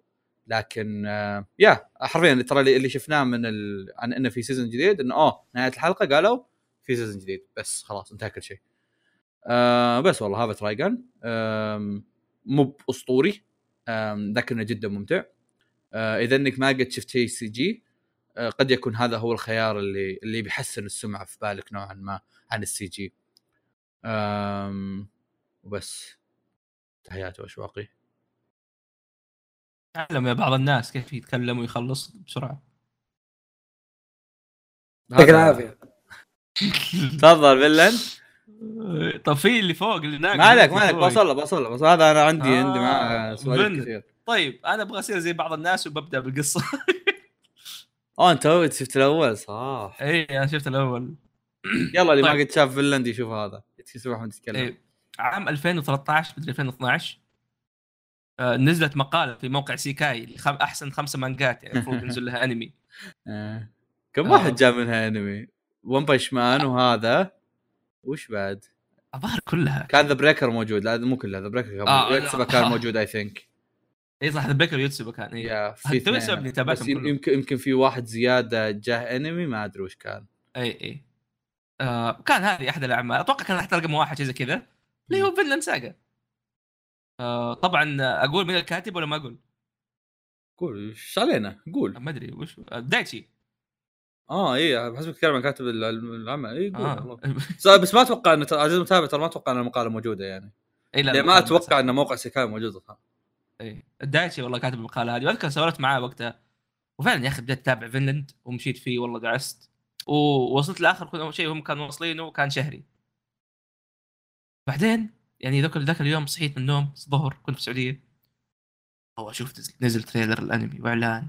لكن آه يا حرفيا ترى اللي شفناه من ال... عن إنه في سيزون جديد إنه اوه نهاية الحلقة قالوا في سيزون جديد بس خلاص انتهى كل شيء. آه بس والله هذا ترايجن آم، مو اسطوري آم، لكنه جدا ممتع. آه إذا إنك ما قد شفت شيء CG آه، قد يكون هذا هو الخيار اللي اللي بيحسن السمعة في بالك نوعا ما عن ال CG. وبس. تحياتي وأشواقي. تعلم يا بعض الناس كيف يتكلم ويخلص بسرعة. يعطيك العافية. *laughs* تفضل فيلن. طب في اللي فوق اللي ناقص ما عليك ما عليك. بوصل له بوصل له بس هذا أنا عندي آه، عندي معاه سواليف فيلن. كثير. طيب أنا أبغى اصير زي بعض الناس وببدأ بالقصة. *laughs* آه أنت شفت الأول صح. اي أنا شفت الأول. يلا اللي ما طيب. قد شاف فينلاند يشوف هذا. يسمع احمد يتكلم. إيه. عام 2013 مدري 2012 آه، نزلت مقالة في موقع سيكاي. أحسن خمسة مانجات يعني المفروض *laughs* ينزل لها أنمي. آه. كم آه. واحد جاء منها أنمي؟ ون بانش مان وهذا. وش بعد؟ الظاهر كلها. كان ذا بريكر موجود. لا مو كلها. ذا بريكر كان موجود. كان *laughs* موجود اي ثينك إي صح ذا بيكر يوتسوبا كان إي. في تابعتهم. يمكن يمكن في واحد زيادة جاه أنمي ما أدري وش كان. إي إي. آه كان هذه أحد الأعمال. أتوقع كان تحت رقم واحد شيء زي كذا. اللي هو فينلاند ساجا؟ آه طبعا أقول من الكاتب ولا ما أقول؟ قول إيش علينا؟ قول. ما أدري وش؟ آه، دايتشي. آه اي بحسبك تتكلم عن كاتب ال- العمل. اي قول والله. بس- ما أتوقع إن عزيز المتابع ترى ما أتوقع إن المقالة موجودة يعني. اي لا يعني ما أتوقع إن موقع سيكاي موجود. أصلاً. اي دايتشي والله كاتب المقالة هذه وأذكر سولفت معاه وقتها. وفعلا يا أخي بديت أتابع فينلاند ومشيت فيه والله دعست ووصلت لآخر كل شيء هم كانوا واصلينه كان شهري. بعدين يعني ذاك ذاك اليوم صحيت من النوم الظهر كنت في السعودية. هو أشوف نزل, trailer الأنمي وإعلان.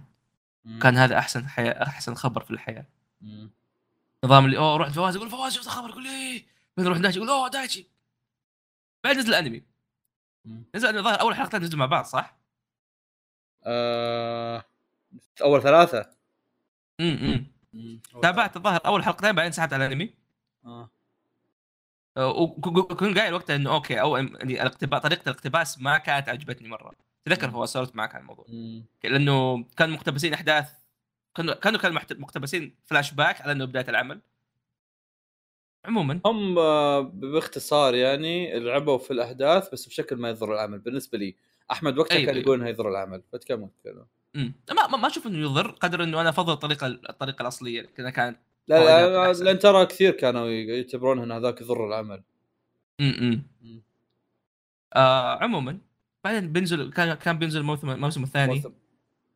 كان هذا أحسن حياة أحسن خبر في الحياة. مم. نظام اللي أوه رحت فواز يقول فواز شفت الخبر؟ يقول إيه. بعدين نروح دايتشي يقول أوه دايتشي. بعد نزل الأنمي. مم. نزل الظاهر أول حلقتين نزلوا مع بعض صح؟ آه... أول ثلاثة؟ امم مم. تابعت الظاهر أول حلقتين بعدين سحبت على الأنمي. آه. وكنت قايل وقتها إنه okay أو يعني الاقتباس طريقة الاقتباس ما كانت عجبتني مرة. تذكر فواز سولفت معك عن الموضوع. لأنه كانوا مقتبسين أحداث كانوا كانوا كانوا مقتبسين فلاش باك على إنه بداية العمل. عموما. هم آه، باختصار يعني لعبوا في الأحداث بس بشكل ما يضر العمل. بالنسبة لي أحمد وقتها أيوة، كان. يقول إنه يضر العمل فتكمل تكلم مم. ما ما- أشوف إنه يضر قدر إنه أنا أفضل الطريقة الطريقة الأصلية. كانت لا لا. لأن ترى كثير كانوا يعتبرون ان هذاك يضر العمل امم مم. آه عموما بعدين بينزل كان كان بينزل الموسم الموسم الثاني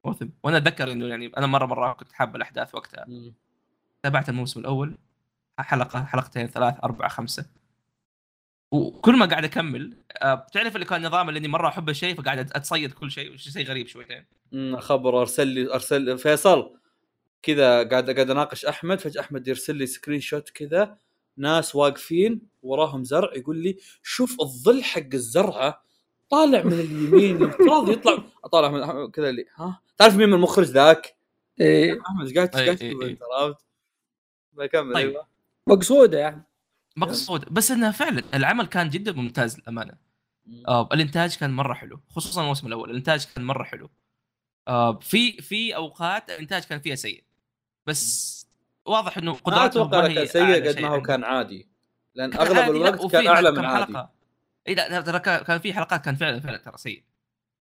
موسم. وأنا أتذكر إنه يعني أنا مرة مرة كنت حاب الأحداث وقتها مم. تابعت الموسم الأول حلقة حلقتين ثلاث أربعة خمسة وكل ما قاعد أكمل آه، بتعرف اللي كان نظام اللي اني مرة أحب الشيء فقاعد أتصيد كل شيء شيء غريب شويتين خبر أرسل لي أرسل فيصل كذا قاعد قاعد أناقش أحمد فجأة أحمد يرسل لي screenshot كذا ناس واقفين وراهم زرع يقول لي شوف الظل حق الزرعة طالع من اليمين المفترض يطلع اطالع أحمد كذا اللي ها؟ تعرف مين من المخرج ذاك؟ إيه. أحمد إيش قاعد إيش قاعد أي. أنت عرفت؟ بكمل طيب. أيوه. مقصودة يعني. مقصود بس انها فعلا العمل كان جدا ممتاز للأمانة. آه الإنتاج كان مرة حلو خصوصا الموسم الأول. الإنتاج كان مرة حلو. آه في في أوقات الإنتاج كان فيها سيء. بس واضح إنه ما قدراتهم أتوقع كان سيء قد ما هو عندهم. كان عادي لأن كان أغلب الوقت كان أعلى من عادي. إي لا ترى كان- في حلقات كان فعلا فعلا ترى سيء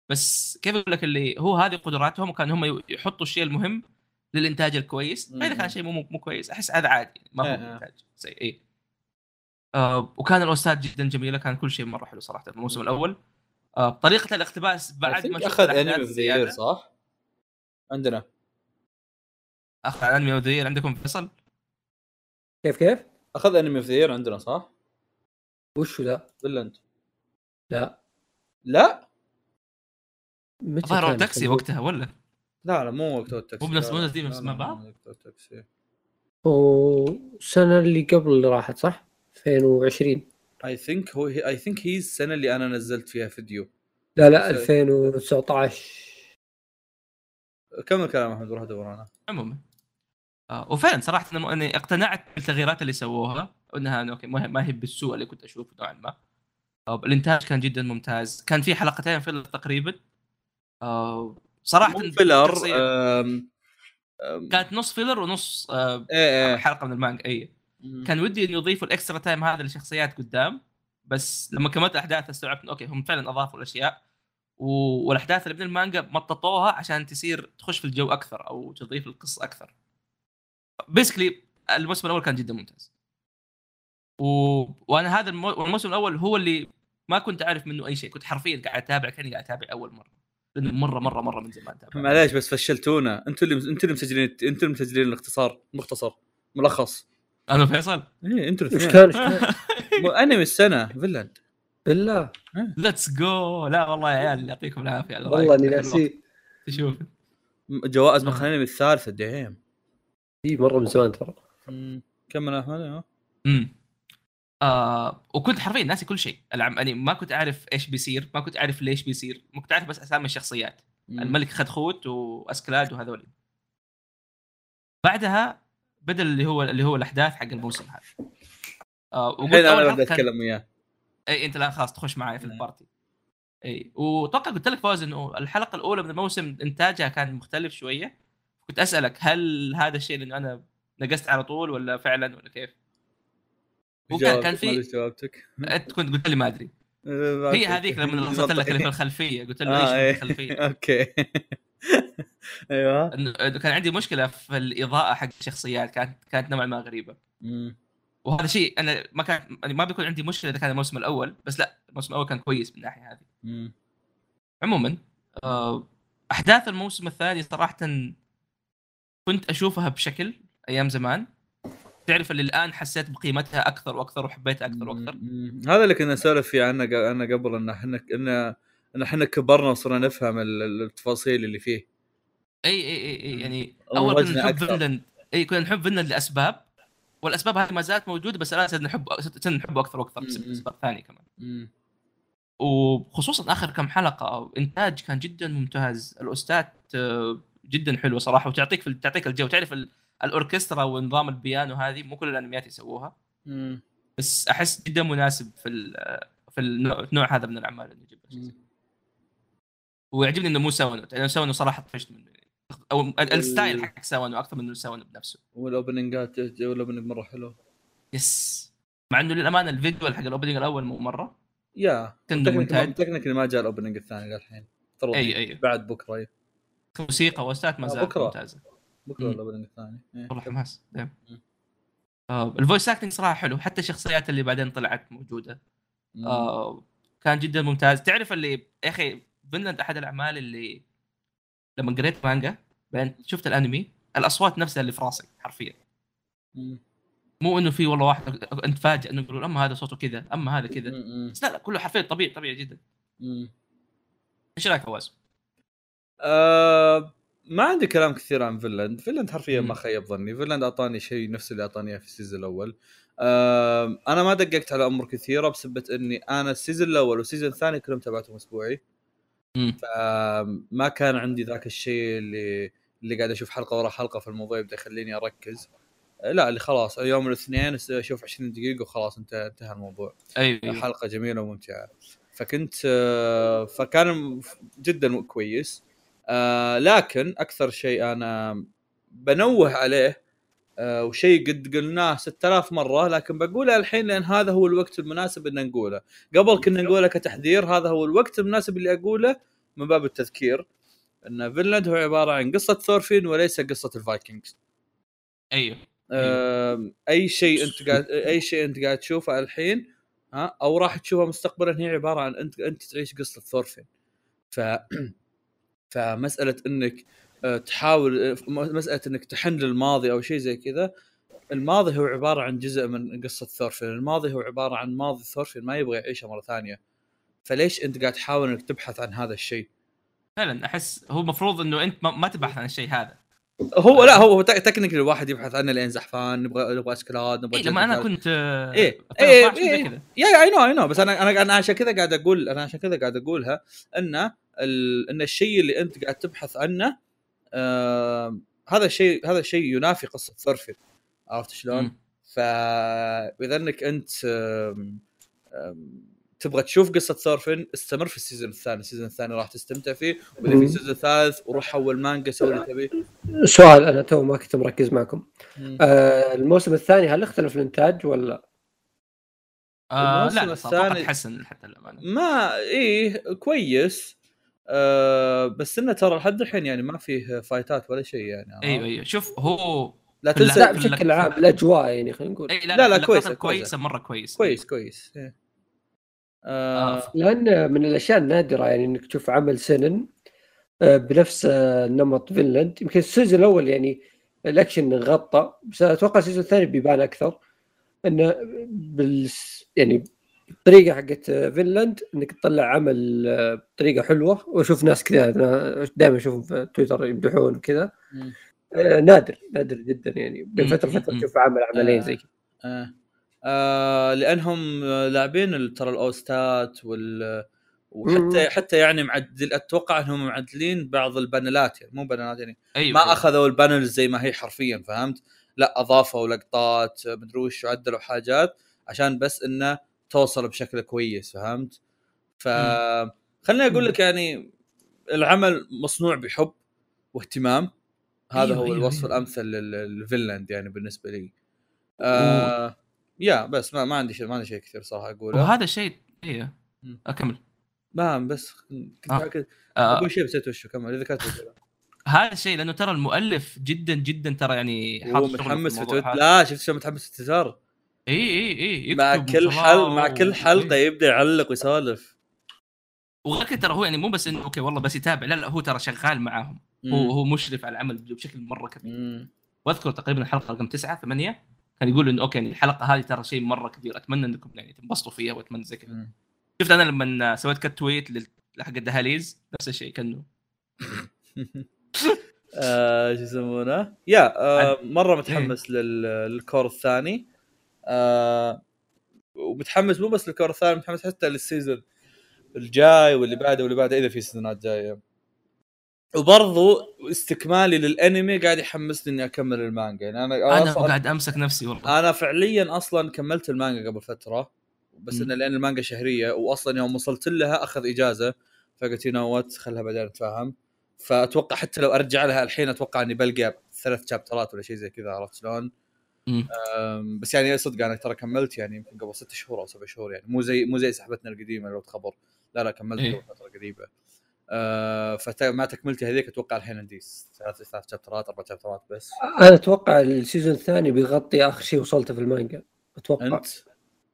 بس كيف أقول لك اللي هو هذه قدراتهم وكان هم يحطوا الشيء المهم للإنتاج الكويس فاذا. كان شيء مو مو كويس أحس هذا عادي ما إيه، هو إيه. إنتاج سيء إي آه وكان الاوستات جدا جميلة كان كل شيء مرة حلو صراحة الموسم الأول آه طريقة الاقتباس بعد ما أخذ انمي. صح؟ عندنا اخذ انمي اوف ذا عندكم فيصل؟ كيف كيف؟ أخذ انمي اوف ذا عندنا صح؟ وشو ذا؟ فنلند لا. لا؟ متى ظهر تاكسي؟ وقتها ولا؟ لا لا مو وقت التاكسي. مو بنفس- مو دي نفس لا، بعض؟ مو وقت التاكسي. والسنة اللي قبل اللي راحت صح؟ 2020 اي ثينك هو اي ثينك هي السنة اللي أنا نزلت فيها فيديو. لا لا بس- 2019 كمل كلام أحمد؟ روح ادور أنا. عموما. وفعلا صراحة اني اقتنعت بالتغييرات اللي سووها وأنها okay ما هي- بالسوء اللي كنت أشوفه نوعا ما آه الإنتاج كان جدا ممتاز كان في حلقتين filler تقريبا آه صراحة filler كانت نص filler ونص آه إيه إيه حلقة من المانجا اي. كان ودي إنه يضيفوا ال extra time هذا للشخصيات قدام بس لما كملت الأحداث استوعبت okay هم فعلا أضافوا الأشياء. والأحداث اللي من المانجا مططوها عشان تصير تخش في الجو أكثر أو تضيف القصة أكثر. basically الموسم الأول كان جدا ممتاز. و... وأنا هذا المو... الموسم الأول هو اللي ما كنت أعرف منه أي شيء، كنت حرفيا قاعد أتابع كأني قاعد أتابع أول مرة. لأنه مره مره مرة من زمان تابع. معليش بس فشلتونا. أنتوا اللي أنتوا اللي مسجلين أنتوا اللي مسجلين الاختصار. مختصر. ملخص. أنا فيصل. إيه أنتوا إيش الاثنين. كان إيش كان؟ مو أنمي السنة. فيلاند بالله. ليتس جو لا والله يا عيال يعطيكم العافية. على والله اني. ناسي تشوف. جوائز. مقهى الأنمي الثالثة. ديم اي مرة من زمان ترى. كمل أحمد. امم آه وكنت حرفيا ناسي كل شيء. العم يعني ما كنت أعرف إيش بيصير ما كنت أعرف ليش بيصير. ما كنت أعرف بس أسامي الشخصيات. مم. الملك خدخوت واسكلاد وهذول بعدها بدأ اللي هو اللي هو الأحداث حق الموسم هذا. آه وقلت أنا كان أتكلم وياه. إي أنت لا خلاص تخش معي في. ال party. إي وأتوقع قلت لك فوز انه الحلقة الأولى من الموسم إنتاجها كان مختلف شوية. كنت أسألك هل هذا الشيء لأنه أنا نقزت على طول ولا فعلا ولا كيف؟ وكان كان في جوابتك. *laughs* أنت كنت قلت لي ما أدري. *laughs* هي هذيك لما *laughs* رسلت لك اللي في الخلفية قلت له آه، إيه. إيش في الخلفية؟ أوكي. أيوه. كان عندي مشكلة في الإضاءة حق الشخصيات كانت كانت نوعا ما غريبة. وهذا شيء أنا ما كان يعني ما بيكون عندي مشكلة إذا كان الموسم الأول بس لا الموسم الأول كان كويس من الناحية هذه. عموما آه، أحداث الموسم الثاني صراحة كنت أشوفها بشكل أيام زمان تعرف اللي الآن حسيت بقيمتها أكثر وأكثر وحبيتها أكثر وأكثر. هذا اللي كنا نسولف فيه عنه أنا قبل إن إحنا إن إن إحنا كبرنا وصرنا نفهم ال- ال- التفاصيل اللي فيه إي إي إي, أي يعني أول كنا نحب. فينلاند إي كنا نحب فينلاند لأسباب والأسباب هذه ما زالت موجودة بس الآن صرنا نحب صرنا نحبه أكثر وأكثر بسبب. اسباب ثانية كمان مم. وخصوصا آخر كم حلقة إنتاج كان جدا ممتاز ال OSTات آه، جدا حلوة صراحة وتعطيك في تعطيك الجو. تعرف ال- الأوركسترا ونظام البيانو هذه مو كل الأنميات يسووها؟ مم. بس أحس جدا مناسب في في النوع, هذا من الأعمال اللي يجيبها مم. ويعجبني إنه مو ساوانو. لأنه ساوانو صراحة طفشت منه. أو ال- ال style حق ساوانو أكثر من ساوانو بنفسه. وال openingات وال opening مرة حلو. yes. مع إنه للأمانة ال visual حق ال opening الأول مو مرة. yeah. technically ما جاء ال opening الثاني للحين أي أي. بعد بكرة. موسيقى و OSTات ما آه، زالت بكرة. ممتازة بكرة مم. ال opening الثاني إيه. والله حماس دايم. مم. آه ال voice acting صراحة حلو حتى الشخصيات اللي بعدين طلعت موجودة. آه كان جدا ممتاز تعرف اللي يا أخي فينلاند أحد الأعمال اللي لما قريت مانجا بعدين شفت الأنمي الأصوات نفسها اللي في راسي حرفيا مم. مو إنه في والله واحد أنت فاجئ إنه يقولون أما هذا صوته كذا أما هذا كذا. بس لا لا كله حرفيا طبيعي طبيعي جدا. إيش رأيك فواز؟ آه ما عندي كلام كثير عن فينلاند فينلاند حرفيا. ما خيب ظني. فينلاند أعطاني شيء نفس اللي أعطاني في ال season الأول. آه أنا ما دققت على أمور كثيرة بسبة إني أنا ال season الأول وال season الثاني كلهم تابعتهم أسبوعي. فما كان عندي ذاك الشيء اللي اللي قاعد أشوف حلقة ورا حلقة في الموضوع يبدأ يخليني أركز. لا اللي خلاص يوم الاثنين أشوف 20 دقيقة وخلاص انتهى انتهى الموضوع. أيوة. حلقه جميلة وممتعة. فكنت آه، فكان جدا كويس. آه، لكن أكثر شيء أنا بنوه عليه آه، وشيء قد قلناه 6000 مرة لكن بقوله الحين لأن هذا هو الوقت المناسب إن نقوله. قبل كنا نقوله كتحذير هذا هو الوقت المناسب اللي أقوله من باب التذكير إن فينلاند هو عبارة عن قصة ثورفين وليس قصة الفايكنجز. أيوه. آم، أي شيء أنت *laughs* قاعد أي شيء أنت قاعد تشوفه الحين ها أو راح تشوفه مستقبلا هي عبارة عن أنت أنت تعيش قصة ثورفين. ف *clears throat* فمسألة إنك آه، تحاول آه، مسألة إنك تحن للماضي أو شيء زي كذا الماضي هو عبارة عن جزء من قصة ثورفين. الماضي هو عبارة عن ماضي ثورفين ما يبغى يعيشه مرة ثانية. فليش أنت قاعد تحاول إنك تبحث عن هذا الشيء؟ فعلا أحس هو المفروض إنه أنت ما, تبحث عن الشيء هذا. هو لا هو technically الواحد يبحث عنه لين زحفان نبغى نبغى اسكلاد نبغى إيه لما أنا كنت آه، 2012 زي إيه. كذا. يا اي نو اي نو بس أنا أنا أنا عشان كذا قاعد أقول أنا عشان كذا قاعد أقولها ان ال... إن الشيء اللي أنت قاعد تبحث عنه آه... هذا الشيء هذا الشيء ينافي قصة ثورفين عرفت شلون؟ فاذا إنك أنت آم، آم، تبغى تشوف قصة ثورفين استمر في ال season الثاني، ال season الثاني راح تستمتع فيه واذا في. season ثالث وروح حول مانجا سوي اللي تبيه سؤال أنا تو ما كنت مركز معكم مم. آه الموسم الثاني هل اختلف الإنتاج ولا آه الموسم لا الثاني- تحسن حتى الأمانة ما إيه كويس آه بس إنه ترى لحد الحين يعني ما فيه fightات ولا شيء يعني أيوه أيوه شوف هو لا تنسى لا بشكل عام الأجواء يعني خلينا نقول لا لا، لا, كويسة. كويسة مرة كويس كويس كويس إيه. آه آه. لأن من الأشياء النادرة يعني إنك تشوف عمل seinen آه، بنفس نمط فينلاند يمكن ال season الأول يعني الأكشن غطى بس أتوقع ال season الثاني بيبان أكثر إنه بال يعني الطريقة حقت فينلاند إنك تطلع عمل آه، بطريقة حلوة وأشوف ناس كذا أنا دائما أشوفهم في تويتر يمدحون كذا مم. آه، نادر نادر جدا يعني بين فترة فتره. تشوف عمل عملين آه. زي كذا آه. آه لأنهم لاعبين ترى ال OSTات وال وحتى مم. حتى يعني معدل أتوقع إنهم معدلين بعض ال panelات يعني مو panelات يعني أيوه ما أيوة. أخذوا ال panel زي ما هي حرفيا فهمت؟ لا أضافوا لقطات مدري وش وعدلوا حاجات عشان بس إنه توصل بشكل كويس فهمت؟ ف خليني أقول لك يعني العمل مصنوع بحب واهتمام هذا أيوة، هو أيوة، الوصف أيوة. الأمثل لل- للفنلند يعني بالنسبة لي. آه يا بس ما, ما عندي شيء ما عندي شيء كثير صراحة أقوله وهذا الشيء أيوه. أكمل ما بس كنت آه. كنت آه أقول شيء بس وشه كمل إذا كانت. *laughs* هذا الشيء لأنه ترى المؤلف جدا جدا ترى يعني حاط متحمس في تويتر. لا شفت شو متحمس في تويتر اي اي اي مع كل وصلاة حل مع كل حلقة إيه. يبدأ يعلق ويسولف. وغير كذا ترى هو يعني مو بس انه أوكي والله بس يتابع. لا لا هو ترى شغال معاهم. هو هو مشرف على العمل بشكل مرة كبير. مم. واذكر تقريبا الحلقة رقم تسعة ثمانية كان يقول انه أوكي يعني الحلقة هذه ترى شيء مرة كبير. أتمنى إنكم يعني تنبسطوا فيها وأتمنى زي كذا. شفت أنا لما سويت quote tweet لل- حق الدهاليز؟ نفس الشيء كأنه. *laughs* آه، شو يسمونه؟ يا آه مرة متحمس لل- لل cour الثاني. آه ومتحمس مو بس لل cour الثاني متحمس حتى لل season الجاي واللي بعده واللي بعده إذا في seasonات جاية وبرضو استكمالي للأنمي قاعد يحمسني إني أكمل المانجا يعني أنا أنا قاعد أمسك نفسي والله أنا فعليا أصلا كملت المانجا قبل فترة بس. انه لأن المانجا شهرية واصلا يوم وصلت لها أخذ إجازة فقلت you what خلها بعدين نتفاهم فأتوقع حتى لو أرجع لها الحين أتوقع إني بلقى ثلاث شابترات ولا شيء زي كذا عرفت شلون؟ بس يعني صدق أنا ترى كملت يعني يمكن قبل ست شهور أو سبع شهور يعني. مو زي مو زي سحبتنا القديمة لو تخبر. لا لا كملت إيه. قبل فترة قريبة. أه فمع تكملتي هذيك أتوقع الحين عندي ثلاث ثلاث شابترات أربع شابترات بس. أنا أتوقع السيزون الثاني بيغطي آخر شيء وصلته في المانجا. أتوقع. أنت؟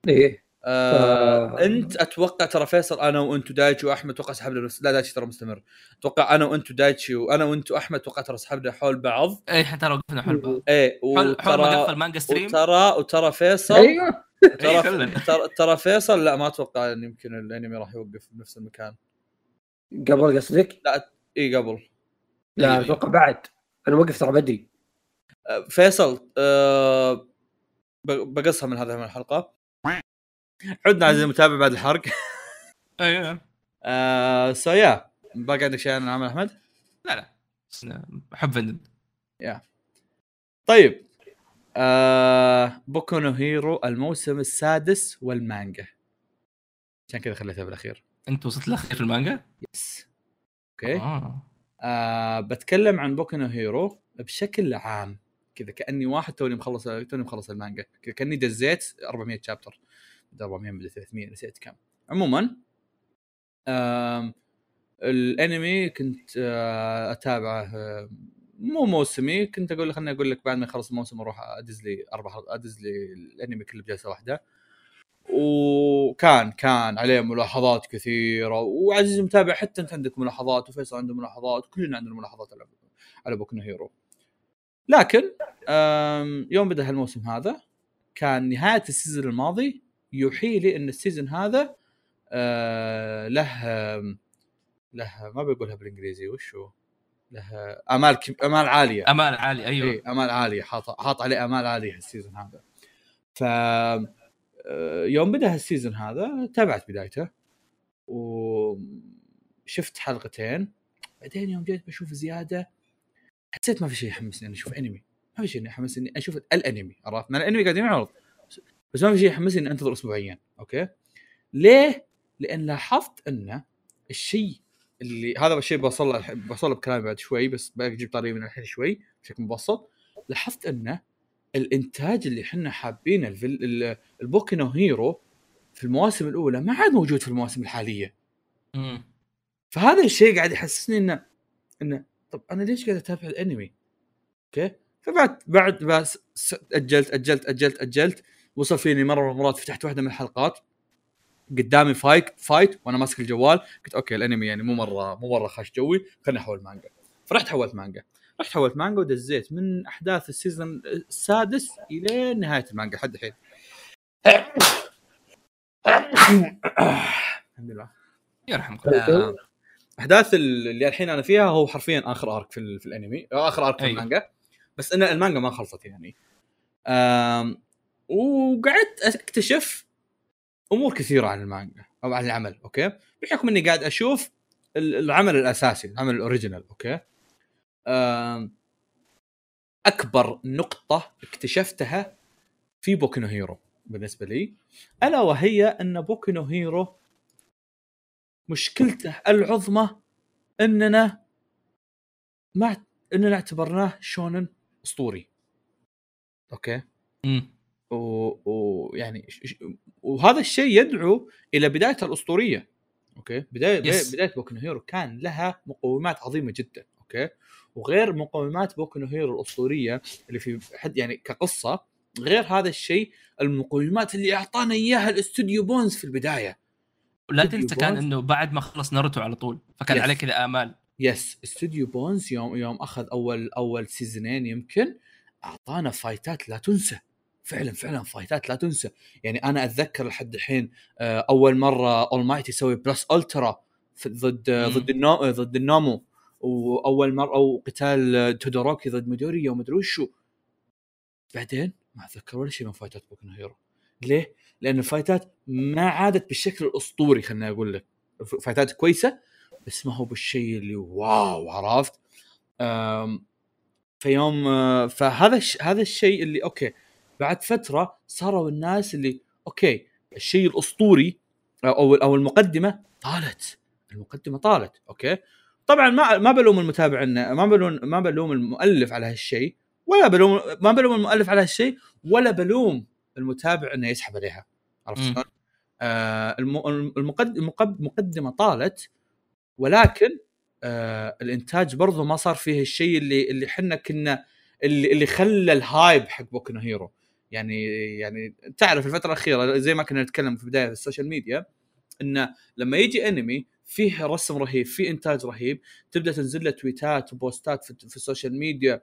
إيه. آه ف- انت أتوقع ترى فيصل أنا وانت ودايتشي واحمد أتوقع سحبنا لا دايتشي ترى مستمر. أتوقع أنا وانت ودايتشي وأنا وانت واحمد أتوقع ترى سحبنا حول بعض. اي حتى لو وقفنا حول بعض. حول حول ما وترى قفل مانجا ستريم. وترى وترى فيصل أيوه. إيه، ترى. ترى فيصل لا ما أتوقع إن يمكن الأنمي راح يوقف بنفس المكان. قبل قصدك؟ إي قبل. لا أيوة. أتوقع بعد. أنا وقفت ترى بدري. آه، فيصل آه ب- بقصها من هذا من الحلقة. عدنا عزيزي المتابع بعد الحرق. *laughs* أيوه. آه so yeah باقي عندك شيء عن عمل أحمد؟ لا لا. أحب فندن طيب. آه بوكو نو هيرو الموسم السادس والمانجا. عشان كذا خليتها بالأخير. أنت وصلت الاخير في المانجا؟ yes okay آه. آه بتكلم عن بوكو نو هيرو بشكل عام. كذا كأني واحد توني مخلص توني مخلص المانجا. كذا كأني دزيت 400 chapter 400 من 300 نسيت كم. عموما الأنمي كنت آه أتابعه مو موسمي كنت أقول خليني أقول لك بعد ما يخلص الموسم أروح أدز لي أربع أدز لي الأنمي كله بجلسة واحدة. وكان كان عليه ملاحظات كثيرة وعزيزي المتابع حتى أنت عندك ملاحظات وفيصل عنده ملاحظات كلنا عندنا ملاحظات على على بوكو هيرو. لكن يوم بدأ هالموسم هذا كان نهاية ال season الماضي يوحي لي إن ال season هذا آه، له له ما بقولها بالإنجليزي وش هو؟ له آمال كب... آمال عالية. آمال عالي أيوه. اي آمال عالية. حاط حاط عليه آمال عالية ال season هذا. ف آه، يوم بدأ ال season هذا تابعت بدايته وشفت حلقتين. بعدين يوم جيت بشوف زيادة حسيت ما في شيء يحمسني اني أشوف أنمي. ما في شيء يحمسني أشوف الأنمي عرفت؟ ما الأنمي قاعد ينعرض. بس ما في شيء يحمسني إني أنتظر اسبوعيا okay؟ ليه؟ لأن لاحظت إن الشيء اللي هذا الشيء بوصل بوصل بكلامي بعد شوي بس بجيب طريقي من الحين شوي بشكل مبسط لاحظت انه الإنتاج اللي إحنا حابينه البوكينو هيرو في المواسم الأولى ما عاد موجود في المواسم الحالية مم. فهذا الشيء قاعد يحسسني انه انه طب أنا ليش قاعد أتابع الأنمي؟ okay؟ فبعد بعد بس اجلت اجلت اجلت أجلت وصل فيني مرة من المرات فتحت واحدة من الحلقات قدامي fight fight وأنا ماسك الجوال. قلت okay الأنمي يعني مو مره مو مرة خاش جوي خليني أحول مانجا. فرحت حولت مانجا. رحت حولت مانجا ودزيت من أحداث ال season السادس إلى نهاية المانجا لحد الحين. الحمد لله. يرحمك آه، أحداث ال- اللي الحين أنا فيها هو حرفيا آخر arc في, ال- في الأنمي آخر arc في أي. المانجا. بس إن المانجا ما خلصت يعني. وقعدت اكتشف امور كثيرة عن المانجا أو عن العمل okay؟ بحكم إني قاعد أشوف ال- العمل الأساسي العمل ال original okay؟ أكبر نقطة اكتشفتها في بوكينو هيرو بالنسبة لي ألا وهي أن بوكينو هيرو مشكلته العظمى أننا ما أننا اعتبرناه شونن أسطوري okay؟ مم. ويعني. يعني وهذا الشيء يدعو إلى بداية الأسطورية okay بداية Yes. بداية بوكو هيرو كان لها مقومات عظيمة جدا okay وغير مقومات بوكو هيرو الأسطورية اللي في حد يعني كقصة غير هذا الشيء المقومات اللي أعطانا إياها الأستوديو بونز في البداية لا تنسى كان. إنه بعد ما خلص ناروتو على طول فكان Yes. عليه كذا آمال yes أستوديو بونز يوم يوم أخذ أول أول سيزونين يمكن أعطانا فايتات لا تنسى فعلا فعلا فايتات لا تنسى يعني أنا أتذكر لحد الحين آه، أول مرة اول مايت يسوي plus ultra ضد مم. ضد النو ضد النومو وأول مرة أو قتال آه، تودوروكي ضد ميدوريا ومدري وشو بعدين ما أتذكر ولا شيء من فايتات بوكن هيرو ليه؟ لأن الفايتات ما عادت بالشكل الأسطوري خليني أقول لك فايتات كويسة بس ما هو بالشيء اللي wow عرفت؟ فيوم آه، فهذا. هذا الشيء اللي okay بعد فترة صاروا الناس اللي okay الشيء الأسطوري أو أو المقدمة طالت المقدمة طالت okay طبعا ما ما بلوم المتابع ما بلوم ما بلوم المؤلف على هالشيء ولا بلوم ما بلوم المؤلف على هالشيء ولا بلوم المتابع إنه يسحب عليها عرفت. شلون؟ آه الم- المقد- المقد- المقدمة طالت ولكن آه الإنتاج برضو ما صار فيه الشيء اللي اللي إحنا كنا اللي اللي خلى ال hype حق بوكو هيرو يعني يعني تعرف الفترة الأخيرة زي ما كنا نتكلم في بداية السوشيال ميديا انه لما يجي أنمي فيه رسم رهيب فيه إنتاج رهيب تبدأ تنزل له تويتات و posts في, في السوشيال ميديا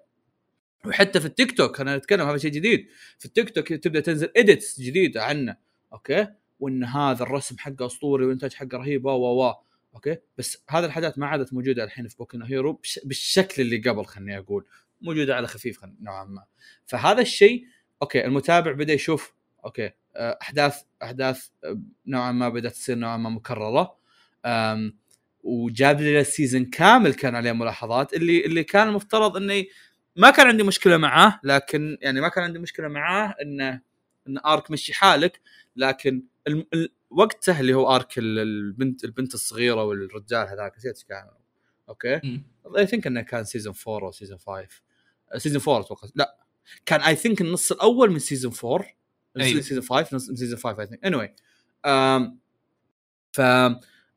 وحتى في التيك توك أنا اتكلم هذا شيء جديد. في التيك توك تبدأ تنزل edits جديده عنه Okay? وإن هذا الرسم حقه أسطوري والانتاج حقه رهيب و و okay? بس هذه الحاجات ما عادت موجودة الحين في بوكو نو هيرو بالشكل اللي قبل خليني أقول. موجودة على خفيف. نوعا ما. فهذا الشيء okay المتابع بدأ يشوف okay آه، أحداث أحداث آه، نوعا ما بدأت تصير نوعا ما مكررة. وجاب لنا ال season كامل كان عليه ملاحظات اللي اللي كان المفترض انه ما كان عندي مشكلة معاه لكن يعني ما كان عندي مشكلة معاه انه إن arc مشي حالك لكن الم- ال- وقته اللي هو arc ال- البنت البنت الصغيرة والرجال هذاك نسيت كان okay. I think إنه كان season 4 أو season 5 season 4 أتوقع لا. كان I think النص الأول من season 4 أيوه. season 5 نص من season 5 I think اني ف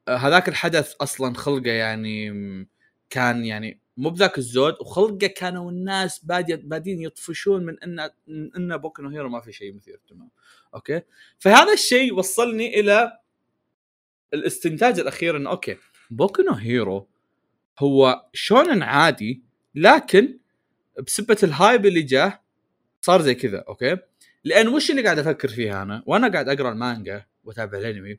هذاك الحدث أصلا خلقه يعني كان يعني مو بذاك الزود وخلقه كانوا الناس بادي بادين يطفشون من ان من ان بوكو هيرو ما في شيء مثير اهتمام Okay? فهذا الشيء وصلني إلى الاستنتاج الأخير إنه okay بوكو هيرو هو shonen عادي لكن بسبة ال hype اللي جاه صار زي كذا okay? لأن وش اللي قاعد أفكر فيها أنا؟ وأنا قاعد أقرأ المانجا وأتابع الأنمي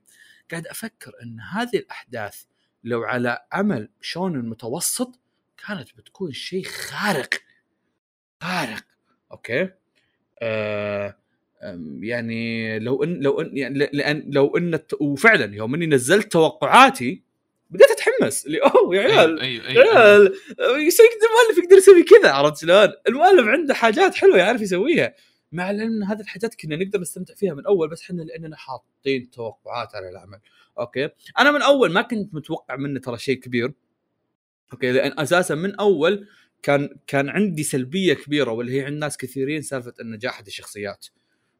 قاعد أفكر إن هذه الأحداث لو على عمل shonen متوسط كانت بتكون شيء خارق. خارق okay? آه يعني لو إن لو إن يعني لأن لو إن وفعلا يوم إني نزلت توقعاتي اتحمس اللي أوه يا عيال. أيوه يا أيوه أيوه. عيال يسوي المؤلف يقدر يسوي كذا عرفت شلون؟ المؤلف عنده حاجات حلوة يعرف يسويها. مع العلم إن هذه الحاجات كنا نقدر نستمتع فيها من أول بس إحنا لأننا حاطين توقعات على العمل. okay? أنا من أول ما كنت متوقع منه ترى شيء كبير. Okay? لأن أساسا من أول كان كان عندي سلبية كبيرة واللي هي عند ناس كثيرين سالفة النجاح الشخصيات.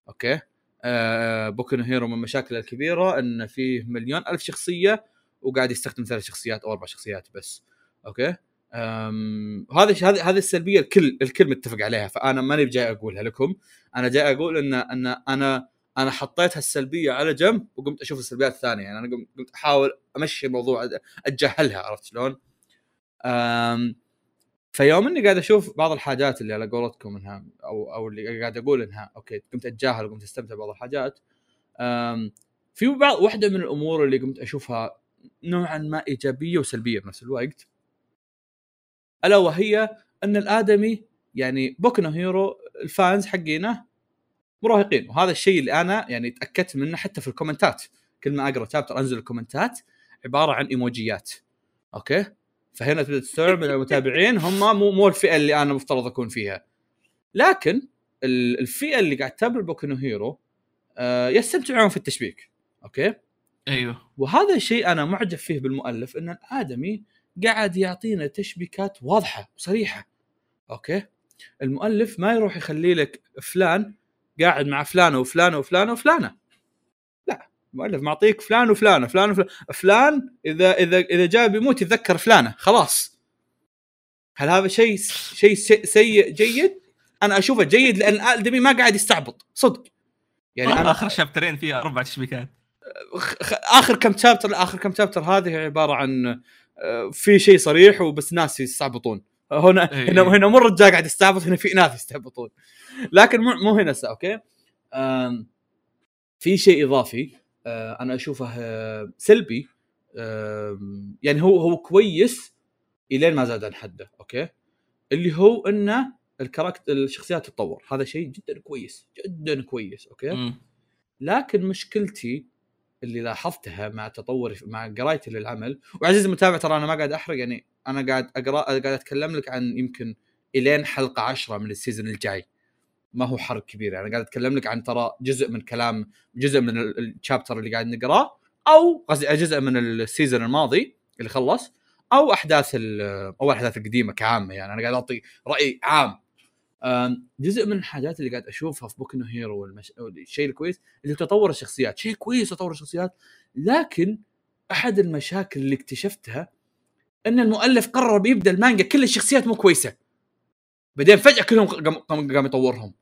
okay? آه بوكو هيرو من مشاكله الكبيرة إن فيه مليون ألف شخصية وقاعد يستخدم ثلاث شخصيات أو أربع شخصيات بس. okay? هذا هذه هذه السلبية الكل الكل متفق عليها فأنا ماني جاي أقولها لكم. أنا جاي أقول إن إن أنا أنا حطيت هالسلبية على جنب وقمت أشوف السلبيات الثانية. يعني أنا قمت أحاول أمشي الموضوع أتجاهلها عرفت شلون؟ فيوم إني قاعد أشوف بعض الحاجات اللي على قولتكم إنها أو أو اللي قاعد أقول إنها okay قمت أتجاهل وقمت أستمتع ببعض الحاجات. في بعض واحدة من الأمور اللي قمت أشوفها نوعا ما إيجابية وسلبية بنفس الوقت. ألا وهي أن الآدمي يعني بوكو نو هيرو ال fans حقينه مراهقين وهذا الشيء اللي أنا يعني تأكدت منه حتى في ال comments. كل ما أقرأ chapter أنزل ال comments عبارة عن إيموجيات. okay? فهنا تبدأ تستوعب إن المتابعين هم مو مو الفئة اللي أنا مفترض أكون فيها. لكن ال- الفئة اللي قاعد تتابع بوكو نو هيرو آه يستمتعون في التشبيك. okay? أيوه. وهذا الشيء أنا معجب فيه بالمؤلف إن الآدمي قاعد يعطينا تشبيكات واضحة وصريحة. Okay? المؤلف ما يروح يخلي لك فلان قاعد مع فلانة وفلانة وفلانة وفلانة. لا المؤلف معطيك فلان وفلانة فلان وفلان. فلان إذا إذا إذا جاء بيموت يتذكر فلانة خلاص. هل هذا شيء شيء سي- سيء جيد؟ أنا أشوفه جيد لأن الادمي ما قاعد يستعبط صدق. يعني أنا اخر chapter ين فيها أربع تشبيكات. آخر كم chapter آخر كم chapter هذه عبارة عن آه، في شيء صريح وبس ناس يستعبطون. هنا إيه. هنا هنا مو الرجال قاعد يستعبط هنا في ناس يستعبطون. لكن مو مو هنا okay? في شيء إضافي آه، أنا أشوفه آه، سلبي يعني هو هو كويس إلين ما زاد عن حده okay? اللي هو إنه ال character الشخصيات تتطور. هذا شيء جدا كويس جدا كويس okay? مم. لكن مشكلتي اللي لاحظتها مع تطوري مع قرايتي للعمل. وعزيزي المتابع ترى أنا ما قاعد أحرق يعني أنا قاعد أقرأ قاعد أتكلم لك عن يمكن إلين حلقة عشرة من ال season الجاي. ما هو حرق كبير يعني قاعد أتكلم لك عن ترى جزء من كلام جزء من ال- chapter اللي قاعد نقراه أو قصدي جزء من ال season الماضي اللي خلص أو أحداث أو الأحداث القديمة كعامة يعني أنا قاعد أعطي رأي عام. جزء من الحاجات اللي قاعد أشوفها في بوكو نو هيرو والمش... الشيء الكويس اللي تطور الشخصيات. شيء كويس تطور الشخصيات لكن أحد المشاكل اللي اكتشفتها إن المؤلف قرر بيبدأ المانجا كل الشخصيات مو كويسة. بعدين فجأة كلهم قام قام يطورهم.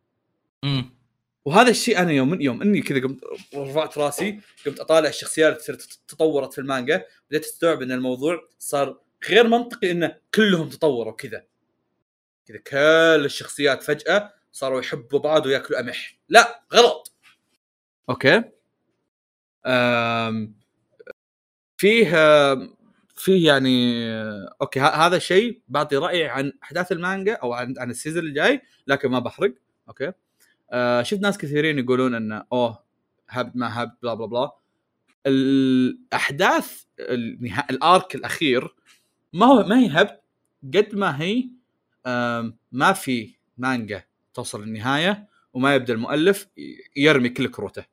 مم. وهذا الشيء أنا يوم يوم إني كذا قمت رفعت راسي قمت أطالع الشخصيات اللي تطورت في المانجا بديت استوعب إن الموضوع صار غير منطقي إنه كلهم تطوروا كذا. كذا كل الشخصيات فجأة صاروا يحبوا بعض وياكلوا قمح. لا غلط. Okay. أم فيه فيه يعني okay هذا الشيء بعطي رايي عن أحداث المانجا أو عن عن ال season الجاي لكن ما بحرق. okay. آه شفت ناس كثيرين يقولون انه أوه هبد ما هبد blah blah blah. الأحداث. ال arc الأخير ما هو ما هي هبد قد ما هي ما في مانجا توصل للنهاية وما يبدأ المؤلف يرمي كل كروته.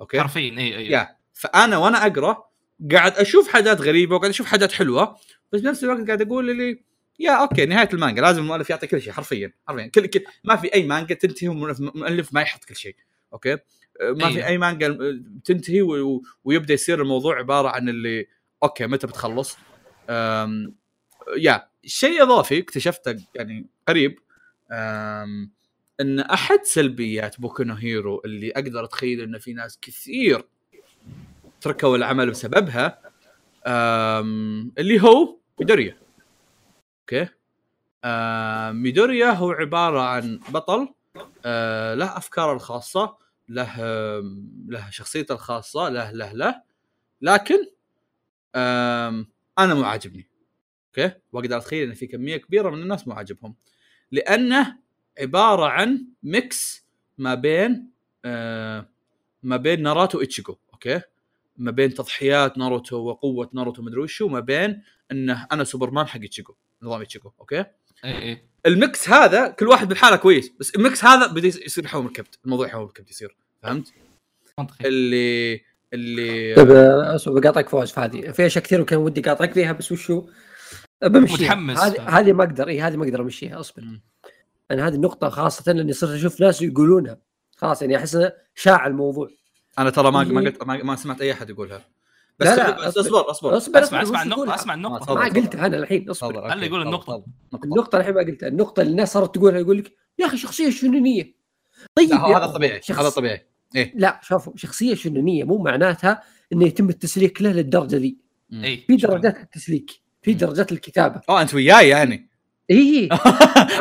okay؟ حرفيا إي إي. يا فأنا وأنا أقرأ قاعد أشوف حاجات غريبة وقاعد أشوف حاجات حلوة بس بنفس الوقت قاعد أقول لي يا okay نهاية المانجا لازم المؤلف يعطي كل شيء حرفيا حرفيا كل, كل ما في أي مانجا تنتهي والمؤلف ما يحط كل شيء. okay؟ ما في أيوه. أي مانجا أه، تنتهي و- ويبدأ يصير الموضوع عبارة عن اللي okay متى بتخلص؟ أم يا شيء إضافي اكتشفته يعني قريب إن أحد سلبيات بوكو هيرو اللي أقدر أتخيل ان في ناس كثير تركوا العمل بسببها اللي هو ميدوريا. okay؟ ميدوريا هو عبارة عن بطل أه له أفكاره الخاصة له له شخصيته الخاصة له له له لكن أنا مو عاجبني. okay؟ وأقدر أتخيل إن في كمية كبيرة من الناس مو عاجبهم. لأنه عبارة عن mix ما بين آه ما بين ناروتو وإتشيجو okay؟ ما بين تضحيات ناروتو وقوة ناروتو مدري وشو وما بين إنه أنا سوبرمان حق إتشيجو نظام إتشيجو okay؟ إي إي. ال mix هذا كل واحد بالحالة كويس بس ال mix هذا بدا يصير يحوم الكبد الموضوع يحوم الكبد يصير فهمت؟ منطقي. اللي اللي طيب آه، أصبر بقاطعك فوز في هذه في أشياء كثير وكان ودي أقاطعك فيها بس وشو؟ بمشيها. متحمس. هذه هذه ما أقدر اي هذه ما أقدر أمشيها أصبر. أنا هذه النقطة خاصة لاني صرت أشوف ناس يقولونها. خلاص يعني أحس شاع الموضوع. أنا ترى ما ما اللي- قلت ما, ما سمعت أي أحد يقولها. بس لا، لا، بس أصبر. أصبر أصبر. أسمع أسمع يقولها؟ أسمع آه، النقطه تفضل. ما قلتها أنا الحين أصبر. أوكي، يقول النقطة. النقطة الحين ما قلتها. النقطة اللي الناس صارت تقولها يقول لك يا أخي شخصية شنونية؟ طيب هذا طبيعي هذا طبيعي. لا شوفوا شخصية شنونية مو معناتها إنه يتم التسليك له للدرجة ذي. اي في درجات التسليك. في. درجات الكتابة. آه أنت وياي يعني. إي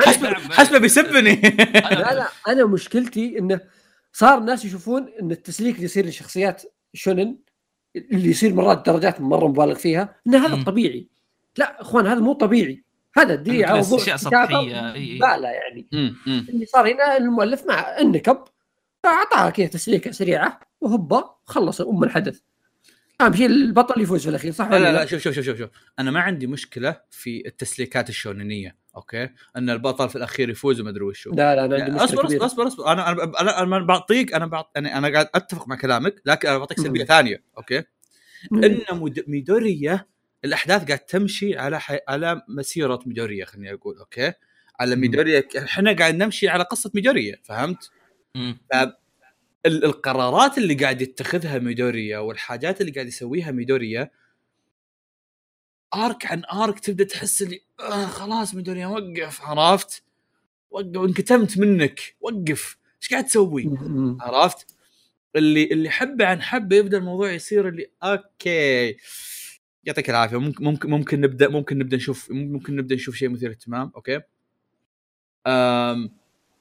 حسبه *laughs* حسبه بيسبني. *laughs* لا لا أنا مشكلتي انه صار الناس يشوفون إن التسليك اللي يصير لشخصيات شونن اللي يصير مرات درجات مرة مبالغ فيها إن هذا مم. طبيعي. لا أخوان هذا مو طبيعي. هذا دليل على بس موضوع إي. زبالة يعني. اللي صار هنا المؤلف مع النكب فاعطاها كذا تسليكة سريعة وهبا خلص أم الحدث. اهم شيء البطل يفوز في الأخير صح لا ولا لا؟ لا شوف شوف شوف شوف. شوف أنا ما عندي مشكلة في التسليكات الشونينية okay؟ أن البطل في الأخير يفوز وما أدري وشو. لا لا أنا عندي يعني مشكلة أصبر أصبر كبيرة. أصبر أصبر. أنا أنا أنا, أنا بعطيك أنا بعط أنا أنا قاعد أتفق مع كلامك لكن أنا بعطيك سلبية. ثانية okay. أن مد- ميدوريا الأحداث قاعد تمشي على حي... على مسيرة ميدوريا خليني أقول okay؟ على. ميدوريا إحنا قاعد نمشي على قصة ميدوريا فهمت؟ القرارات اللي قاعد يتخذها ميدوريا والحاجات اللي قاعد يسويها ميدوريا arc عن arc تبدأ تحس اللي آه خلاص ميدوريا وقف عرفت؟ وقف انكتمت منك وقف إيش قاعد تسوي؟ عرفت؟ اللي اللي حبة عن حبة يبدأ الموضوع يصير اللي okay يعطيك العافية ممكن ممكن ممكن نبدأ ممكن نبدأ نشوف ممكن نبدأ نشوف شيء مثير اهتمام okay أم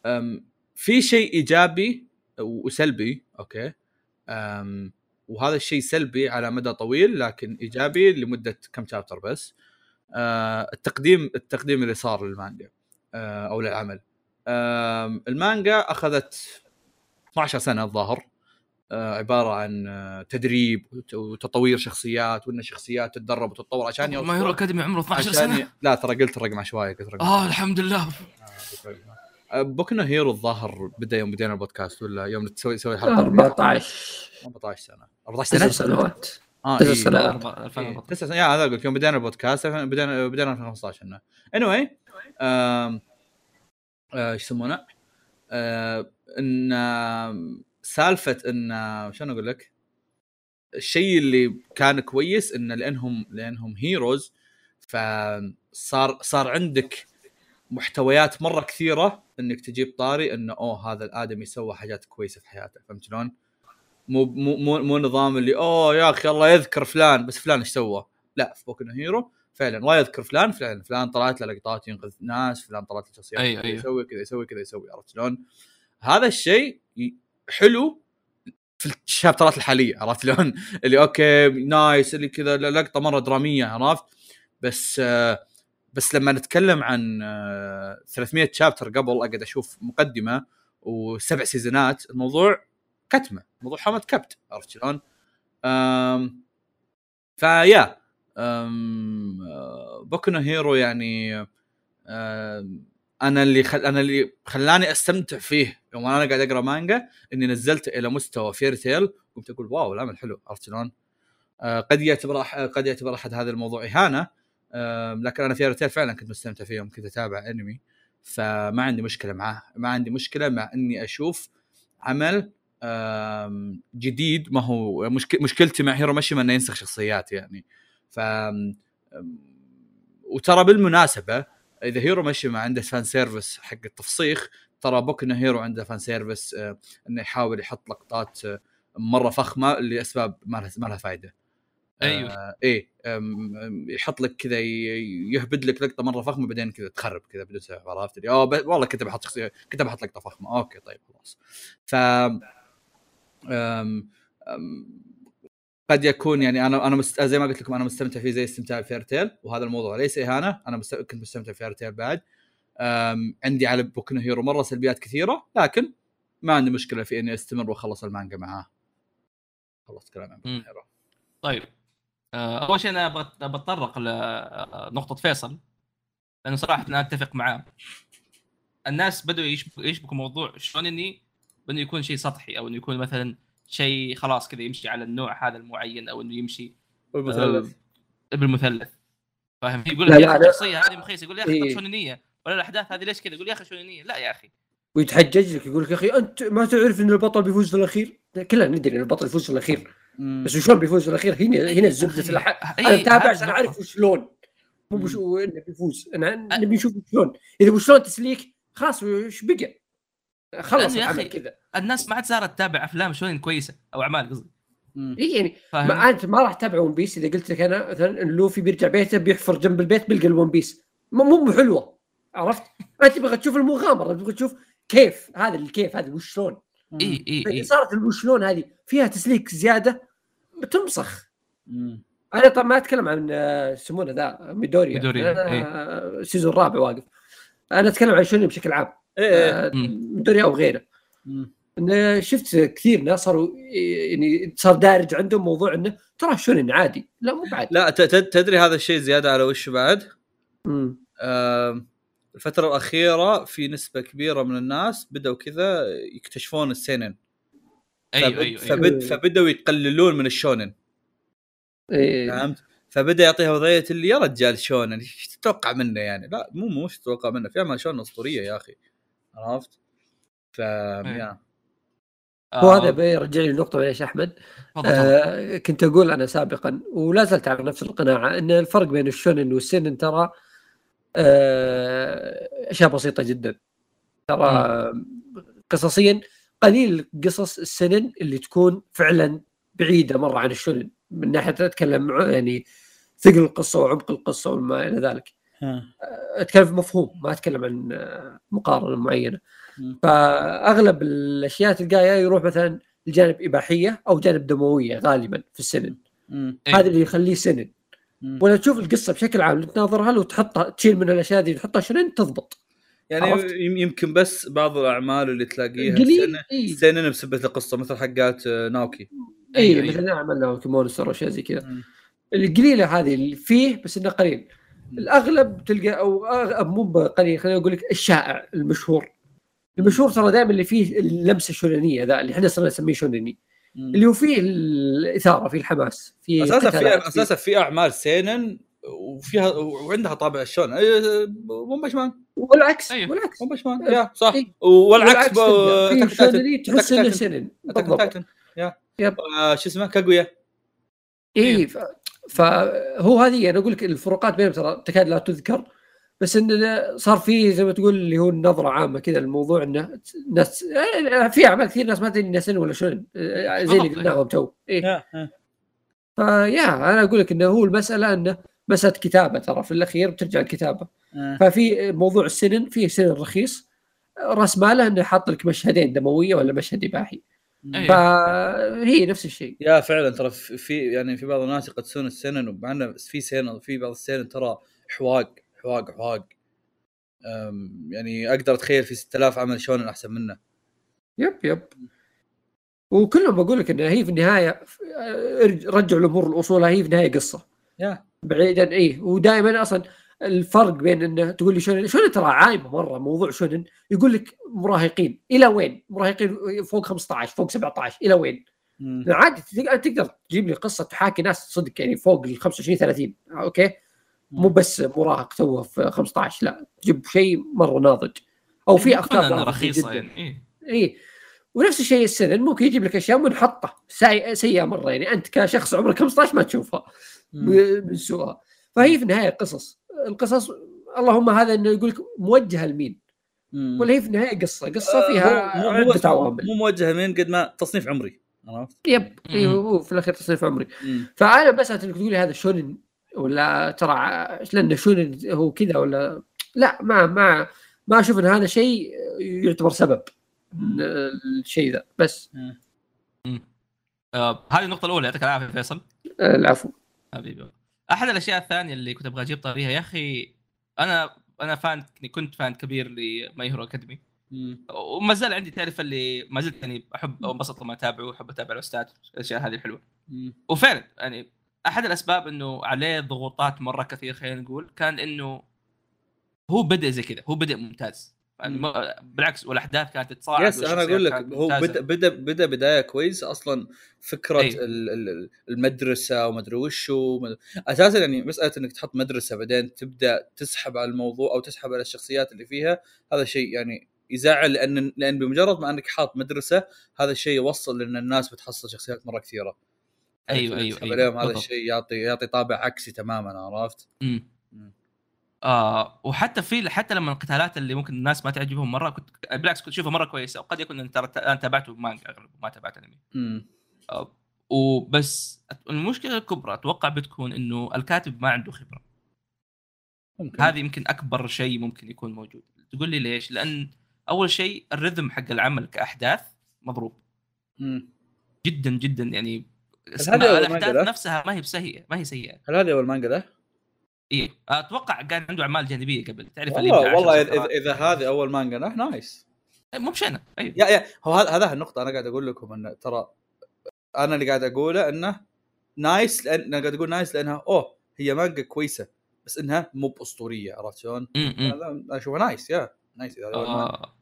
أم في شيء إيجابي وسلبي okay؟ أم وهذا الشيء سلبي على مدى طويل لكن إيجابي لمدة كم chapter بس. أه التقديم التقديم اللي صار للمانجا أه أو للعمل. أم المانجا أخذت 12 سنة الظاهر آه، عبارة عن آه، تدريب وت- وتطوير شخصيات وإن الشخصيات تتدرب وتتطور عشان ما هيرو أكاديميا عمره 12 عشان سنة؟ ي... لا ترى قلت الرقم عشوائي قلت رقم آه الحمد لله. بوكو نو هيرو الظاهر بدا يوم بدينا البودكاست ولا يوم تسوي تسوي الحلقة 14 14 سنة 14 تسع سنة سنوات آه تسع إيه. سنوات. إيه، 2014. تسع سنوات يا هذا قلت يوم بدينا البودكاست بدينا بدينا 2015 إحنا اني واي إيش يسمونه؟ آه، إن سالفة إن شلون أقول لك؟ الشيء اللي كان كويس إن لانهم لأنهم هيروز فصار صار عندك محتويات مرة كثيرة إنك تجيب طاري إنه أوه هذا الآدمي سوى حاجات كويسة في حياته فهمت شلون؟ مو مو مو, مو نظام اللي أوه يا أخي الله يذكر فلان بس فلان إيش سوى؟ لا في بوكو هيرو فعلا الله يذكر فلان فلان فلان طلعت له لقطات ينقذ ناس فلان طلعت له شخصيات أيوة. يسوي كذا يسوي كذا يسوي عرفت شلون؟ هذا الشيء حلو في الشابترات الحالية عرفت شلون؟ اللي okay nice اللي كذا لقطة مرة درامية عرفت؟ بس آه بس لما نتكلم عن آه 300 chapter قبل أقعد أشوف مقدمة وسبع سيزونات الموضوع كتمة موضوع حوم كبد عرفت شلون؟ فيا آه، بوكو هيرو يعني آم، أنا اللي خل... أنا اللي خلاني أستمتع فيه يوم أنا قاعد أقرأ مانجا إني نزلت إلى مستوى Fairy Tail قمت أقول wow العمل حلو عرفت شلون؟ آه قد يعتبر. قد يعتبر أحد هذا الموضوع إهانة آه لكن أنا Fairy Tail فعلا كنت مستمتع فيه يوم كنت أتابع أنمي فما عندي مشكلة معاه ما عندي مشكلة مع إني أشوف عمل جديد. ما هو مشك... مشكلتي مع هيرو ماشيما إنه ينسخ شخصيات يعني. ف وترى بالمناسبة إذا هيرو ماشيما عنده fan service حق التفسيخ ترى بوكو نو هيرو عنده fan service آه، إنه يحاول يحط لقطات آه، مرة فخمة لأسباب ما لها ما لها فائده أيوه. آه إيه يحط لك كذا يهبد لك لقطة مرة فخمة بعدين كذا تخرب كذا بدون سبب عرفت؟ اللي اوه والله كنت بحط شخصية كنت بحط لقطة فخمة. okay طيب خلاص. ف أم... أم... قد يكون يعني أنا أنا مست... زي ما قلت لكم أنا مستمتع فيه زي استمتاع Fairy Tail وهذا الموضوع ليس إهانة أنا مست... كنت مستمتع في Fairy Tail بعد. أم... عندي على بوكو هيرو مرة سلبيات كثيرة لكن ما عندي مشكلة في إني أستمر وأخلص المانجا معاه. خلصت كلام عن مم. بوكو هيرو طيب. أول شيء أنا أبغى بتطرق لنقطه فيصل لأنه صراحة أنا أتفق معاه. الناس بدوا يشبكوا موضوع شلون إني انه يكون شيء سطحي أو إنه يكون مثلا شيء خلاص كذا يمشي على النوع هذا المعين أو إنه يمشي والمثلث آه، بالمثلث. فاهم؟ يقول لك. الشخصية هذه مخيس يقول يا أخي إيه. شونينيه ولا الأحداث هذه ليش كذا؟ يقول يا أخي شونينيه لا يا أخي. ويتحجج لك يقول لك يا أخي أنت ما تعرف إن البطل بيفوز في الأخير؟ كلنا ندري إن البطل يفوز في الأخير. بس شلون بيفوز الأخير؟ هنا هنا زبده الأح... إيه، أنا متابع عشان. أعرف شلون. مو. إنه بيفوز. أنا نبي نشوف شلون. إذا شلون تسليك خلاص وش بقى؟ خلص يا أخي كذا. الناس ما عاد صارت تتابع أفلام شونين كويسة أو أعمال قصدي. إي يعني ما أنت ما راح تتابع One Piece إذا قلت لك أنا مثلا إن لوفي بيرجع بيته بيحفر جنب البيت بيلقى ال One Piece مو حلوة. عرفت؟ أنت تبغى تشوف المغامرة تبغى تشوف كيف هذا الكيف هذا وش شلون. إي إي إي صارت الوش شلون هذه فيها تسليك زيادة بتمسخ مم. أنا طبعا ما أتكلم عن آه، يسمونه ذا ميدوريا ميدوريا، إيه. ال season الرابع واقف أنا أتكلم عن شونن بشكل عام مم. ميدوريا أو غيره. انه شفت كثير ناس صاروا يعني صار دارج عندهم موضوع إنه ترى شونن عادي لا مو بعد لا ت- ت- تدري هذا الشيء زيادة على وش بعد؟ مم. آم، الفترة الأخيرة في نسبة كبيرة من الناس بدأوا كذا يكتشفون السينن أيوه فبد- أيوه أيوه فبد فبدأوا يقللون من الشونن إيه. فهمت؟ فبدأ يعطيها وضعية اللي يا رجال شونن إيش تتوقع منه يعني؟ لا مو مو إيش تتوقع منه في أعمال شونن أسطورية يا أخي عرفت؟ ف يا هو آه، هذا بيرجع لي النقطه معليش أحمد. آه كنت أقول أنا سابقا ولا زلت على نفس القناعة إن الفرق بين الشونن والسنن ترى آه، أشياء بسيطة جدا ترى قصصيا قليل قصص السنن اللي تكون فعلا بعيدة مرة عن الشونن من ناحية أتكلم يعني ثقل القصة وعمق القصة وما إلى ذلك. أتكلم في مفهوم ما أتكلم عن آه، مقارنة معينة. فأغلب الأشياء تلقاها يروح مثلا لجانب إباحية أو جانب دموية غالبا في السنن. هذا اللي يخليه سنن. ولا تشوف القصة بشكل عام تناظرها لو تحطها تشيل من الأشياء دي وتحطها شنن تضبط يعني عرفت؟ يم- يمكن بس بعض الأعمال اللي تلاقيها قليل سينن اي سينن بسبة القصة مثل حقات آه، ناوكي اي أيوة،. مثلا نعمل له ك Monster وأشياء زي كذا. القليلة هذه اللي فيه بس إنه قليل الأغلب تلقى أو أغ- مو قليل خليني أقول لك الشائع المشهور المشهور ترى دائما اللي فيه اللمسة الشونانيه ذا اللي إحنا صرنا نسميه شوناني مم. اللي هو فيه الإثارة فيه الحماس في أساسا في أساسا في أعمال سينن وفيها وعندها طابع الشون أي- مو بشمان والعكس أيوه. والعكس. مو بشمان يا صح. إيه. والعكس تحس انه. سنن. تايتن. يا. آه، شو اسمه؟ كاغويا. اي ف... فهو هذه أنا أقول لك الفروقات بينهم ترى تكاد لا تذكر. بس إن صار في زي ما تقول اللي هو النظره عامة كذا الموضوع إنه ناس في أعمال كثير ناس ما تدري انها سن ولا شنو زي اللي بالضبط. قلناهم تو إيه. يا يا. فيا أنا أقول لك إنه هو المسألة إنه مسألة كتابة ترى في الأخير بترجع الكتابة آه. ففي موضوع السنن في سنن رخيص راس ماله إنه يحط لك مشهدين دموية ولا مشهد إباحي. فهي نفس الشيء يا فعلا ترى في في- يعني في بعض الناس يقدسون السنن ومع إنه في سنن في بعض السنن ترى حواق حواق حواق يعني أقدر أتخيل في 6000 عمل شونن أحسن منه. yep yep. وكلهم بقول لك انها هي في النهاية إرج- رجعوا الأمور لاصولها هي في النهاية قصة. yeah. بعيدا إيه. ودائما أصلا الفرق بين إنه تقول لي شونن شونن ترى عايمة مرة موضوع شونن. يقول لك مراهقين إلى وين؟ مراهقين فوق 15 فوق 17 إلى وين؟ عادي تقدر تقدر تجيب لي قصة تحاكي ناس صدق يعني فوق ال 25 30 أوكي؟ مو بس مراهق توه في 15 لا تجيب شيء مرة ناضج أو في إنها ناضجة رخيصة جداً. يعني إيه. اي ونفس الشيء السنن ممكن يجيب لك أشياء منحطة سيئه مرة يعني أنت كشخص عمرك 15 ما تشوفها من سوءها فهي في النهاية قصص القصص اللهم هذا إنه يقول لك موجهة لمين. ولا هي في النهاية قصة قصة فيها آه، عدة عوامل مو موجهة مين قد ما تصنيف عمري عرفت؟ يب مم. هو في الأخير تصنيف عمري مم. فأنا بس انك تقول لي هذا شونن ولا ترى لأنه شونن هو كذا ولا لا ما ما ما أشوف إن هذا شيء يعتبر سبب الشيء ذا بس. آه هذه النقطة الأولى يعطيك العافية فيصل آه، العفو حبيبي أحد الأشياء الثانية اللي كنت أبغى أجيب طاريها يا أخي أنا أنا فان كنت فان كبير لماي هيرو أكاديمي. وما زال عندي تعرف اللي ما زلت يعني أحب انبسط لما أتابعه واحب أتابع الأستاذ الأشياء هذه الحلوة. وفعلا يعني أحد الأسباب إنه عليه ضغوطات مرة كثير خلينا نقول كان إنه هو بدأ زي كذا هو بدأ ممتاز يعني بالعكس والأحداث كانت تتصاعد يس أنا أقول لك هو. بدأ بدأ بدأ بداية كويس أصلا فكرة أي. ال- ال- المدرسة وش ومد- أساسا يعني مسألة إنك تحط مدرسة بعدين تبدأ تسحب على الموضوع أو تسحب على الشخصيات اللي فيها هذا شيء يعني يزعل لأن لأن بمجرد ما إنك حاط مدرسة هذا الشيء يوصل لأن الناس بتحصل شخصيات مرة كثيرة أيوة، إنك أيوة، عليهم هذا. الشيء يعطي يعطي طابع عكسي تماما عرفت؟ مم. مم. آه وحتى في حتى لما القتالات اللي ممكن الناس ما تعجبهم مرة كنت بالعكس كنت أشوفها مرة كويسة وقد يكون إن ترى أنا تابعته مانجا أغلب ما تابعت أنمي مم. آه وبس المشكلة الكبرى أتوقع بتكون إنه الكاتب ما عنده خبرة ممكن هذه يمكن أكبر شيء ممكن يكون موجود تقول لي ليش لأن أول شيء ال rhythm حق العمل كأحداث مضروب مم. جدا جدا يعني الاحداث؟ نفسها ما هي بسيئة ما هي سيئة هل هذه أول مانجا له؟ إيه أتوقع كان عنده أعمال جانبية قبل تعرف اللي والله يبدأ والله اذا. إذا هذه أول مانجا له nice مو بشينه أيوه yeah yeah هو هذا هذا النقطة أنا قاعد أقول لكم أنه ترى أنا اللي قاعد أقوله أنه nice لأن أنا قاعد أقول nice لأنها أوه هي مانجا كويسة بس إنها مو بأسطورية عرفت شلون؟ هذا أنا أشوفها nice yeah nice إذا هذا. آه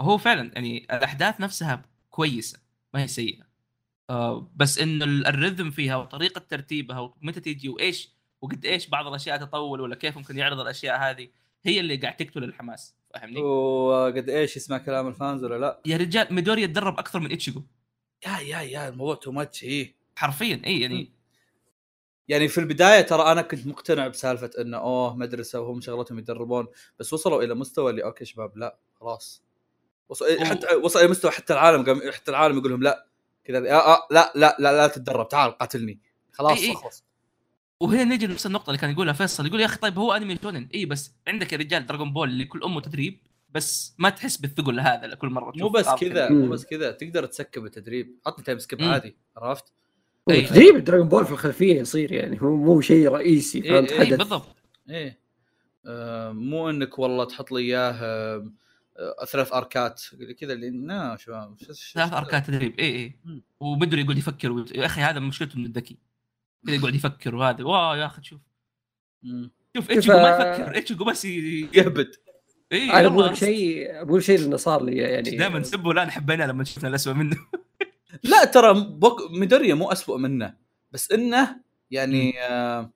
هو فعلا يعني الأحداث نفسها كويسة ما هي سيئة بس انه ال- ال rhythm فيها وطريقة ترتيبها ومتى تيجي وإيش وقد إيش بعض الأشياء تطول ولا كيف ممكن يعرض الأشياء هذه هي اللي قاعد تقتل الحماس فاهمني؟ وقد إيش يسمع كلام ال fans ولا لا؟ يا رجال ميدوريا يتدرب أكثر من اتشيجو yeah yeah yeah الموضوع too much إيه. حرفيا اي يعني يعني في البداية ترى أنا كنت مقتنع بسالفة إنه أوه مدرسة وهم شغلتهم يدربون بس وصلوا إلى مستوى اللي أوكي شباب لا خلاص. وصل حتى وصل إلى مستوى حتى العالم قام حتى العالم يقول لهم لا. كذا. آه آه لا لا لا لا تتدرب. تعال قاتلني. خلاص إي إي. خلاص. وهنا نجي لنفس النقطة اللي كان يقولها فيصل. يقول يا أخي طيب هو أنمي شونن. اي بس عندك يا رجال دراغون بول اللي كل أمه تدريب بس ما تحس بالثقل هذا كل مرة مو بس كذا. مو بس كذا. تقدر ت skip التدريب. عطني time skip. عادي. عرفت؟ أي. تدريب دراجون بول في الخلفية يصير يعني. هو مو شيء رئيسي إيه، فهمت؟ إيه، اي حدث. بالضبط. إيه. آه مو إنك والله تحط لي اياه ثلاث أركات كذا اللي لا شباب شو- شو- ثلاث اركات تدريب. اي اي. ومدري يقعد يفكر. wait... يا أخي هذا مشكلته انه ذكي كذا يقعد يفكر وهذا. wow يا أخي شوف. مم. شوف اتشيجو ما يفكر. اتشيجو بس. يهبد. اي أنا بقول لك شيء بقول شيء لأنه صار لي يعني دائما نسبه الآن حبيناه لما شفنا الاسوء منه. *laughs* لا ترى بوكو ميدوريا مو أسوأ منه. بس إنه يعني آه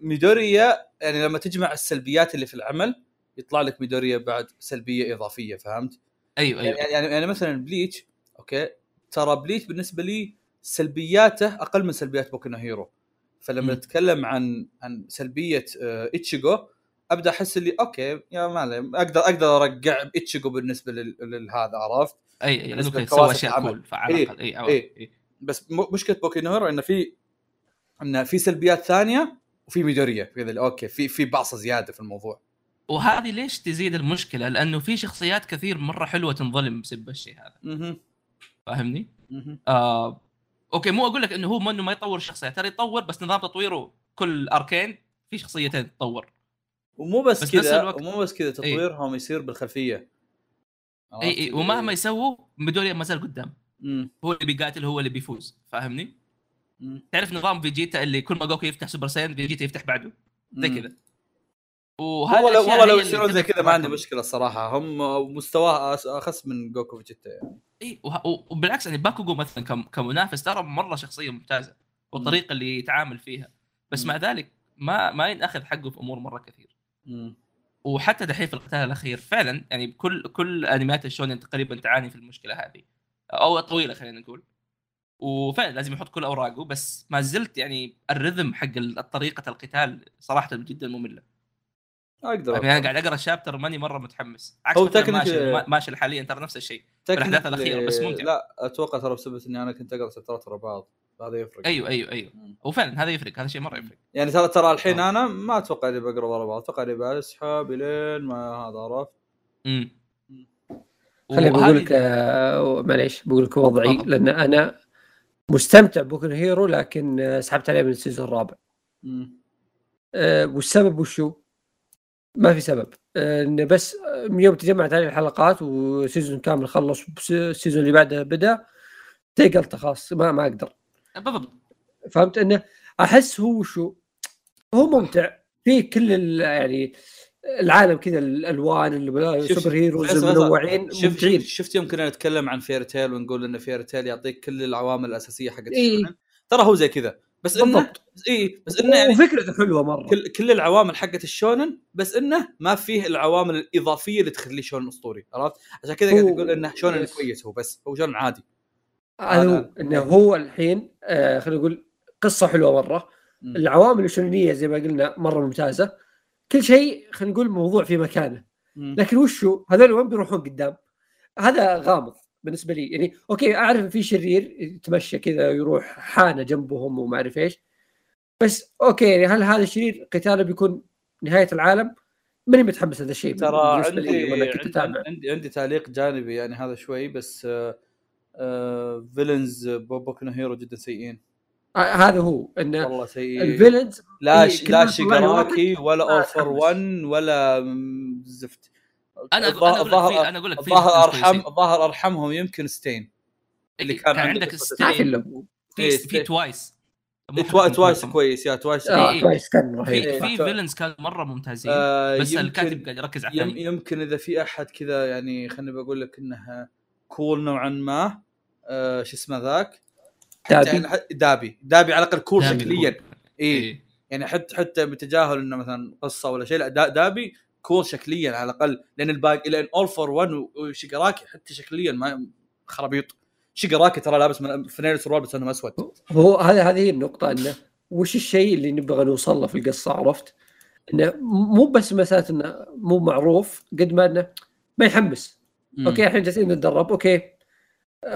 ميدوريا يعني لما تجمع السلبيات اللي في العمل يطلع لك ميدوريا بعد سلبية إضافية فهمت؟ أيوه يعني أيوه يعني, يعني مثلا بليتش أوكي ترى بليتش بالنسبة لي سلبياته أقل من سلبيات بوكو هيرو فلما. نتكلم عن عن سلبية آه، اتشيجو أبدأ أحس اللي أوكي يا ما أقدر أقدر ارجع اتشيجو بالنسبة لهذا عرفت أي أي سوى أشياء. cool فعلى إيه، الأقل اي إيه. إيه. بس مشكلة بوكو هيرو إنه في إنه في سلبيات ثانية وفي ميدوريا كذا أوكي في في بعصه زيادة في الموضوع وهذه ليش تزيد المشكلة؟ لأنه في شخصيات كثير مرة حلوة تنظلم بسبب الشيء هذا فاهمني؟ آه أوكي مو أقول لك إنه هو ما إنه ما يطور الشخصيات ترى يطور بس نظام تطويره كل أركين في شخصيتين تتطور ومو بس, بس كذا الوقت- ومو بس كذا تطويرهم يصير بالخلفية اي اي ومهما يسووا ميدوريا ما زال قدام مم. هو اللي بيقاتل هو اللي بيفوز فاهمني؟ مم. تعرف نظام فيجيتا اللي كل ما جوكو يفتح super Saiyan فيجيتا يفتح بعده زي. كذا وهذه والله والله لو يصيرون زي كذا ما عندي. مشكلة الصراحه هم مستواه أخس من جوكو فيجيتا يعني. إي وبالعكس يعني باكوغو مثلا كم- كمنافس ترى مرة شخصية ممتازة والطريقة اللي يتعامل فيها. بس مم. مع ذلك ما ما ينأخذ حقه في أمور مرة كثير. مم. وحتى دحين في القتال الأخير فعلا يعني كل كل انميات الشونن تقريبا تعاني في المشكلة هذه. أو طويلة خلينا نقول. وفعلا لازم يحط كل أوراقه بس ما زلت يعني الرذم حق طريقة القتال صراحة جدا مملة. أقدر يعني أنا قاعد أقرأ الشابتر ماني مرة متحمس. عكس هو ماشي ما- ماشي حاليا ترى نفس الشيء. الأحداث الأخيرة، بس ممتع. لا أتوقع ترى بسبب إني أنا كنت أقرأ شابترات ورا بعض. هذا يفرق. أيوه أيوه أيوه. وفعلا هذا يفرق هذا شيء مرة يفرق. يعني ترى ترى الحين آه. أنا ما أتوقع إني بقرأ ورا بعض. أتوقع إني بسحب لين ما هذا عرفت؟ امم خليني بقول لك آه، معليش بقول لك وضعي. لأن أنا مستمتع بوكو هيرو لكن آه، سحبت عليه من ال season الرابع. مم. آه، والسبب وشو؟ ما في سبب. انه بس من يوم تجمعت عليه الحلقات و season كامل خلص وال season اللي بعده بدأ تقلت خلاص ما ما أقدر. بالضبط. فهمت؟ إنه أحس هو شو هو ممتع. فيه كل ال- يعني العالم كذا الألوان اللي شوف- super heroes المنوعين شفت ممتعين. شفت يوم كنا نتكلم عن Fairy Tail ونقول إن Fairy Tail يعطيك كل العوامل الأساسية حقت إيه. ترى هو زي كذا. بس انه اي بس إنه يعني وفكرته حلوة مرة. كل كل العوامل حقت ال shonen بس إنه ما فيه العوامل الإضافية اللي تخليه shonen أسطوري عرفت؟ عشان كذا قاعد يقول إنه shonen yes. كويس هو بس هو shonen عادي. أنا- هو إنه هو الحين آه خلينا نقول قصة حلوة مرة. مم. العوامل الشونية زي ما قلنا مرة ممتازة. كل شيء خلينا نقول موضوع في مكانه. مم. لكن وشو؟ هذول وين بيروحون قدام؟ هذا غامض. بالنسبة لي يعني okay أعرف في شرير يتمشى كذا يروح حانة جنبهم وما أعرف إيش. بس okay يعني هل هذا الشرير قتاله بيكون نهاية العالم؟ ماني متحمس هذا الشيء ترى عندي كنت عندي, عندي عندي تعليق جانبي يعني هذا شوي بس آه آه فيلنز بوكو نو هيرو جدا سيئين. آه هذا هو انه والله سيئين. الفيلنز لا إيه، لا شيغاراكي ولا أتحمس. 1 ولا زفت. أنا أقول- الظاهر- أنا أقول لك في الظاهر أنا أقول لك في الظاهر ناس ارحم. الظاهر أرحمهم يمكن ستين اللي كان كان عنده عندك في ستين هو إيه، في ستين. في توايس إيه، Twice. كويس يا Twice إيه. كويس كان رهيب إيه. في في. villains كانوا مرة ممتازين آه بس الكاتب قاعد يركز على الثاني يمكن إذا في أحد كذا يعني خليني بقول لك إنها cool نوعا ما آه شو اسمه ذاك حتى دابي. يعني ح- دابي دابي على الأقل cool شكليا. اي إيه. يعني حتى حتى بتجاهل إنه مثلا قصة ولا شيء لا دا- دابي cool شكليا على الأقل لأن الباقي لأن All For One وشيجاراكي حتى شكليا ما خرابيط شيجاراكي ترى لابس من فنيل سروال بس انه أسود هو هذا هذه هي النقطة إنه وش الشيء اللي نبغى نوصل له في القصة عرفت؟ إنه مو بس مسألة إنه مو معروف قد ما إنه ما يحمس، okay الحين جالسين نتدرب okay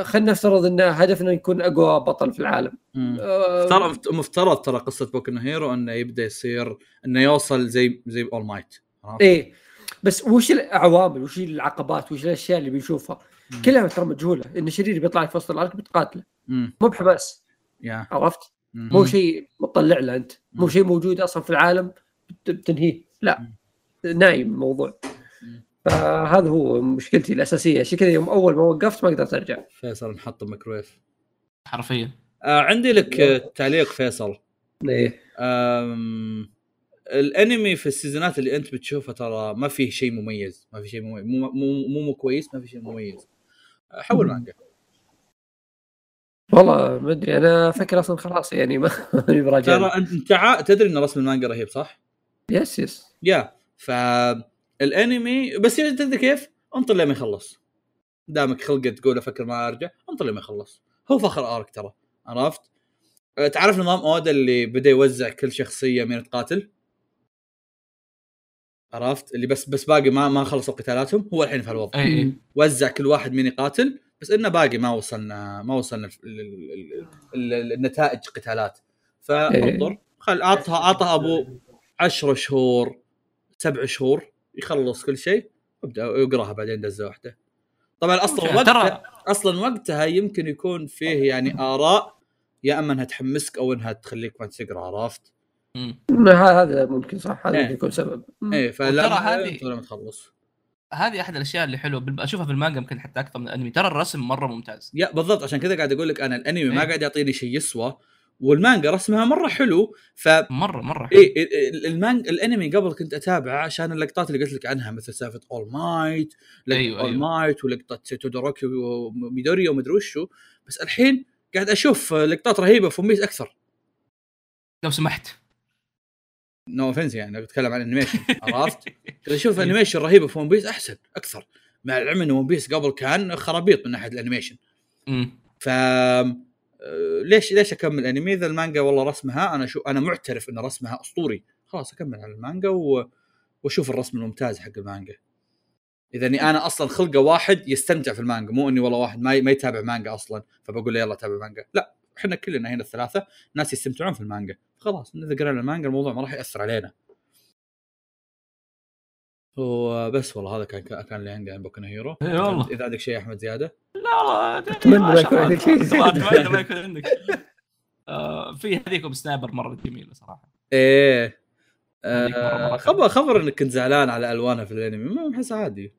خلينا نفترض إن هدفنا يكون أقوى بطل في العالم. مم. آه، مفترض ترى قصة Boku Hero إنه يبدأ يصير إنه يوصل زي زي All Might إيه. بس وش العوامل وش العقبات وش الأشياء اللي بنشوفها؟ مم. كلها ترى مجهولة. إن شرير بيطلع لك في وسط الارك بتقاتله. مو بحماس يا. عرفت؟ مم. مو شيء مطلع له أنت. مو. شيء موجود أصلا في العالم بت- بتنهيه. لا. نايم الموضوع. فهذا هو مشكلتي الأساسية. عشان كذا يوم أول ما وقفت ما قدرت أرجع. فيصل نحط ميكرويف حرفيا. آه عندي لك آه، تعليق فيصل. إيه. الانمي في ال seasons اللي انت بتشوفها ترى ما فيه شيء مميز ما في شيء مميز مو مو مو, مو كويس ما في شيء مميز حول. مانجا والله ما أدري أنا فكر أصلا خلاص يعني *laughs* ما براجع ترى انت تدري إن رسم المانجا رهيب صح؟ yes yes yeah فالانمي بس تدري كيف؟ انطر لما يخلص دامك خلقة تقول أفكر ما أرجع انطر لما يخلص هو فخر arc ترى عرفت؟ تعرف نظام اودا اللي بدأ يوزع كل شخصية من تقاتل؟ عرفت؟ اللي بس بس باقي ما ما خلصوا قتالاتهم هو الحين في هالوضع اي اي وزع كل واحد مين يقاتل بس إنه باقي ما وصلنا ما وصلنا ال- ال- ال- ال- النتائج قتالات. فانظر خل عطها عطها أبو 10 شهور سبع شهور يخلص كل شيء وابدا يقراها بعدين دزة واحدة. طبعا أصلا وقتها أصلا وقتها يمكن يكون فيه يعني آراء يا إما إنها تحمسك أو إنها تخليك ما تقرأ عرفت؟ ما هذا ممكن صح هذا إيه. يكون سبب. إيه فلا وترى هذه- لما تخلص هذه أحد الأشياء اللي حلوة بال- أشوفها في المانجا يمكن حتى أكثر من الأنمي ترى الرسم مرة ممتاز yeah بالضبط عشان كذا قاعد أقول لك أنا الأنمي ما إيه. قاعد يعطيني شيء يسوى والمانجا رسمها مرة حلو ف مرة مرة حلو. اي المانجا الأنمي قبل كنت أتابعه عشان اللقطات اللي قلت لك عنها مثل سالفة All Might أيوة، All أيوة. Might ولقطة تودوروكي وميدوري ومدري وشو بس الحين قاعد أشوف لقطات رهيبة في أكثر لو سمحت no offense يعني بتكلم عن animation *laughs* عرفت؟ قاعد أشوف. animation رهيبة في One Piece أحسن أكثر. مع العلم إن One Piece قبل كان خرابيط من ناحية ال animation. امم ف آه، ليش ليش أكمل أنمي؟ إذا المانجا والله رسمها أنا شو أنا معترف إن رسمها أسطوري. خلاص أكمل على المانجا و... وأشوف الرسم الممتاز حق المانجا. إذا إني أنا أصلا خلقة واحد يستمتع في المانجا مو إني والله واحد ما, ما يتابع مانجا أصلا فبقول له يلا تابع مانجا. لا. إحنا كلنا هنا الثلاثة ناس يستمتعون في المانجا. خلاص إذا قرينا المانجا الموضوع ما راح يأثر علينا. وبس والله هذا كان كان اللي عندي عن Boku Hero إي والله. إذا عندك شيء يا أحمد زيادة؟ لا والله أتمنى ما يكون عندك شيء. *laughs* أتمنى ما يكون عندك آه، في هذيكم sniper مرة جميلة صراحة. إيه. هذيك آه خبر خبر إنك كنت زعلان على الوانها في الأنمي. ما أحس عادي.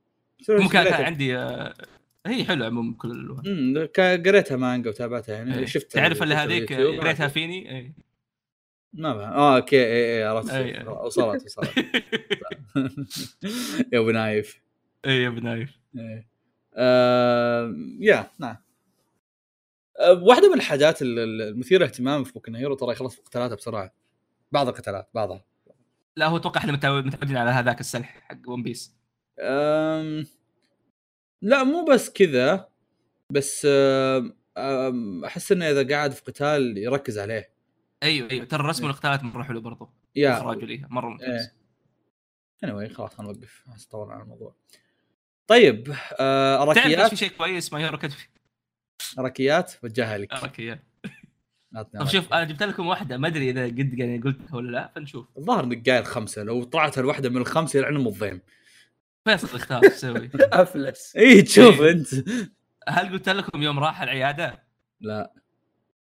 ممكن كان عندي آه، هي حلوة عموما كل الألوان قريتها مانجا وتابعتها يعني إيه. شفت تعرف اللي هذيك. قريتها فيني إيه. ما بعرف. آه أوكي اي اي عرفت. وصلت وصلت *laughs* يا أبو نايف اي يا بنايف إيه. آه يا نعم آه، واحدة من الحاجات ال- ال- المثيرة اهتمام في Boku Hero ترى يخلص قتالاتها بسرعة بعض القتالات بعضها لا هو أتوقع إحنا متعود- متعودين على هذاك السلح حق One Piece أم... لا مو بس كذا بس. أم... أحس إنه إذا قاعد في قتال يركز عليه. أيوه أيوه. ترى رسم القتالات مرة حلو برضو. yeah. اخراجه ليها مرة ممتاز. إيه. Anyway خلاص خلينا نوقف بس طولنا على الموضوع. طيب آه تعرف أراكيات؟ في شيء كويس؟ ما هيرو كتفي أراكيات؟ وجهها لك. عطني طب شوف. أنا جبت لكم واحدة ما أدري إذا قد يعني قلتها ولا لا فنشوف. الظاهر إنك قايل خمسة لو طلعت الواحدة من الخمسة يلعن الضيم. فيصل اختار إيش تسوي؟ *laughs* أفلس اي تشوف إيه. أنت هل قلت لكم يوم راح العيادة؟ لا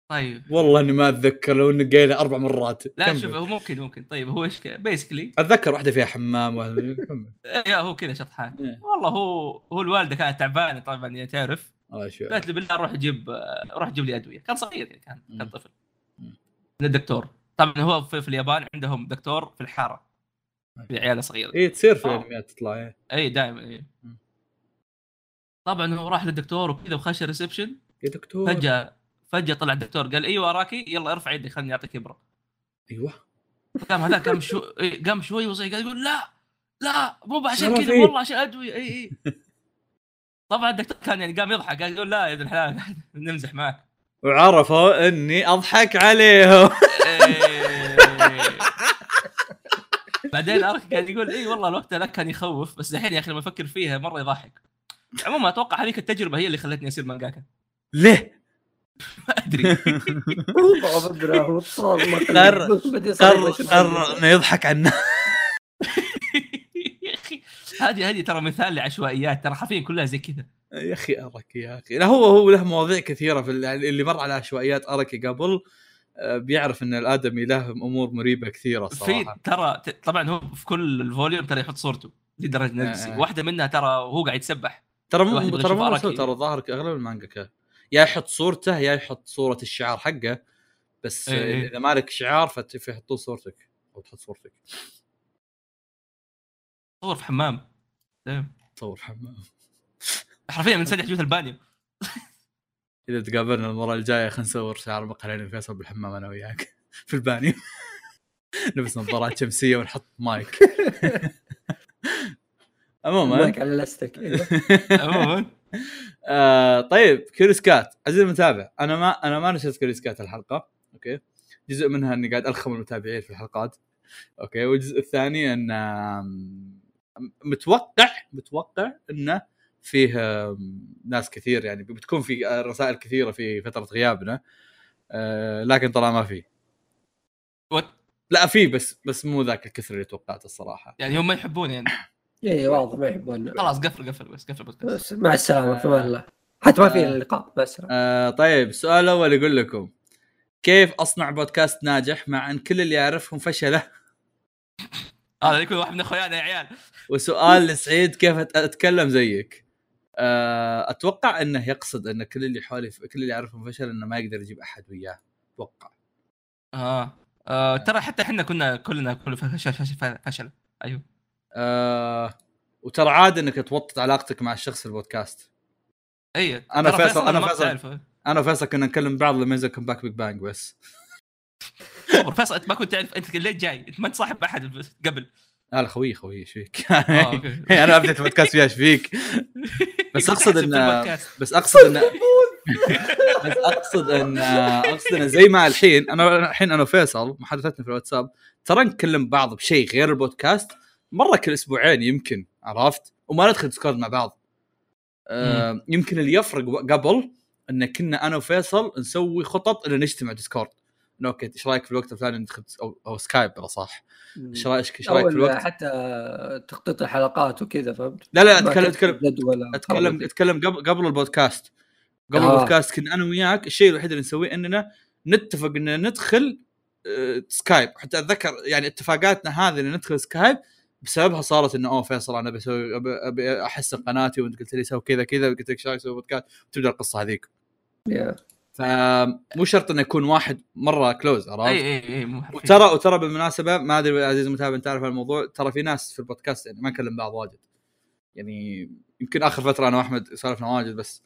طيب والله إني ما أتذكر لو انك قايلها أربع مرات لا. شوف هو ممكن ممكن طيب هو إيش بيسكلي أتذكر واحدة فيها حمام واحدة- كمل. *laughs* yeah هو كذا شطحان إيه. والله هو هو الوالدة كانت تعبانة طبعا يعني تعرف قالت لي بالله روح جيب روح جيب لي أدوية كان صغير يعني كان كان. طفل مم. للدكتور طبعا هو في, في اليابان عندهم دكتور في الحارة عياله صغيرة. اي تصير في آه. الأنميات تطلع إيه. اي دائما اي. طبعا هو راح للدكتور وكذا وخش ال reception. yeah دكتور. فجأة فجأة طلع الدكتور قال إيوه أراكي يلا ارفع يدك خليني أعطيك إبرة. أيوه. قام هذا قام شو إيه، قام شوي وصي قال يقول لا لا مو عشان. كذا والله عشان ادويه اي اي *laughs* طبعا الدكتور كان يعني قام يضحك قال يقول لا يا ابن الحلال *laughs* نمزح معك. وعرفوا إني أضحك عليهم. *laughs* بعدين أرك قاعد يقول إي والله الوقت ذاك كان يخوف بس الحين يا أخي لما أفكر فيها مرة يضحك. عموما أتوقع هذيك التجربة هي اللي خلتني اصير مانجاكا. ليه؟ *laughs* ما أدري. *laughs* *laughs* قرر- قرر إنه يضحك عنا يا أخي هذه هذه ترى مثال لعشوائيات ترى حرفيا كلها زي كذا. يا أخي اركي يا أخي. لا هو هو له مواضيع كثيرة في يعني اللي مر على عشوائيات اركي قبل. بيعرف إن الآدمي له أمور مريبة كثيرة في الصراحه ترى طبعا هو في كل الفوليوم ترى يحط صورته لدرجة نرجسي آه. واحدة منها ترى وهو قاعد يتسبح ترى مو ترى مو. ترى الظاهر أغلب المانجا يا يحط صورته يا يحط صورة الشعار حقه بس إيه، آه، إيه. إذا مالك شعار فيحطوا صورتك أو تحط صورتك صور في حمام. تصور حمام حرفيا منسدح جوه البانيو *laughs* إذا تقابلنا المرة الجاية خلينا نصور شعار مقهى فيصل بالحمام أنا وياك *laughs* في البانيو. *laughs* نلبس نظارات شمسية ونحط مايك. *laughs* عموما. مايك على الاستك أيوة. عموما. آه طيب Curious Cat عزيزي المتابع أنا ما أنا ما نشرت Curious Cat الحلقة أوكي. جزء منها إني قاعد الخم المتابعين في الحلقات أوكي. والجزء الثاني إن متوقع متوقع انه فيه ناس كثير يعني بتكون في آه، رسائل كثيرة في فترة غيابنا آه لكن طلع ما في؟ لا في بس بس مو ذاك الكثر اللي توقعته الصراحة. يعني هم ما يحبون يعني. اي واضح ما يحبون. خلاص قفل قفل بس قفل بس بس مع السلامة في أمان الله حتى ما في آه. اللقاء مع السلامة. آه طيب السؤال الأول يقول لكم كيف أصنع بودكاست ناجح مع إن كل اللي يعرفهم فشلة؟ *laughs* هذا يكون واحد من أخويانا يا عيال. وسؤال لسعيد كيف أتكلم زيك؟ آه، أتوقع إنه يقصد إن كل اللي حولي كل اللي يعرفهم فشل إنه ما يقدر يجيب أحد وياه أتوقع آه, آه ترى حتى إحنا كنا كلنا كل فشل فشل فشل أيوه آه وترى عادي إنك توطد علاقتك مع الشخص في البودكاست اي أنا ترى فيصل- ما فيصل. أنا وفيصل كنا نكلم بعض لما ينزل comeback Big Bang بس صبر فيصل أنت ما كنت تعرف أنت ليه جاي أنت ما أنت صاحب أحد قبل لا خوي خوي إيش فيك؟ آه، *laughs* أوكي. أنا ابدا البودكاست فيها إيش فيك؟ *laughs* بس أقصد إن. بس أقصد ان بس أقصد ان أقصد إن زي ما الحين أنا الحين أنا وفيصل محادثتنا في الواتساب ترى نكلم بعض بشيء غير البودكاست مرة كل أسبوعين يمكن عرفت؟ وما ندخل Discord مع بعض. آه يمكن اللي يفرق قبل إن كنا أنا وفيصل نسوي خطط ان نجتمع Discord. أوكي إيش رأيك في الوقت الفلاني ندخل أو, أو Skype بلا صح؟ إيش رايك إيش رأيك في الوقت؟ حتى تخطيط الحلقات وكذا فهمت؟ لا لا اتكلم اتكلم اتكلم. أتكلم قبل قبل البودكاست قبل آه. البودكاست كنا أنا وياك الشيء الوحيد اللي نسويه إننا نتفق إننا ندخل آه، Skype حتى أتذكر يعني اتفاقاتنا هذه ان ندخل Skype بسببها صارت إنه أوه فيصل أنا بسوي ابي احسن قناتي وأنت قلت لي سوي كذا كذا قلت لك إيش رأيك أسوي بودكاست وتبدأ القصة هذيك يا. فمو شرط إنه يكون واحد مرة close عرفت؟ إي إي إي مو- وترى وترى بالمناسبة ما أدري عزيزي المتابع أنت تعرف الموضوع ترى في ناس في البودكاست يعني ما نكلم بعض واجد. يعني يمكن آخر فترة أنا وأحمد سولفنا واجد بس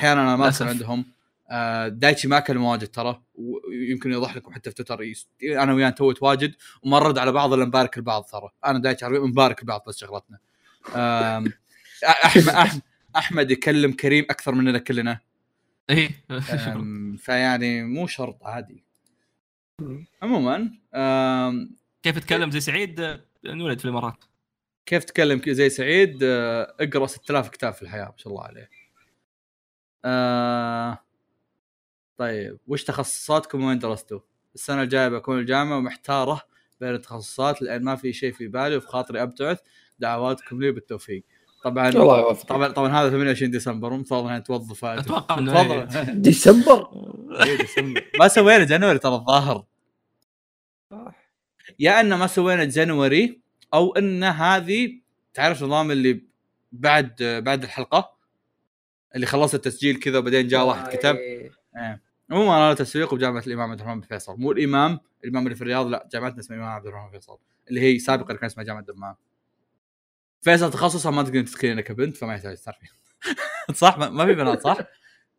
أحيانا أنا ما للأسف. عندهم. آه، دايتشي ما أكلم واجد ترى ويمكن يوضح لكم حتى في تويتر أنا وياه نتوت واجد وما نرد على بعض إلا نبارك البعض ترى. أنا دايتشي عربي نبارك البعض بس شغلتنا. احمد أحمد يكلم كريم أكثر مننا كلنا. اي آم، *laughs* فيعني مو شرط عادي. عموما كيف تتكلم زي سعيد انولد في الإمارات كيف تتكلم زي سعيد اقرأ 6000 كتاب في الحياة ما شاء الله عليه. آه طيب وش تخصصاتكم وين درستوا؟ السنة الجاية بكون الجامعة ومحتارة بين التخصصات لأن ما في شيء في بالي وفي خاطري أبتعث دعواتكم لي بالتوفيق. طبعا الله يوفقك. طبعا طبعا هذا 28 ديسمبر مفترض انها توظف أتوقع إنه تفضل. *laughs* ديسمبر؟ إيه، ديسمبر. ما سوينا جانوري ترى الظاهر. يا إن ما سوينا جانوري أو إن هذه تعرف نظام اللي بعد بعد الحلقة؟ اللي خلصت التسجيل كذا وبعدين جاء واحد كتب. إيه. عموما أنا تسويق بجامعة الإمام عبد الرحمن بن فيصل. مو الإمام الإمام اللي في الرياض لا جامعتنا اسمها الإمام عبد الرحمن بن فيصل اللي هي سابقا كان اسمها جامعة دمام فيصل تخصصها ما تقدر تتخيل انك بنت فما يحتاج تعرفين. *laughs* صح؟ ما ما في بنات صح؟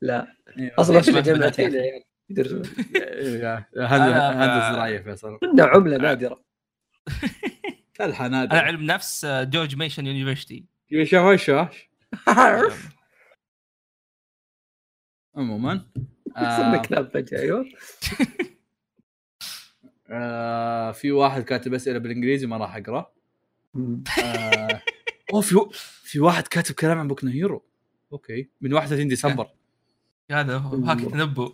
لا. إيه، أصلا ما جامعتين هندسه هندسه زراعيه فيصل. عندنا عملة *laughs* نادره فلحه أنا نادر علم نفس آه، جورج ميشن يونيفرستي. إيش إيش إيش عموما *laughs* صرنا آه كلاب فجأة أيوه. آه في واحد كاتب أسئلة بالإنجليزي ما راح أقرأ. *laughs* آه أوه في في واحد كاتب كلام عن Boku no Hero أوكي. من 31 ديسمبر. هذا هو هاك تنبؤ.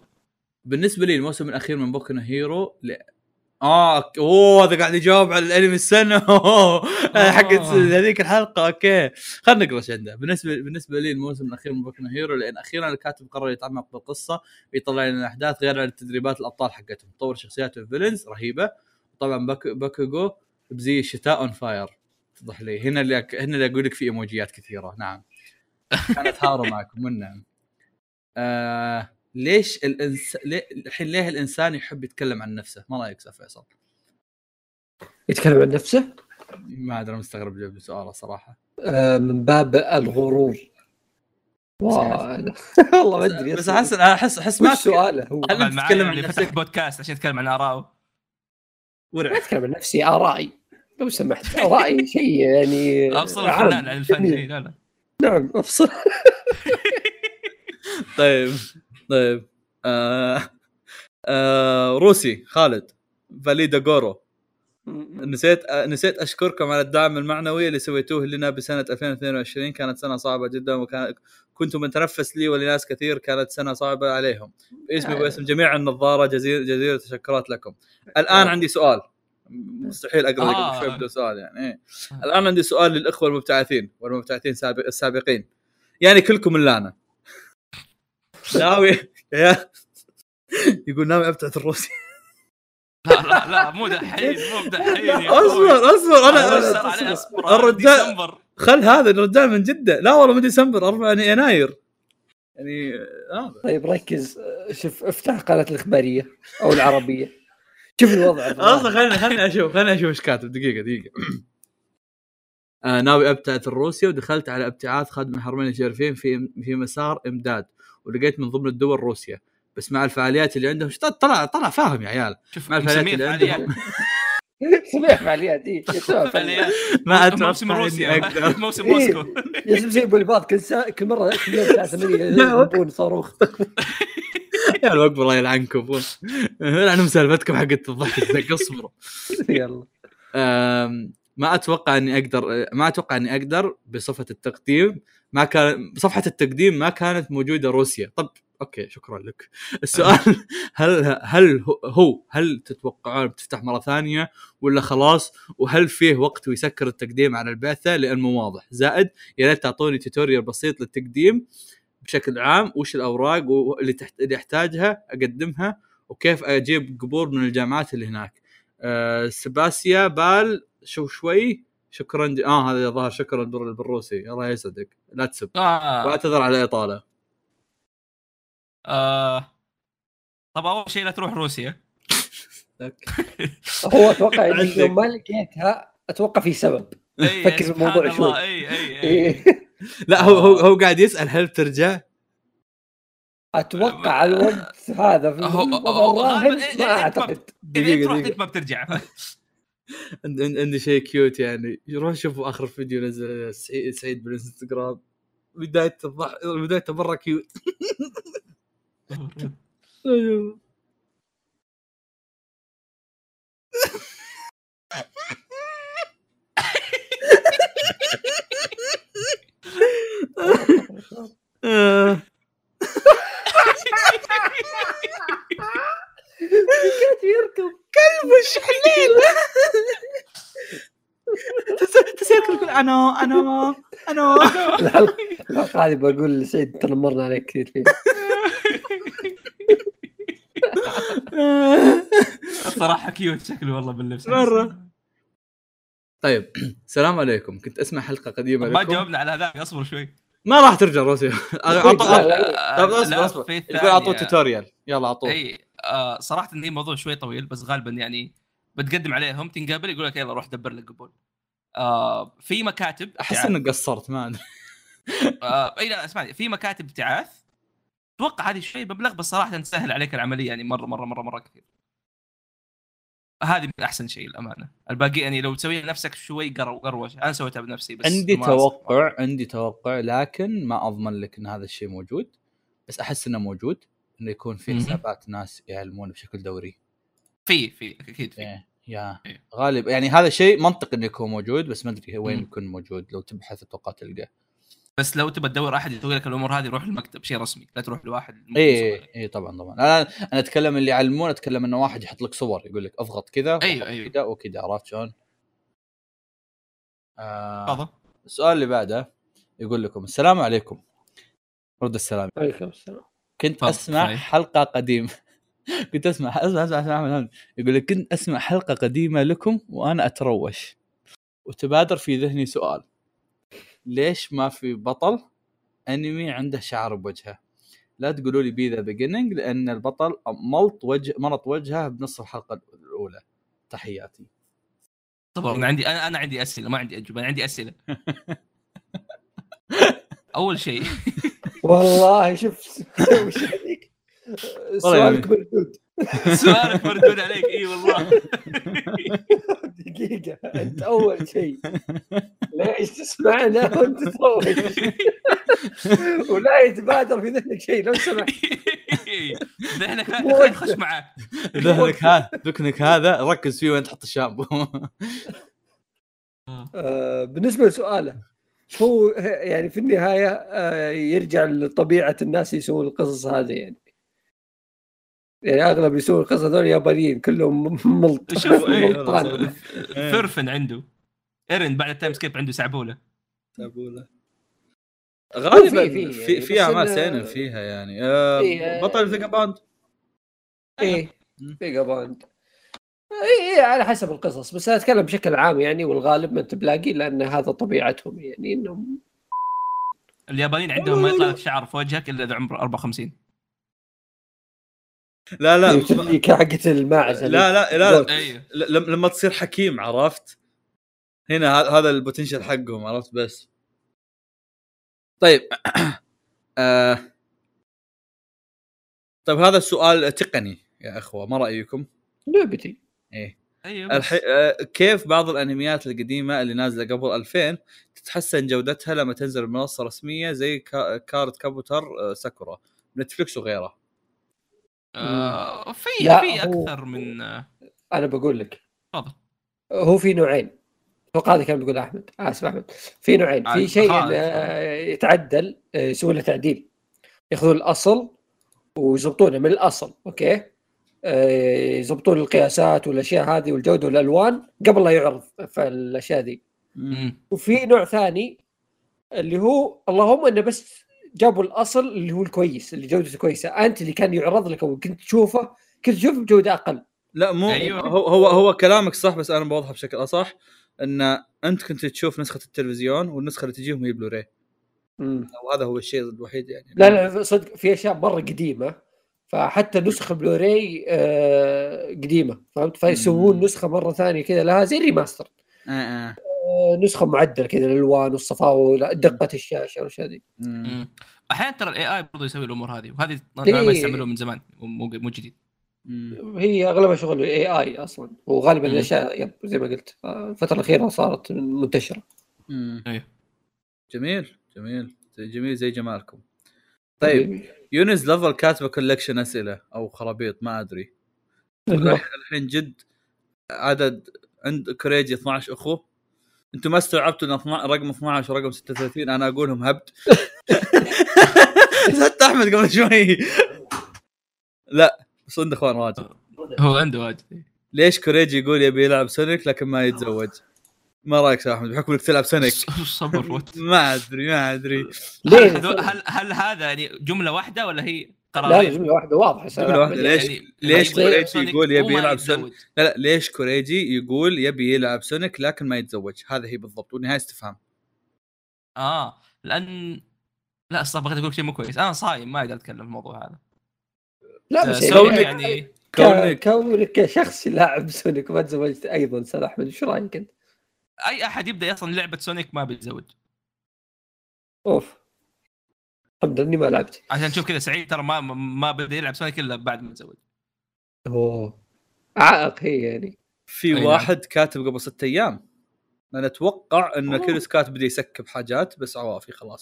بالنسبة لي الموسم الأخير من Boku no Hero ل... آه. أوه هذا قاعد يجاوب على الأنمي السنة. *laughs* حقت آه. هذيك الحلقة. أوكي. خلينا نقرا إيش عنده. بالنسبة بالنسبة لي الموسم الأخير من Boku no Hero لأن أخيرا الكاتب قرر يتعمق بالقصة ويطلع لنا الاحداث غير عن التدريبات الأبطال حقتهم. طور شخصيات ال villains رهيبة. طبعا باك باكوغو بزي الشتاء on fire توضح لي. هنا اللي أك... هنا اللي أقول لك في إيموجيات كثيرة. نعم. كانت هارو *laughs* معكم. والنعم آه ليش الانس. الحين ليه الإنسان يحب يتكلم عن نفسه؟ ما رأيك أستاذ فيصل؟ يتكلم عن نفسه؟ ما أدري مستغرب جاب سؤاله صراحة. آه، من باب الغرور. *laughs* والله ما أدري بس احس أحس احس ما سؤاله هو؟ هل تتكلم عن نفسك؟ بودكاست عشان يتكلم عن آراءه. ما ورع. أتكلم عن نفسي آرائي. لو سمحت ارائي شيء يعني أفصل. الفنان عن الفن لا لا. نعم أفصل. *laughs* طيب طيب. آه آه روسي خالد فاليدا جورو نسيت آه نسيت أشكركم على الدعم المعنوي اللي سويتوه لنا بسنة 2022 كانت سنة صعبة جدا وكان كنتم متنفس لي ولناس كثير. كانت سنة صعبة عليهم. باسمي آه. وباسم جميع النظارة جزيل جزيره التشكرات لكم. الآن آه. عندي سؤال. مستحيل أقرأ آه. قبل شوي بدون سؤال يعني. إيه. الآن عندي سؤال للإخوة المبتعثين والمبتعثين سابق السابقين. يعني كلكم الا أنا *laughs* ناوي؟ يا. يقول ناوي أبتعث الروسي. لا لا لا مو دحين مو دحين. أصبر أصبر أنا أنا الرجال- ديسمبر. خل هذا الرجال من جدة. لا والله من ديسمبر 4 يناير. يعني آه. طيب ركز. شوف افتح قناة الإخبارية أو العربية. شوف الوضع أصلا خليني خليني أشوف خليني أشوف إيش كاتب. دقيقة دقيقة. *clears throat* آه ناوي ابتعث روسيا ودخلت على ابتعاث خادم الحرمين الشريفين في في مسار إمداد ولقيت من ضمن الدول روسيا. بس مع الفعاليات اللي عندهم طلع طلع فاهم يا عيال. شوف مع الفعاليات اللي عندهم. *laughs* فعاليات اي فعاليات ما موسم أتوقع روسيا. إني أقدر. *laughs* موسم إيه. موسكو يجب زي بوليفارد كل ساعه كل مرة الساعة 8 نعم. يضربون صاروخ. *laughs* يا اكبر الله يلعنكم أنا مسالفتكم حقت الضحك اصبروا *laughs* يلا. ما أتوقع إني أقدر ما أتوقع إني أقدر بصفة التقديم ما كان صفحه التقديم ما كانت موجودة روسيا. طب أوكي شكرا لك. السؤال هل هل هو هل تتوقعون بتفتح مرة ثانية ولا خلاص؟ وهل فيه وقت ويسكر التقديم على البعثة؟ لأن مو واضح. زائد يا ريت تعطوني tutorial بسيط للتقديم بشكل عام. وش الأوراق اللي تحت اللي أحتاجها أقدمها وكيف أجيب قبول من الجامعات اللي هناك. آه спасибо большое؟ شكرا. آه هذا ظهر شكرا بال- بالروسي. الله يسعدك. لا تسب. آه. واعتذر على الاطاله آه. طب أول شيء لا تروح روسيا. *laughs* هو أتوقع. يوم ما لقيتها أتوقع في سبب. اي *laughs* فكر في سبحان الموضوع الله، شوي. اي اي اي *laughs* إيه. لا هو هو هو قاعد يسأل هل بترجع؟ أتوقع على الوقت هذا في هو- الوضع هو- الراهن ما إيه- اعتقد اذا دقيقة تروح دقيقة. إنت ما بترجع. عند- عند- عندي شيء cute يعني. روح شوفوا آخر فيديو نزل سعيد, بالإنستغرام. بدايه الضح... بدايه مرة كيوت آه. كانت يركض وش حليل تسير أنا أنا أنا الحلقة هذه بقول لسعيد ترى مرنا عليك كثير فيه *laughs* الصراحه cute شكله والله باللبس مرة. طيب السلام عليكم. كنت أسمع حلقة قديمة ما جاوبنا على هذاك اصبر شوي. ما راح ترجع روسيا. *laughs* طب أصبر أصبر. يقول أعطوه. tutorial يلا أعطوه. إي آه صراحة هي موضوع شوي طويل بس غالبا يعني بتقدم عليهم. تنقابل يقول لك يلا روح دبر لك قبول. آه في مكاتب أحس. إنك قصرت ما أدري. آه إي لا اسمعني. في مكاتب ابتعاث أتوقع هذه شوي مبلغ بس صراحة تسهل عليك العملية يعني مرة مرة مرة مرة كثير. هذه من أحسن شيء الامانه الباقي يعني لو تسويها نفسك شوي قرو قروشه أنا سويتها بنفسي بس عندي توقع عندي توقع لكن ما أضمن لك إن هذا الشيء موجود بس أحس إنه موجود إنه يكون في. حسابات ناس يعلمون بشكل دوري. في في أكيد في. إيه، يا. إيه. غالب يعني هذا شيء منطقي إنه يكون موجود بس ما أدري وين. يكون موجود لو تبحث أتوقع تلقاه. بس لو تبى تدور أحد يسوي لك الأمور هذه روح المكتب شيء رسمي لا تروح لواحد اي اي. اي طبعا طبعا أنا أنا أتكلم اللي يعلمون أتكلم إنه واحد يحط لك صور يقول لك أضغط كذا واضغط أيوه. كذا وكذا عرفت شلون؟ آه تفضل السؤال اللي بعده يقول لكم السلام عليكم رد السلام عليكم السلام كنت أسمع صحيح. حلقة قديمة *laughs* كنت أسمع أسمع أسمع, أسمع, أسمع. يقول لك كنت أسمع حلقة قديمة لكم وأنا أتروش وتبادر في ذهني سؤال ليش ما في بطل أنمي عنده شعر بوجهه؟ لا تقولوا لي B the beginning لأن البطل ملط وجه مرط وجهه بنص الحلقة الأولى. تحياتي. طبعا أنا عندي أنا عندي أسئلة ما عندي أجوبة أنا عندي أسئلة. *laughs* أول شيء. والله شوف وش *laughs* سؤالك مردود. *laughs* سؤالك مردود عليك إي والله. *laughs* دقيقة أنت أول شيء. ليش تسمعنا وأنت تروج *laughs* ولا يتبادر في ذهنك شيء لو سمحت. ذهنك هذا خش معاه ذهنك هذا ذكنك هذا ركز فيه وين تحط الشامبو. آه، بالنسبة لسؤاله هو يعني في النهاية آه، يرجع لطبيعة الناس يسوون القصص هذه يعني. يعني أغلب يسوون القصص هذول يابانيين كلهم ملط *laughs* شوف إيه، ملطان. ثورفن عنده. إيرن بعد ال time skip عنده سعبولة. غالبا في- في في يعني، في أعمال seinen فيها يعني. آه، إيه، بطل Vagabond. إيه مم. Vagabond. إيه على حسب القصص بس أنا أتكلم بشكل عام يعني والغالب ما أنت بلاقي لأن هذا طبيعتهم يعني إنهم اليابانيين عندهم ما يطلع لك شعر في وجهك إلا إذا عمره 54 لا لا اللي كان حقت الماعز لا لا لا, لا. أيوه ل- لم- لما تصير حكيم عرفت هنا ه- هذا ال potential حقهم عرفت بس طيب *clears throat* آه. طيب هذا السؤال تقني يا أخوة ما رأيكم؟ لعبتي إيه أيوه بس. الحي... آه كيف بعض الأنميات القديمة اللي نازلة قبل 2000 تتحسن جودتها لما تنزل المنصه رسمية زي كا... كارد كابوتر آه ساكورا نتفلكس وغيره آه في في هو- أكثر من آه، أنا بقول لك. تفضل. هو في نوعين. أتوقع هذا كان بيقول أحمد. آسف أحمد. في نوعين. عاد في شيء. آه، يتعدل آه، يسوي له تعديل. يأخذون الأصل ويضبطونه من الأصل أوكي؟ آه، يضبطون القياسات والأشياء هذه والجودة والألوان قبل لا يعرض في الأشياء دي مم. وفي نوع ثاني اللي هو اللهم أنه بس جابوا الأصل اللي هو الكويس اللي جودته كويسة. أنت اللي كان يعرض لك أو كنت تشوفه كنت تشوفه بجودة أقل. لا مو أيوة. هو هو هو كلامك صح بس أنا بوضحها بشكل أصح إن أنت كنت تشوف نسخة التلفزيون والنسخة اللي تجيهم هي بلوراي وهذا هو الشيء الوحيد يعني. لا لا صدق في أشياء مرة قديمة. فحتى نسخة بلوراي آه، قديمة فهمت؟ فيسوون. نسخة مرة ثانية كذا لها زي ال remaster. آه آه. آه، نسخة معدلة كذا الالوان والصفاوه دقه الشاشة والاشياء مم. مم. أحيانا ترى ال AI برضه يسوي الأمور هذه وهذه إيه. ما يستعملوه من زمان مو مو جديد مم. هي أغلبها شغل ال AI أصلا وغالبا مم. الأشياء زي ما قلت آه، الفترة الأخيرة صارت منتشرة مم. أيوه جميل جميل جميل زي جمالكم طيب يونس level كاتبة collection أسئلة أو خرابيط ما أدري. الحين جد عدد عند كوريجي 12 اخو أنتم ما استوعبتوا إن 12 رقم 12 ورقم 36 أنا أقولهم هبد. *laughs* حتى أحمد قبل شوي. لا بس عنده أخوان واجد. هو عنده واجد. ليش كوريجي يقول يبي يلعب سونيك لكن ما يتزوج؟ ما رأيك يا أحمد؟ بحكم إنك تلعب سونيك. صبر *laughs* ما أدري ما أدري. ليه؟ هل, هل هل هذا يعني جملة واحدة ولا هي لا؟ جمله واحدة واضحة جملة واحدة. ليش- يعني ليش كوريجي سونيك يقول يبي يلعب؟ سونيك؟ لا لا ليش كوريجي يقول يبي يلعب سونيك لكن ما يتزوج هذا هي بالضبط والنهاية استفهام آه لأن لا الصراحه بغيت أقول شيء مو كويس أنا صايم ما أقدر أتكلم في الموضوع هذا لا آه، بس سونيك يعني- يعني يعني كونك كونك كشخص لاعب سونيك وما تزوجت أيضا أستاذ أحمد إيش رأيك أنت؟ أي أحد يبدأ أصلا لعبة سونيك ما بيتزوج أوف الحمد لله اني ما لعبت. عشان تشوف كذا سعيد ترى ما ما بدا يلعب سونيك إلا بعد ما تزوج. أوه. عائق هي يعني. في أي نعم. واحد كاتب قبل ستة أيام أنا أتوقع إن أوه. كريس كات بدا ي skip حاجات بس عوافي خلاص.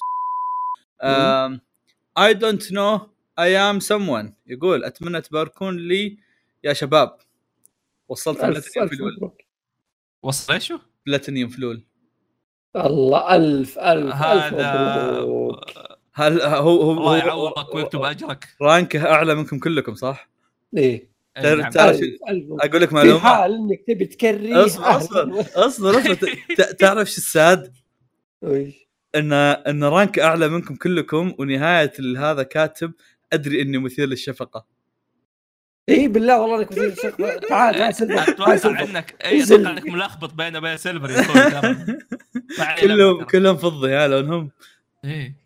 I don't know I am someone. يقول أتمنى تباركون لي يا شباب. وصلت الف بلاتينيوم ألف level مبروك. وصل إيشو؟ platinum level الله الف الف ألف هذا مبروك. هل هو هو الله يعوضك ويكتب أجرك rank ه أعلى منكم كلكم صح؟ إيه ترى- نعم. الف الف مبروك. أقول لك في معلومة حال إنك تبي تكريه اصبر. اصبر اصبر تعرف شو ال sad؟ وش؟ ان إن rank أعلى منكم كلكم ونهاية هذا كاتب أدري إني مثير للشفقة اي بالله والله إنك مثير الشيخ *laughs* تعال تعال silver تعال أتوقع انك اي. أتوقع إنك ملخبط بينه وبين silver *laughs* كلهم. كلهم فضي يا لونهم إيه.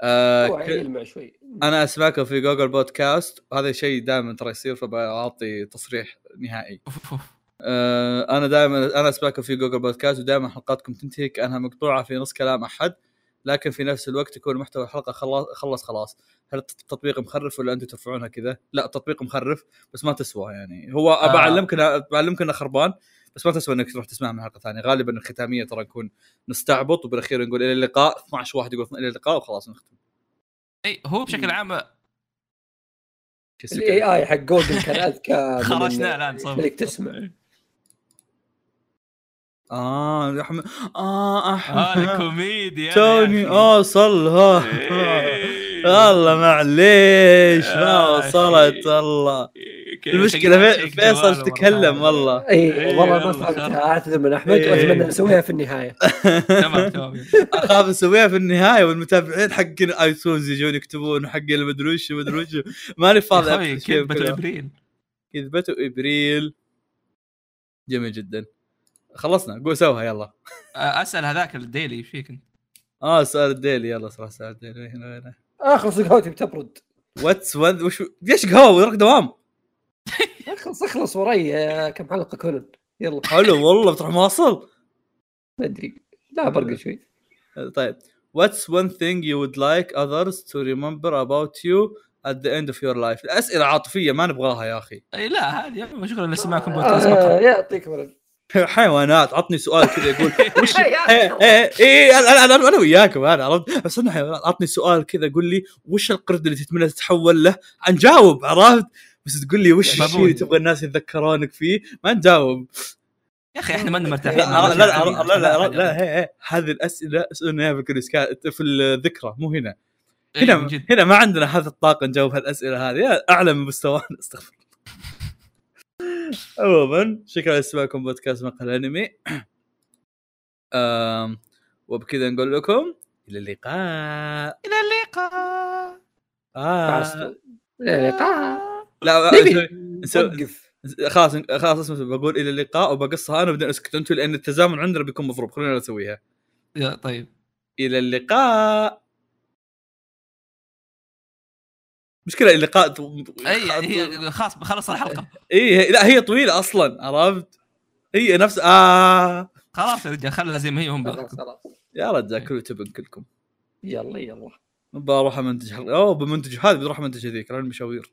آه هو ك- يلمع شوي أنا أسمعكم في جوجل بودكاست وهذا شيء دائما ترى يصير فبعطي تصريح نهائي. آه أنا دائما أنا أسمعكم في جوجل بودكاست ودائما حلقاتكم تنتهي كأنها مقطوعة في نص كلام أحد لكن في نفس الوقت يكون محتوى الحلقة خلاص خلص خلاص هل التطبيق مخرف ولا أنتم ترفعونها كذا؟ لا التطبيق مخرف بس ما تسوى يعني هو آه. بعلمك بعلمك انه خربان بس ما تسوى إنك تروح تسمعها من حلقة ثانية. غالبا الختامية ترى نكون نستعبط وبالأخير نقول إلى اللقاء. 12 واحد يقول إلى اللقاء وخلاص نختم. إي هو بشكل عام الاي اي حق جوجل كان أذكى خرجناه إن- الان صبر خليك تسمع. آه يا احمد آه احمد كوميديا توني اوصلها إيه. والله معليش. ما وصلت. والله المشكلة في- فيصل تكلم والله. اي إيه، والله ما فهمتها اعتذر من أحمد إيه. وأتمنى نسويها في النهاية. *laughs* تمام *laughs* تمام. أخاف أسويها في النهاية والمتابعين حقين iTunes يجون يكتبون حق المدري وش مدري وش. ماني فاضي كذبة كذا. إبريل. كذبة إبريل. جميل جدا. خلصنا قول سوها يلا. أسأل هذاك ال daily إيش فيك أنت؟ آه سؤال ال daily يلا صراحة سؤال ال daily. هنا هنا. اخلص قهوتي بتبرد. what's وش ليش قهوة؟ وراك دوام. اخلص اخلص وراي آه، كم حلقة كونن يلا. حلو والله بتروح مواصل. ما أدري. لا برقى شوي. طيب. What's one thing you would like others to remember about you at the end of your life الأسئلة عاطفية ما نبغاها يا أخي. أي لا هذه يا شكرا لسماعكم بودكاست آه مقهى. يعطيك حيوانات عطني سؤال كذا يقول *laughs* وش يا إيه إيه إيه أنا أنا أنا وياكم أنا عرفت؟ بس أنا حيوانات عطني سؤال كذا قول لي وش القرد اللي تتمنى تتحول له؟ نجاوب عرفت؟ بس تقول لي وش الشيء اللي. تبغى الناس يتذكرونك فيه؟ ما نجاوب. يا أخي إحنا ما مرتاحين. لا لا لا لا لا, لا, لا لا هي- هي، هذه الأسئلة اسالنا في الكريسكا- في الذكرى مو هنا. إيه، هنا. هنا ما عندنا هذا الطاقة نجاوب هالأسئلة هذه. أعلى من مستوانا *laughs* استغفر الله. عموما شكرا لاستماعكم بودكاست مقهى الأنمي. *clears throat* وبكذا نقول لكم إلى اللقاء. إلى اللقاء. آه. اللقاء. لا وقف. خلاص خلاص اسمع بقول إلى اللقاء وبقصها أنا وبعدين اسكت أنتم لأن التزامن عندنا بيكون مضروب. خلينا نسويها يا طيب. إلى اللقاء. مشكلة اللقاء أي يعني هي خلاص بخلص الحلقة. إي لا هي طويلة أصلا عرفت؟ هي نفس آه. خلاص يا رجال خلها زي ما هي هم خلاص. خلاص. يا رجال كله تبن كلكم. يلا يلا. بروح امنتج حلقة. أوه بمنتج هذه بروح امنتج هذيك لأن مشاوير